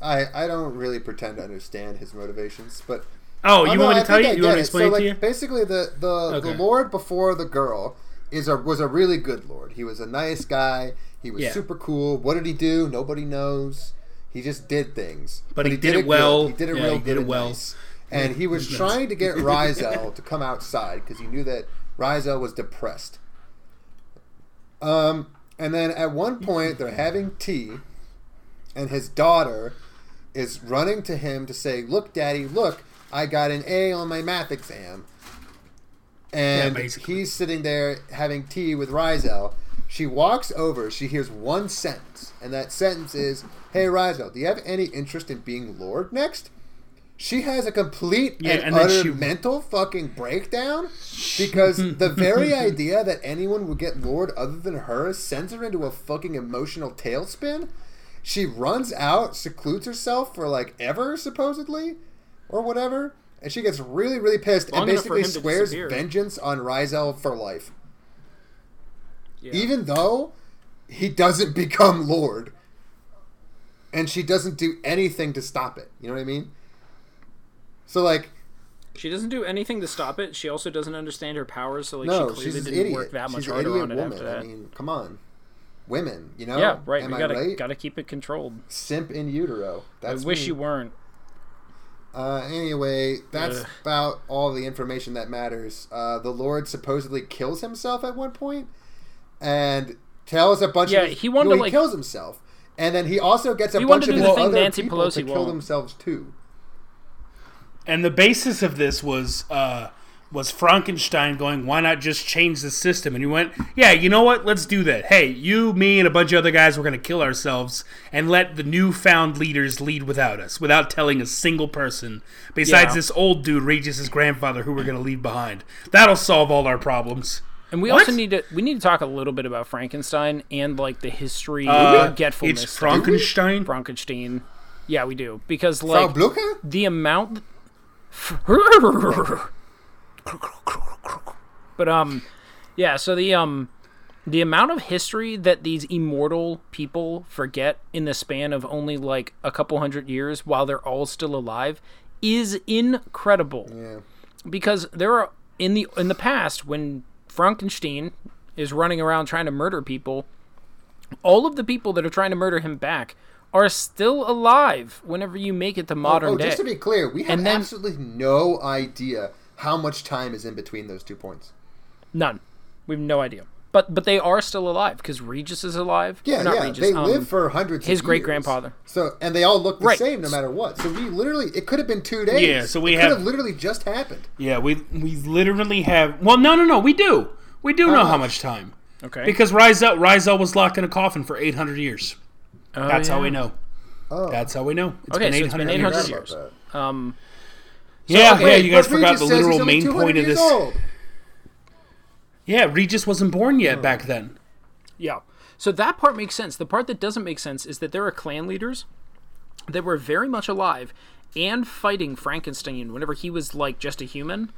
I I don't really pretend to understand his motivations, but oh, Oh, you no, want me I to tell you? I You want to explain so, it like, to you? Basically, the the, Okay. the lord before the girl is a was a really good lord. He was a nice guy. He was Yeah. super cool. What did he do? Nobody knows. He just did things, But he did it good. well. He did it Yeah, real he good did it and well. nice. And he was trying to get Raizel to come outside because he knew that Raizel was depressed. Um, and then at one point they're having tea, and his daughter is running to him to say, "Look, Daddy, look, I got an A on my math exam." And Yeah, he's sitting there having tea with Raizel. She walks over. She hears one sentence, and that sentence is, "Hey, Raizel, do you have any interest in being Lord next?" She has a complete Yeah, and, and utter she- mental fucking breakdown because the very idea that anyone would get Lord other than her sends her into a fucking emotional tailspin. She runs out, secludes herself for like ever, supposedly, or whatever, and she gets really, really pissed Long and basically swears vengeance on Raizel for life. Yeah. Even though he doesn't become Lord, and she doesn't do anything to stop it. You know what I mean? So like, She doesn't do anything to stop it. She also doesn't understand her powers, so like no, she clearly she's an didn't idiot. work that much she's an harder idiot on it woman. after that. I mean, come on, women. You know? yeah, right. Am we I gotta right? gotta keep it controlled. Simp in utero. That's I wish me. you weren't. Uh, anyway, that's Ugh. about all the information that matters. Uh, the Lord supposedly kills himself at one point, and tells a bunch Yeah, of his, he wanted no, to, he like- kills himself, and then he also gets a bunch of his do the thing other Nancy people Pelosi to kill won't. themselves too. And the basis of this was uh, was Frankenstein going, "Why not just change the system?" And he went, "Yeah, you know what? Let's do that. Hey, you, me, and a bunch of other guys, we're going to kill ourselves and let the newfound leaders lead without us, without telling a single person besides Yeah. this old dude, Regis's grandfather, who we're going to leave behind. That'll solve all our problems." And we What? also need to we need to talk a little bit about Frankenstein and like the history Uh, forgetfulness. it's Frankenstein. Frankenstein. Yeah, we do because like Blucher? the amount. but um, yeah. So the um, the amount of history that these immortal people forget in the span of only like a couple hundred years while they're all still alive is incredible. Yeah. Because there are in the in the past when Frankenstein is running around trying to murder people, all of the people that are trying to murder him back are still alive whenever you make it to modern oh, day. just to be clear, we have then- absolutely no idea how much time is in between those two points. None. We have no idea. But but they are still alive because Regis is alive. Yeah, Not yeah, Regis, they um, live for hundreds. his great grandfather. So, and they all look the Right. same no matter what. So we literally, it could have been two days. Yeah, so we it have- could have literally just happened. Yeah, we we literally have. Well, no, no, no. We do. We do know how much? much time Okay. because Raizel Raizel was locked in a coffin for 800 years. Oh, That's how we know. Oh, That's how we know. It's Okay, been so 800 it's been years. 800 forgot years. about that. Um, Yeah, Okay, yeah. You guys forgot Regis the literal main point of this. old. Yeah, Regis wasn't born Oh. yet back then. Yeah. So that part makes sense. The part that doesn't make sense is that there are clan leaders that were very much alive and fighting Frankenstein whenever he was like just a human.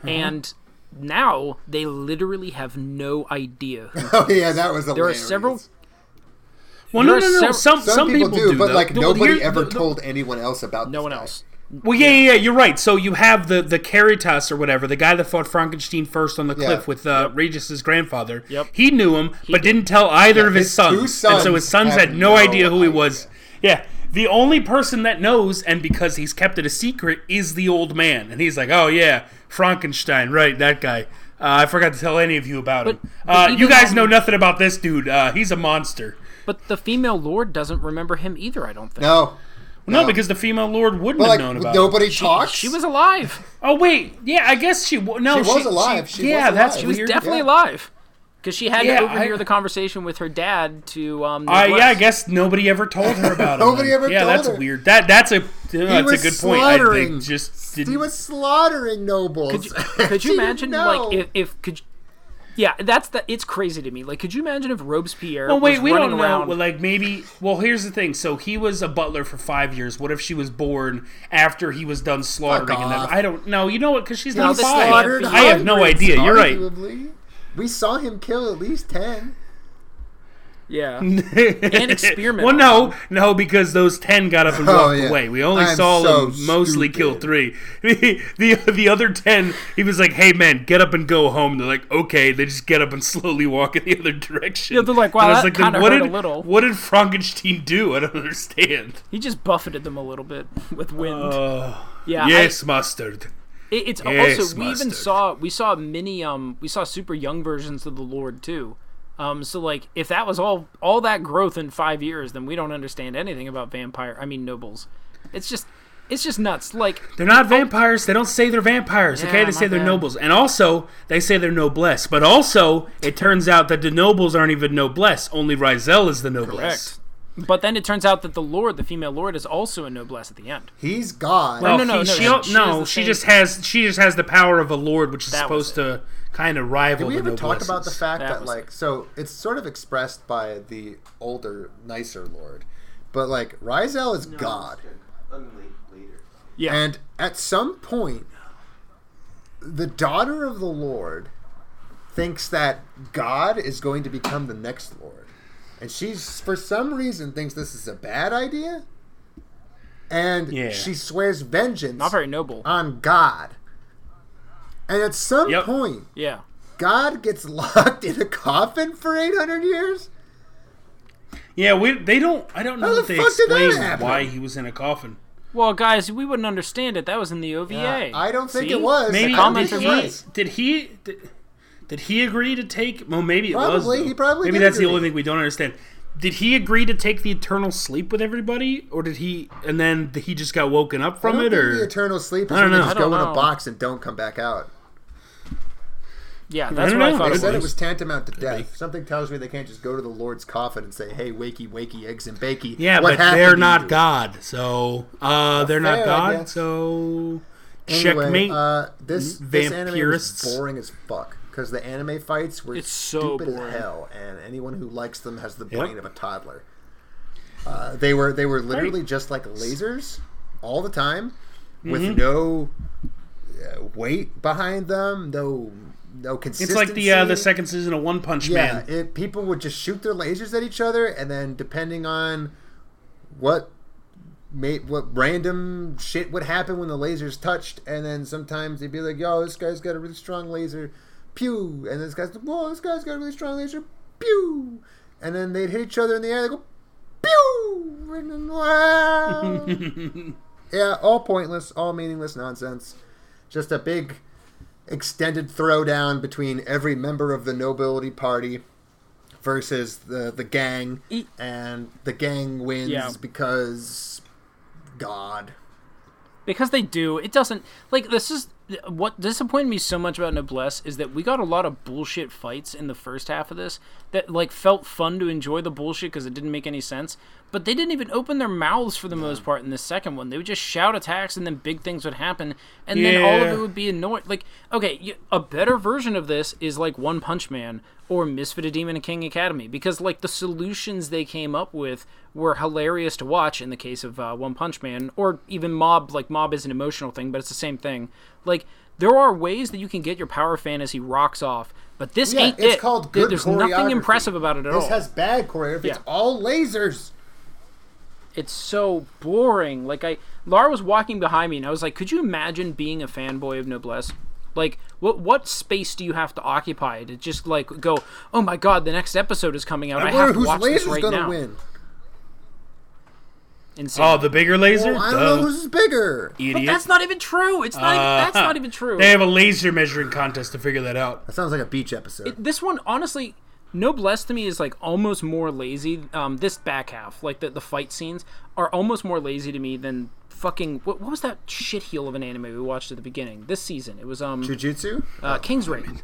Uh-huh. And now they literally have no idea. Oh yeah, that was there are several. Well, no, There no, are no. sev- Some Some, some people, do, but though. like Well, nobody here- ever the- the- told anyone else about. No this one guy. else. Well, yeah, yeah, yeah, you're right. So you have the the Caritas or whatever, the guy that fought Frankenstein first on the Yeah. cliff with uh, Regis's grandfather. Yep. He knew him, but didn't tell either of his, his sons. two and so his sons had no, no idea who he idea. was. Yeah. The only person that knows, and because he's kept it a secret, is the old man. And he's like, oh, yeah, Frankenstein, right, that guy. Uh, I forgot to tell any of you about him. but Uh, you guys on- know nothing about this dude. Uh, he's a monster. But the female lord doesn't remember him either, I don't think. No, No, because the female lord wouldn't but have like known about him. nobody She, talks. she was alive. Oh, wait. Yeah, I guess she... w- No, She was alive. She yeah, was that's alive. She was weird. definitely yeah. alive. Because she had Yeah, to overhear I- the conversation with her dad to. Um, Uh, yeah, I neglect. guess nobody ever told her about him. Nobody then. ever Yeah, told that's her. weird. That that's a that's was a good point. I slaughtering. think just didn't. he was slaughtering nobles. Could you, could She you didn't imagine, know. like, if, if could, you, yeah, that's the. It's crazy to me. Like, could you imagine if Robespierre well, wait, was we running don't know. around? Well, like maybe. Well, here's the thing. So he was a butler for five years. What if she was born after he was done slaughtering? And them? I don't know. You know what? Because she's No, not five. slaughtered I have no idea. You're right. We saw him kill at least ten. Yeah, and experiment. Well, no, no, because those ten got up and Oh, walked yeah. away. We only I'm saw so them mostly kill three. The, the the other ten, he was like, "Hey, man, get up and go home." They're like, "Okay." They just get up and slowly walk in the other direction. Yeah, they're like, "Wow, And I was that then kinda what hurt did, a little." What did Frankenstein do? I don't understand. He just buffeted them a little bit with wind. Uh, yeah, I- yes, mustard. It, it's Yes, also we even saw we saw mini um we saw super young versions of the Lord too. Um, so like if that was all all that growth in five years, then we don't understand anything about vampire. I mean nobles. It's just it's just nuts. Like They're not vampires. They don't say they're vampires. okay, they say they're bad. nobles, and also they say they're noblesse. But also, it turns out that the nobles aren't even noblesse. Only Raizel is the noblesse. but then it turns out that the Lord, the female Lord, is also a noblesse at the end. He's God. Well, no, no, he- no, she, she- al- she no, she just has she just has the power of a lord, which is That supposed to kind of rival Did we the ever talk about the fact That that, was like, so it's sort of expressed by the older, nicer Lord, but like Raizel is God, Yeah, and at some point, the daughter of the Lord thinks that God is going to become the next Lord, and she's for some reason thinks this is a bad idea, and Yeah. she swears vengeance not very noble. on God. And at some Yep. point, yeah, God gets locked in a coffin for 800 years? Yeah, we they don't. I don't know How if the they fuck did that explain happen? why he was in a coffin. well, guys, we wouldn't understand it. That was in the OVA. I don't think See? it was. Maybe I comments did he, was. did he did, did he agree to take? Well, maybe it was. Probably, though. he probably Maybe did that's the only thing we don't understand. Did he agree to take the eternal sleep with everybody, or did he? And then he just got woken up I from don't it, think or the eternal sleep is I don't know. just I don't go in a box and don't come back out. Yeah, that's don't what I thought. They It said it was. was tantamount to death. be. Something tells me they can't just go to the Lord's coffin and say, "Hey, wakey, wakey, eggs and bakey." yeah, what but they're not you?" God, so uh, they're fair, not God, so Anyway, checkmate. Uh, this this anime was boring as fuck because the anime fights were It's stupid boring. as hell, and anyone who likes them has the Yep. brain of a toddler. Uh, they were they were literally just like lasers all the time, with Mm-hmm. no uh, weight behind them, no no it's like the uh, the second season of One Punch Yeah, Man. it, people would just shoot their lasers at each other, and then depending on what made what random shit would happen when the lasers touched, and then sometimes they'd be like, "Yo, this guy's got a really strong laser, pew," and this guy's like, "Whoa, this guy's got a really strong laser, pew," and then they'd hit each other in the air, they go, pew. winning well. yeah, all pointless, all meaningless nonsense. Just a big extended throwdown between every member of the nobility party versus the the gang, and the gang wins Yeah. because God. because they do it doesn't like this is what disappointed me so much about noblesse is that we got a lot of bullshit fights in the first half of this that like felt fun to enjoy the bullshit because it didn't make any sense but they didn't even open their mouths for the most part in the second one. They would just shout attacks and then big things would happen and then all of it would be annoying. Like okay a better version of this is like one punch man or misfit demon and king academy because like the solutions they came up with were hilarious to watch in the case of uh, one punch man or even mob like mob is an emotional thing but it's the same thing. Like there are ways that you can get your power fantasy rocks off but this Yeah, ain't it's it. called good there's nothing impressive about it at all. This has bad choreography. It's all lasers. It's so boring. Like I, Lara was walking behind me, and I was like, "Could you imagine being a fanboy of Noblesse? Like, what what space do you have to occupy to just like go? Oh my god, the next episode is coming out. I, I have to whose watch this right gonna now." win. Insane. Oh, the bigger laser? Well, I don't know who's bigger. but Idiot. that's not even true. It's not. even, that's Uh, not even true. They have a laser measuring contest to figure that out. That sounds like a beach episode. this one honestly noblesse to me is like almost more lazy um this back half like the, the fight scenes are almost more lazy to me than fucking what, what was that shit heel of an anime we watched at the beginning this season it was um Jujutsu? uh king's raid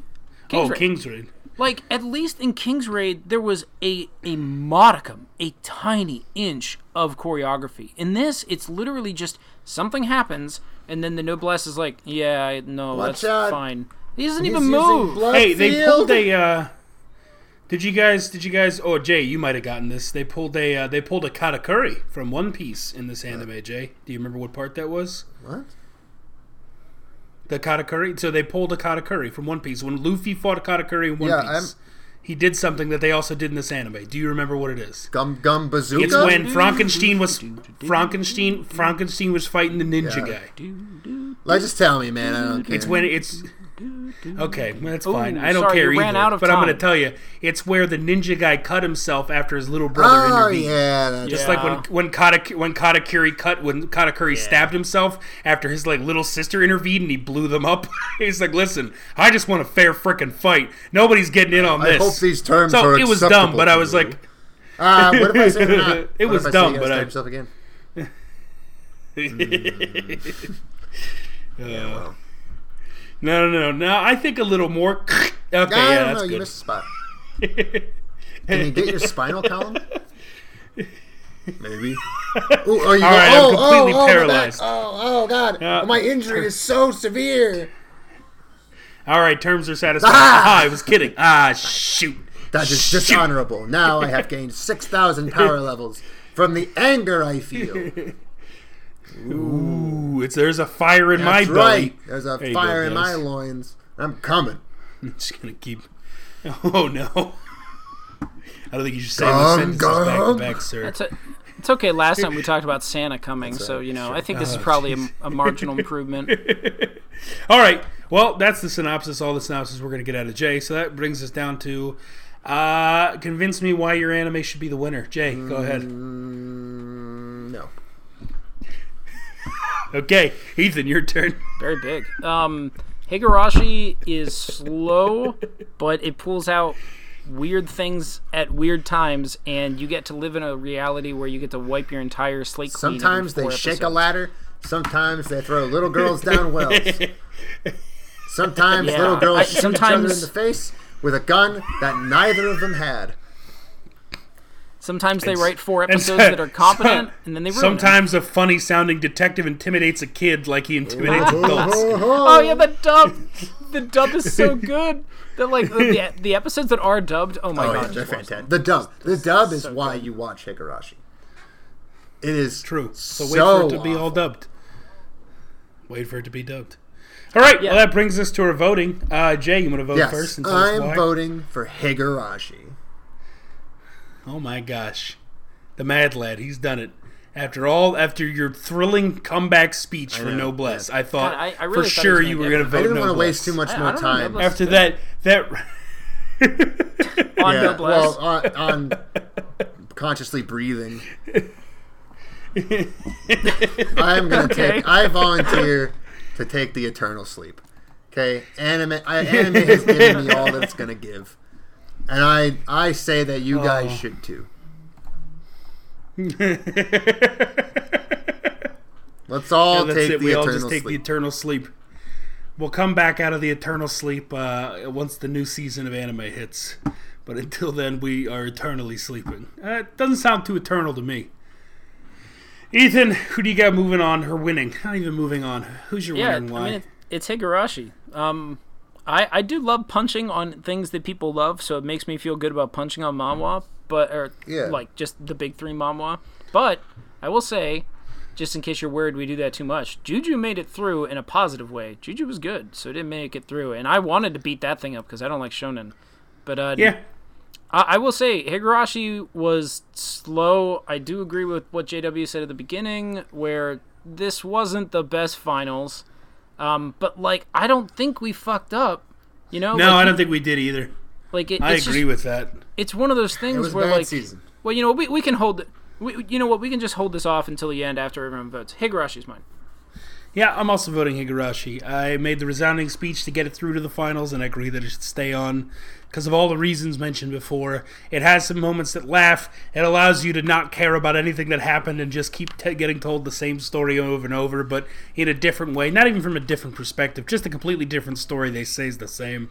Oh, Raid. King's Raid. like at least in king's raid there was a a modicum a tiny inch of choreography in this it's literally just something happens and then the noblesse is like yeah I- no Watch that's out. fine he doesn't He's even move blood Hey, they field. pulled a. Uh, did you guys? Did you guys? Oh, Jay, you might have gotten this. They pulled a. Uh, they pulled a katakuri from One Piece in this anime. Jay, do you remember what part that was? What? The katakuri. So they pulled a katakuri from One Piece when Luffy fought a katakuri in One Yeah, Piece. I'm- He did something that they also did in this anime. Do you remember what it is? Gum Gum Bazooka? It's when Frankenstein was Frankenstein. Frankenstein was fighting the ninja Yeah. guy. Like, just tell me, man. I don't care. It's when it's okay. well, That's fine. Ooh, I don't sorry, care you either. out of but I'm going to tell you, it's where the ninja guy cut himself after his little brother Oh, intervened. yeah. That's Just Yeah. like when when Kata, when Katakuri cut when Katakuri stabbed himself after his like little sister intervened and he blew them up. He's like, listen, I just want a fair frickin' fight. Nobody's getting in on I this. hope these terms so are it was acceptable dumb, but I to was you. like, Uh, what if I say they're not? It What was if I say dumb, you but gotta I- stab yourself again. yeah, well. No, no, no, no. I think a little more. okay, yeah, that's know. You good. missed a spot. Can you get your spinal column? Maybe. Ooh, oh, you go, right, I'm oh, completely oh, oh, paralyzed. Oh, oh, God. Yeah. My injury is so severe. All right, terms are satisfied. Ah! Ah, I was kidding. Ah, shoot. That is Shoot. dishonorable. Now I have gained 6,000 power levels from the anger I feel. Ooh, it's there's a fire in my That's belly. right. There's a There you go, fire in my loins. I'm coming. I'm just gonna keep. Oh no. I don't think you should say Gum, those sentences back to back, sir. It's, a, it's okay. Last time we talked about Santa coming, so you know I think this is Oh, probably a, a marginal improvement. All right. Well, that's the synopsis. All the synopsis we're gonna get out of Jay. So that brings us down to. Uh, convince me why your anime should be the winner. Jay, go ahead. Mm, no. Okay, Ethan, your turn. Very big. Um, Higurashi is slow, but it pulls out weird things at weird times, and you get to live in a reality where you get to wipe your entire slate clean. Sometimes they four shake a ladder. Sometimes they throw little girls down wells. Sometimes Yeah, little girls I- shoot each other in the face with a gun that neither of them had. Sometimes they It's- write four episodes so- that are competent, and then they ruin them. Sometimes a funny sounding detective intimidates a kid like he intimidates adults. Oh yeah, the dub. The dub is so good. That like the, the, the episodes that are dubbed. Oh my Oh, god, yeah, they're just watch fantastic. The dub. The dub is so why good. you watch Higurashi. It is True. So wait for it to be all dubbed. Wait for it to be dubbed. All right. Yeah. Well, that brings us to our voting. Uh, Jay, you want to vote Yes, first? And tell us I'm voting for Higurashi. Oh my gosh, the Mad Lad. He's done it. After all, after your thrilling comeback speech for know, Noblesse, yeah. I thought God, I- I for thought sure you were going to vote I didn't Noblesse. want to waste too much I- I more don't time. After that, that. on yeah, Noblesse. well, on, on consciously breathing. I'm gonna Okay. take. I volunteer to take the eternal sleep. Okay, anime. I, anime has given me all that it's gonna give, and I I say that you guys Oh. should too. Let's all Yeah, take it. the We all eternal just take the sleep. eternal sleep. We'll come back out of the eternal sleep uh, once the new season of anime hits. But until then, we are eternally sleeping. Uh, it doesn't sound too eternal to me. Ethan, who do you got moving on or winning? Not even moving on. Who's your Yeah, winner and why? I mean, it's Higurashi. Um, I, I do love punching on things that people love, so it makes me feel good about punching on manhwa, but or Yeah. like just the big three manhwa. But I will say, just in case you're worried we do that too much, Juju made it through in a positive way. Juju was good, so it didn't make it through, and I wanted to beat that thing up because I don't like shonen. But uh, yeah, I, I will say Higurashi was slow. I do agree with what JW said at the beginning, where this wasn't the best finals. Um, but like, I don't think we fucked up. You know? no, like, I don't think we did either. Like, it, I agree just- with that. It's one of those It things was a where bad like, season. well, you know, we we can hold. We, you know what? We can just hold this off until the end after everyone votes. Higurashi's mine. Yeah, I'm also voting Higurashi. I made the resounding speech to get it through to the finals, and I agree that it should stay on because of all the reasons mentioned before. It has some moments that laugh. It allows you to not care about anything that happened and just keep t- getting told the same story over and over, but in a different way. Not even from a different perspective, just a completely different story they say is the same.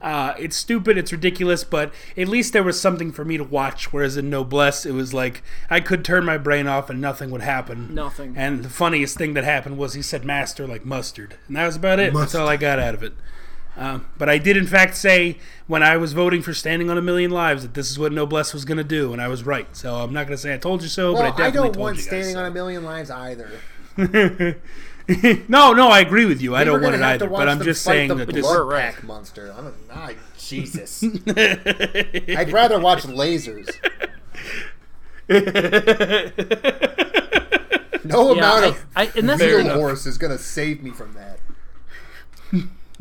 Uh, it's stupid, it's ridiculous, but at least there was something for me to watch. Whereas in Noblesse, it was like I could turn my brain off and nothing would happen. Nothing. And the funniest thing that happened was he said master like mustard. And that was about it. That's all I got out of it. Um, but I did, in fact, say when I was voting for Standing on a Million Lives that this is what Noblesse was going to do, and I was right. So I'm not going to say I told you so, Well, but I definitely I, don't told want you guys standing so. on a million lives either. no, no, I agree with you. I We're don't want it either. But I'm just saying the that you this. were blood right. pack monster. I'm a, ah, Jesus. I'd rather watch lasers. No Yeah, amount I, of I, and that's Mule the, Horse is gonna save me from that.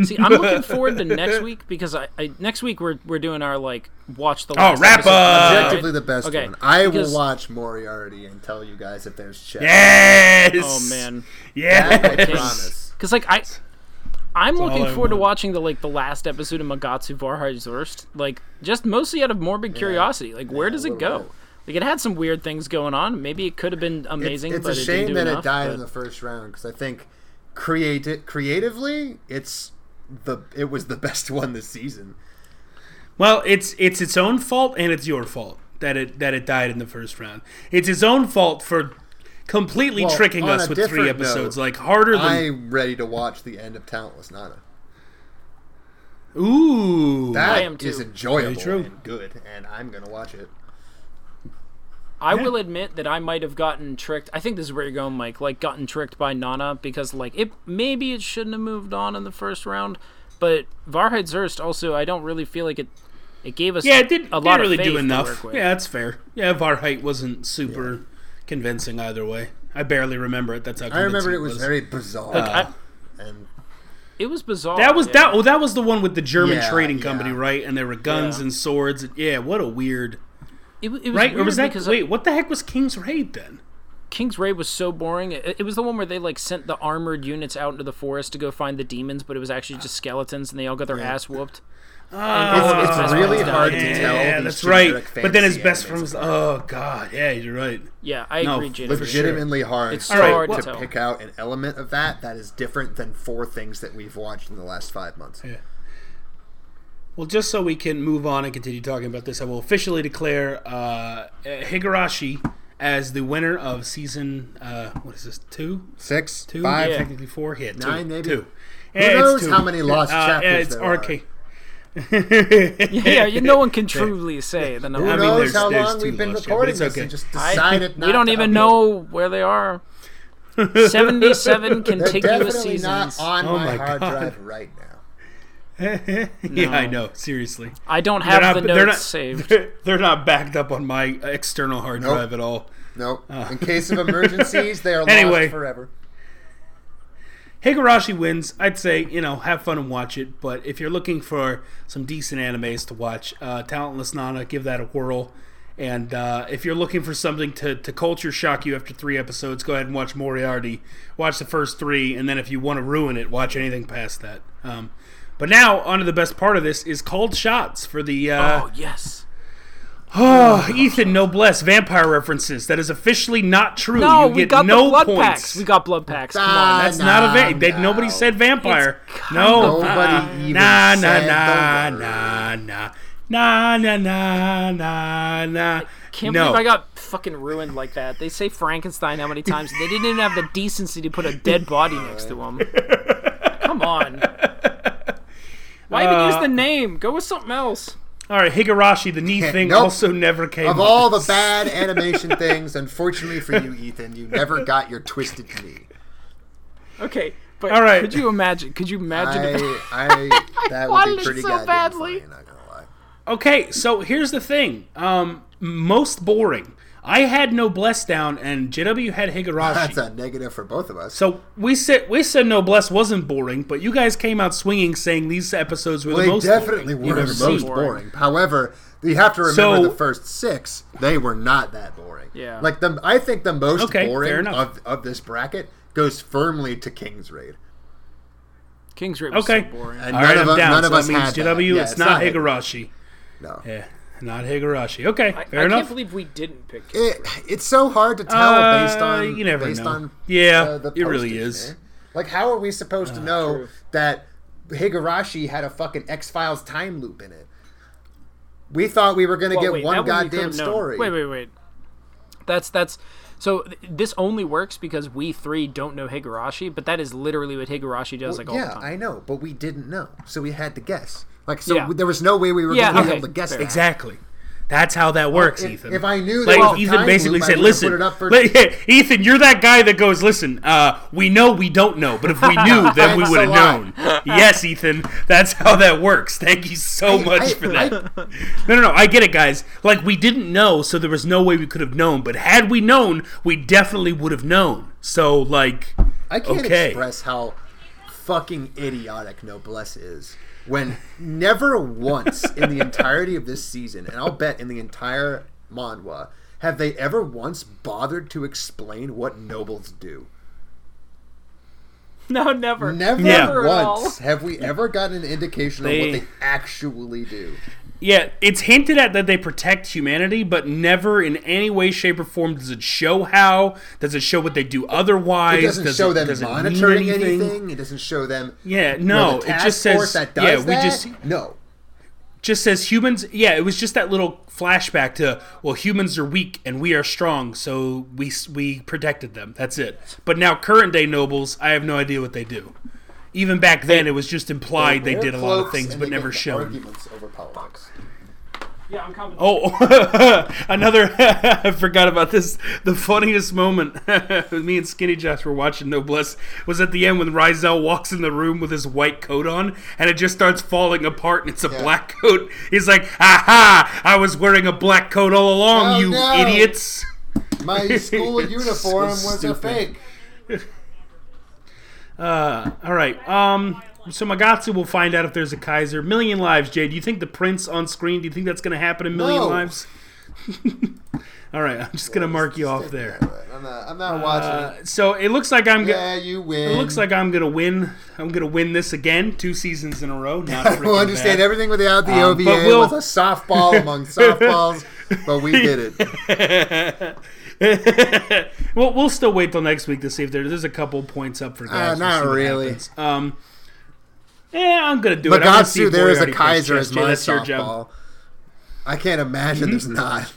See. I'm looking forward to next week because I, I next week we're we're doing our like watch the Oh, last wrap episode. up! Objectively the best Okay, one. I because- will watch Moriarty and tell you guys if there's chess. Yes! Oh man. Yes! That I promise. Because like I, I'm all looking forward to watching the like the last episode of Magatsu Wahrheit Zuerst. Like just mostly out of morbid curiosity. Like where Yeah, does it go? bit. Like it had some weird things going on. Maybe it could have been amazing, it's but a it shame didn't do that enough. it died but- in the first round because I think create creatively, it's the it was the best one this season. Well, it's it's its own fault and it's your fault that it that it died in the first round. It's its own fault for completely Well, tricking us with three episodes, note, like harder than I'm ready to watch the end of Talentless Nana. ooh. That I am is enjoyable true. and good, and I'm gonna watch it. I will admit that I might have gotten tricked. I think this is where you're going, Mike. Like gotten tricked by Nana because like it maybe it shouldn't have moved on in the first round, but Wahrheit Zuerst also I don't really feel like it. It gave us yeah, it did, a didn't lot really of faith do to enough. work with. Yeah, that's fair. Yeah, Wahrheit wasn't super convincing either way. I barely remember it. That's how I remember it was very bizarre, Like, I- and It was bizarre. That was yeah. that. Oh, that was the one with the German Yeah, trading yeah. company, right? And there were guns Yeah. and swords. Yeah, what a weird. It, it was Right? Or was that? because Wait, uh, what the heck was King's Raid then? King's Raid was so boring. It, it was the one where they like sent the armored units out into the forest to go find the demons, but it was actually just skeletons, and they all got their ass whooped. Ah, it's, Oh, it's best really hard died. to tell. Yeah, that's right. But then his best animes friend was. Oh God, yeah, you're right. Yeah, I No, agree, JW. legit- legitimately hard It's so hard to to pick out an element of that that is different than four things that we've watched in the last five months. Well, just so we can move on and continue talking about this, I will officially declare uh, Higurashi as the winner of season. Uh, what is this? Two, Six, two, five. Yeah. technically four. Yeah, two, Nine, maybe? two. Who Yeah, knows two. how many lost Uh, chapters yeah, it's there are? RK. yeah, you, no one can truly say the number. Who I mean, knows there's- how there's long we've been lost, yeah, but recording it's this okay. and just I- decided not we don't to even upload. know where they are. Seventy-seven They're contiguous definitely seasons. not on Oh my, my hard God. drive right now. yeah, I know. Seriously, I don't They're have not- the they're notes not- saved. They're not backed up on my external hard Nope. drive at all. No. In case of emergencies, they are Uh. Anyway. lost forever. Higurashi wins. I'd say, you know, have fun and watch it. But if you're looking for some decent animes to watch, uh, Talentless Nana, give that a whirl. And uh, if you're looking for something to, to culture shock you after three episodes, go ahead and watch Moriarty. Watch the first three, and then if you want to ruin it, watch anything past that. Um, but now, on to the best part of this is called shots for the. Uh, Oh yes. oh, Ethan Noblesse vampire references. That is officially not true. No, you we get got no the blood points. packs. We got blood packs. Come Ah, on. That's Nah, not a va- they, no. Nobody said vampire. No, Nobody even nah, nah, said nah, the word. nah, nah, nah, nah, nah, nah, nah. Can't no. believe I got fucking ruined like that. They say Frankenstein how many times? They didn't even have the decency to put a dead body next to him. Come on. Why even Uh, use the name? Go with something else. All right, Higurashi, the knee thing Nope. also never came Of up. all the bad animation things, unfortunately for you, Ethan, you never got your twisted knee. Okay, but All right. could you imagine? Could you imagine? if- I, I, that would wanted be it pretty so goddamn badly. funny, not gonna lie. Okay, so here's the thing. Um, most boring. I had Noblesse down, and JW had Higurashi. That's a negative for both of us. So we said we said Noblesse wasn't boring, but you guys came out swinging, saying these episodes were Well, the they most definitely boring were the most seen. boring. However, you have to remember So- the first six; they were not that boring. Yeah. like the I think the most Okay, boring of, of this bracket goes firmly to King's Raid. King's Raid was Okay, so boring. And all right, none of I'm us- down. none of so us that means had that. JW. Yeah, it's, it's not not Higurashi. No, Yeah, not Higurashi. Okay, I, fair I enough. can't believe we didn't pick. It, it's so hard to tell Uh, based on you never based know. on Yeah, uh, the it really is. Uh, man. Like, how are we supposed to know true. that Higurashi had a fucking X Files time loop in it? We thought we were going to Well, get wait, one that goddamn could've known. story. Wait, wait, wait. That's that's. So th- this only works because we three don't know Higurashi, but that is literally what Higurashi does like all the yeah. I know, but we didn't know, so we had to guess. Like, so Yeah. there was no way we were Yeah, going to be able to guess that. Exactly. That's how that works, if- Ethan. if I knew like there was a Ethan time basically loop, said, would've "Listen, put it up for- li- Ethan, you're that guy that goes, listen, uh, we know we don't know, but if we knew, then we would have known." yes, Ethan, that's how that works. Thank you so I- much I- for that. no, no, no, I get it, guys. Like we didn't know, so there was no way we could have known. But had we known, we definitely would have known. So, like, I can't Okay. express how fucking idiotic Noblesse is. When never once in the entirety of this season, and I'll bet in the entire manhwa, have they ever once bothered to explain what nobles do. No, never. Never Yeah. Never at all. once have we ever gotten an indication They- of what they actually do. Yeah, it's hinted at that they protect humanity, but never in any way, shape, or form does it show how. Does it show what they do otherwise? It doesn't does show it, them does monitoring anything? anything. It doesn't show them. Yeah, no, the it just says that does yeah. We that? just no. Just says humans. Yeah, it was just that little flashback to well, humans are weak and we are strong, so we we protected them. That's it. But now current day nobles, I have no idea what they do. Even back then, it was just implied they wear did a lot of things, but never shown. Arguments over politics. Yeah, I'm coming. Oh, another. I forgot about this. The funniest moment me and Skinny Josh were watching Noblesse was at the end when Raizel walks in the room with his white coat on and it just starts falling apart and it's a Yeah. black coat. He's like, "Aha! I was wearing a black coat all along, Oh, you no. idiots." My school uniform so was a fake. Uh, all right. Um. So Magatsu will find out if there's a Kaiser. Million lives, Jay. Do you think the prince on screen? Do you think that's going to happen in Million No. Lives? all right. I'm just going to mark you off there. I'm not, I'm not watching Uh, so it looks like I'm. it. Go- Yeah, you win. It looks like I'm gonna win. I'm gonna win this again, two seasons in a row. Not I will understand bad. everything without the Um, OVA. but we'll- was a softball among softballs, but we did it. well, we'll still wait till next week to see if there, there's a couple points up for guys. Uh, not really. Um, yeah, I'm gonna do it. I'm gonna see Magatsu, there is a Kaiser as my that's your job. softball. I can't imagine there's not.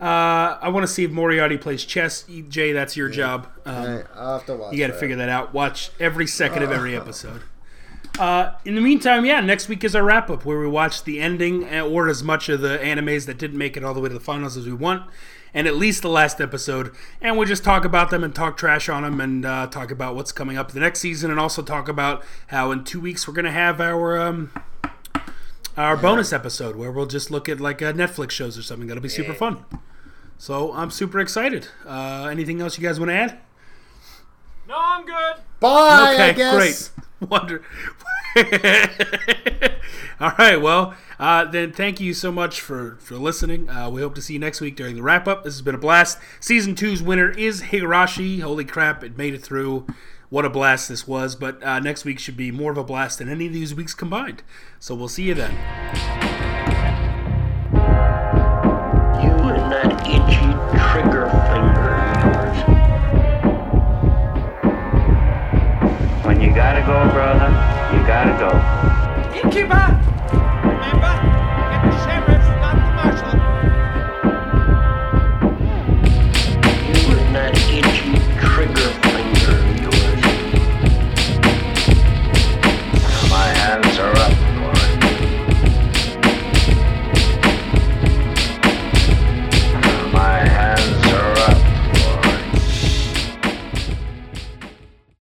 Uh, I want to see if Moriarty plays chess. Jay, that's your job. Um, I'll have to watch You got to figure that out. Watch every second of every episode. Uh, in the meantime, yeah, next week is our wrap up where we watch the ending uh, or as much of the animes that didn't make it all the way to the finals as we want, and at least the last episode. And we'll just talk about them and talk trash on them and uh, talk about what's coming up the next season and also talk about how in two weeks we're going to have our. Um, our bonus episode where we'll just look at like uh, Netflix shows or something. That'll be super fun. So I'm super excited. Uh, anything else you guys want to add? No, I'm good. Bye, Okay, I guess. great. Wonder. All right. Well, Uh, then thank you so much for, for listening. Uh, we hope to see you next week during the wrap up. This has been a blast. Season two's winner is Higurashi. Holy crap, it made it through. What a blast this was. But uh, next week should be more of a blast than any of these weeks combined. So we'll see you then. You and that itchy trigger finger. When you gotta go, brother, you gotta go. Incubus!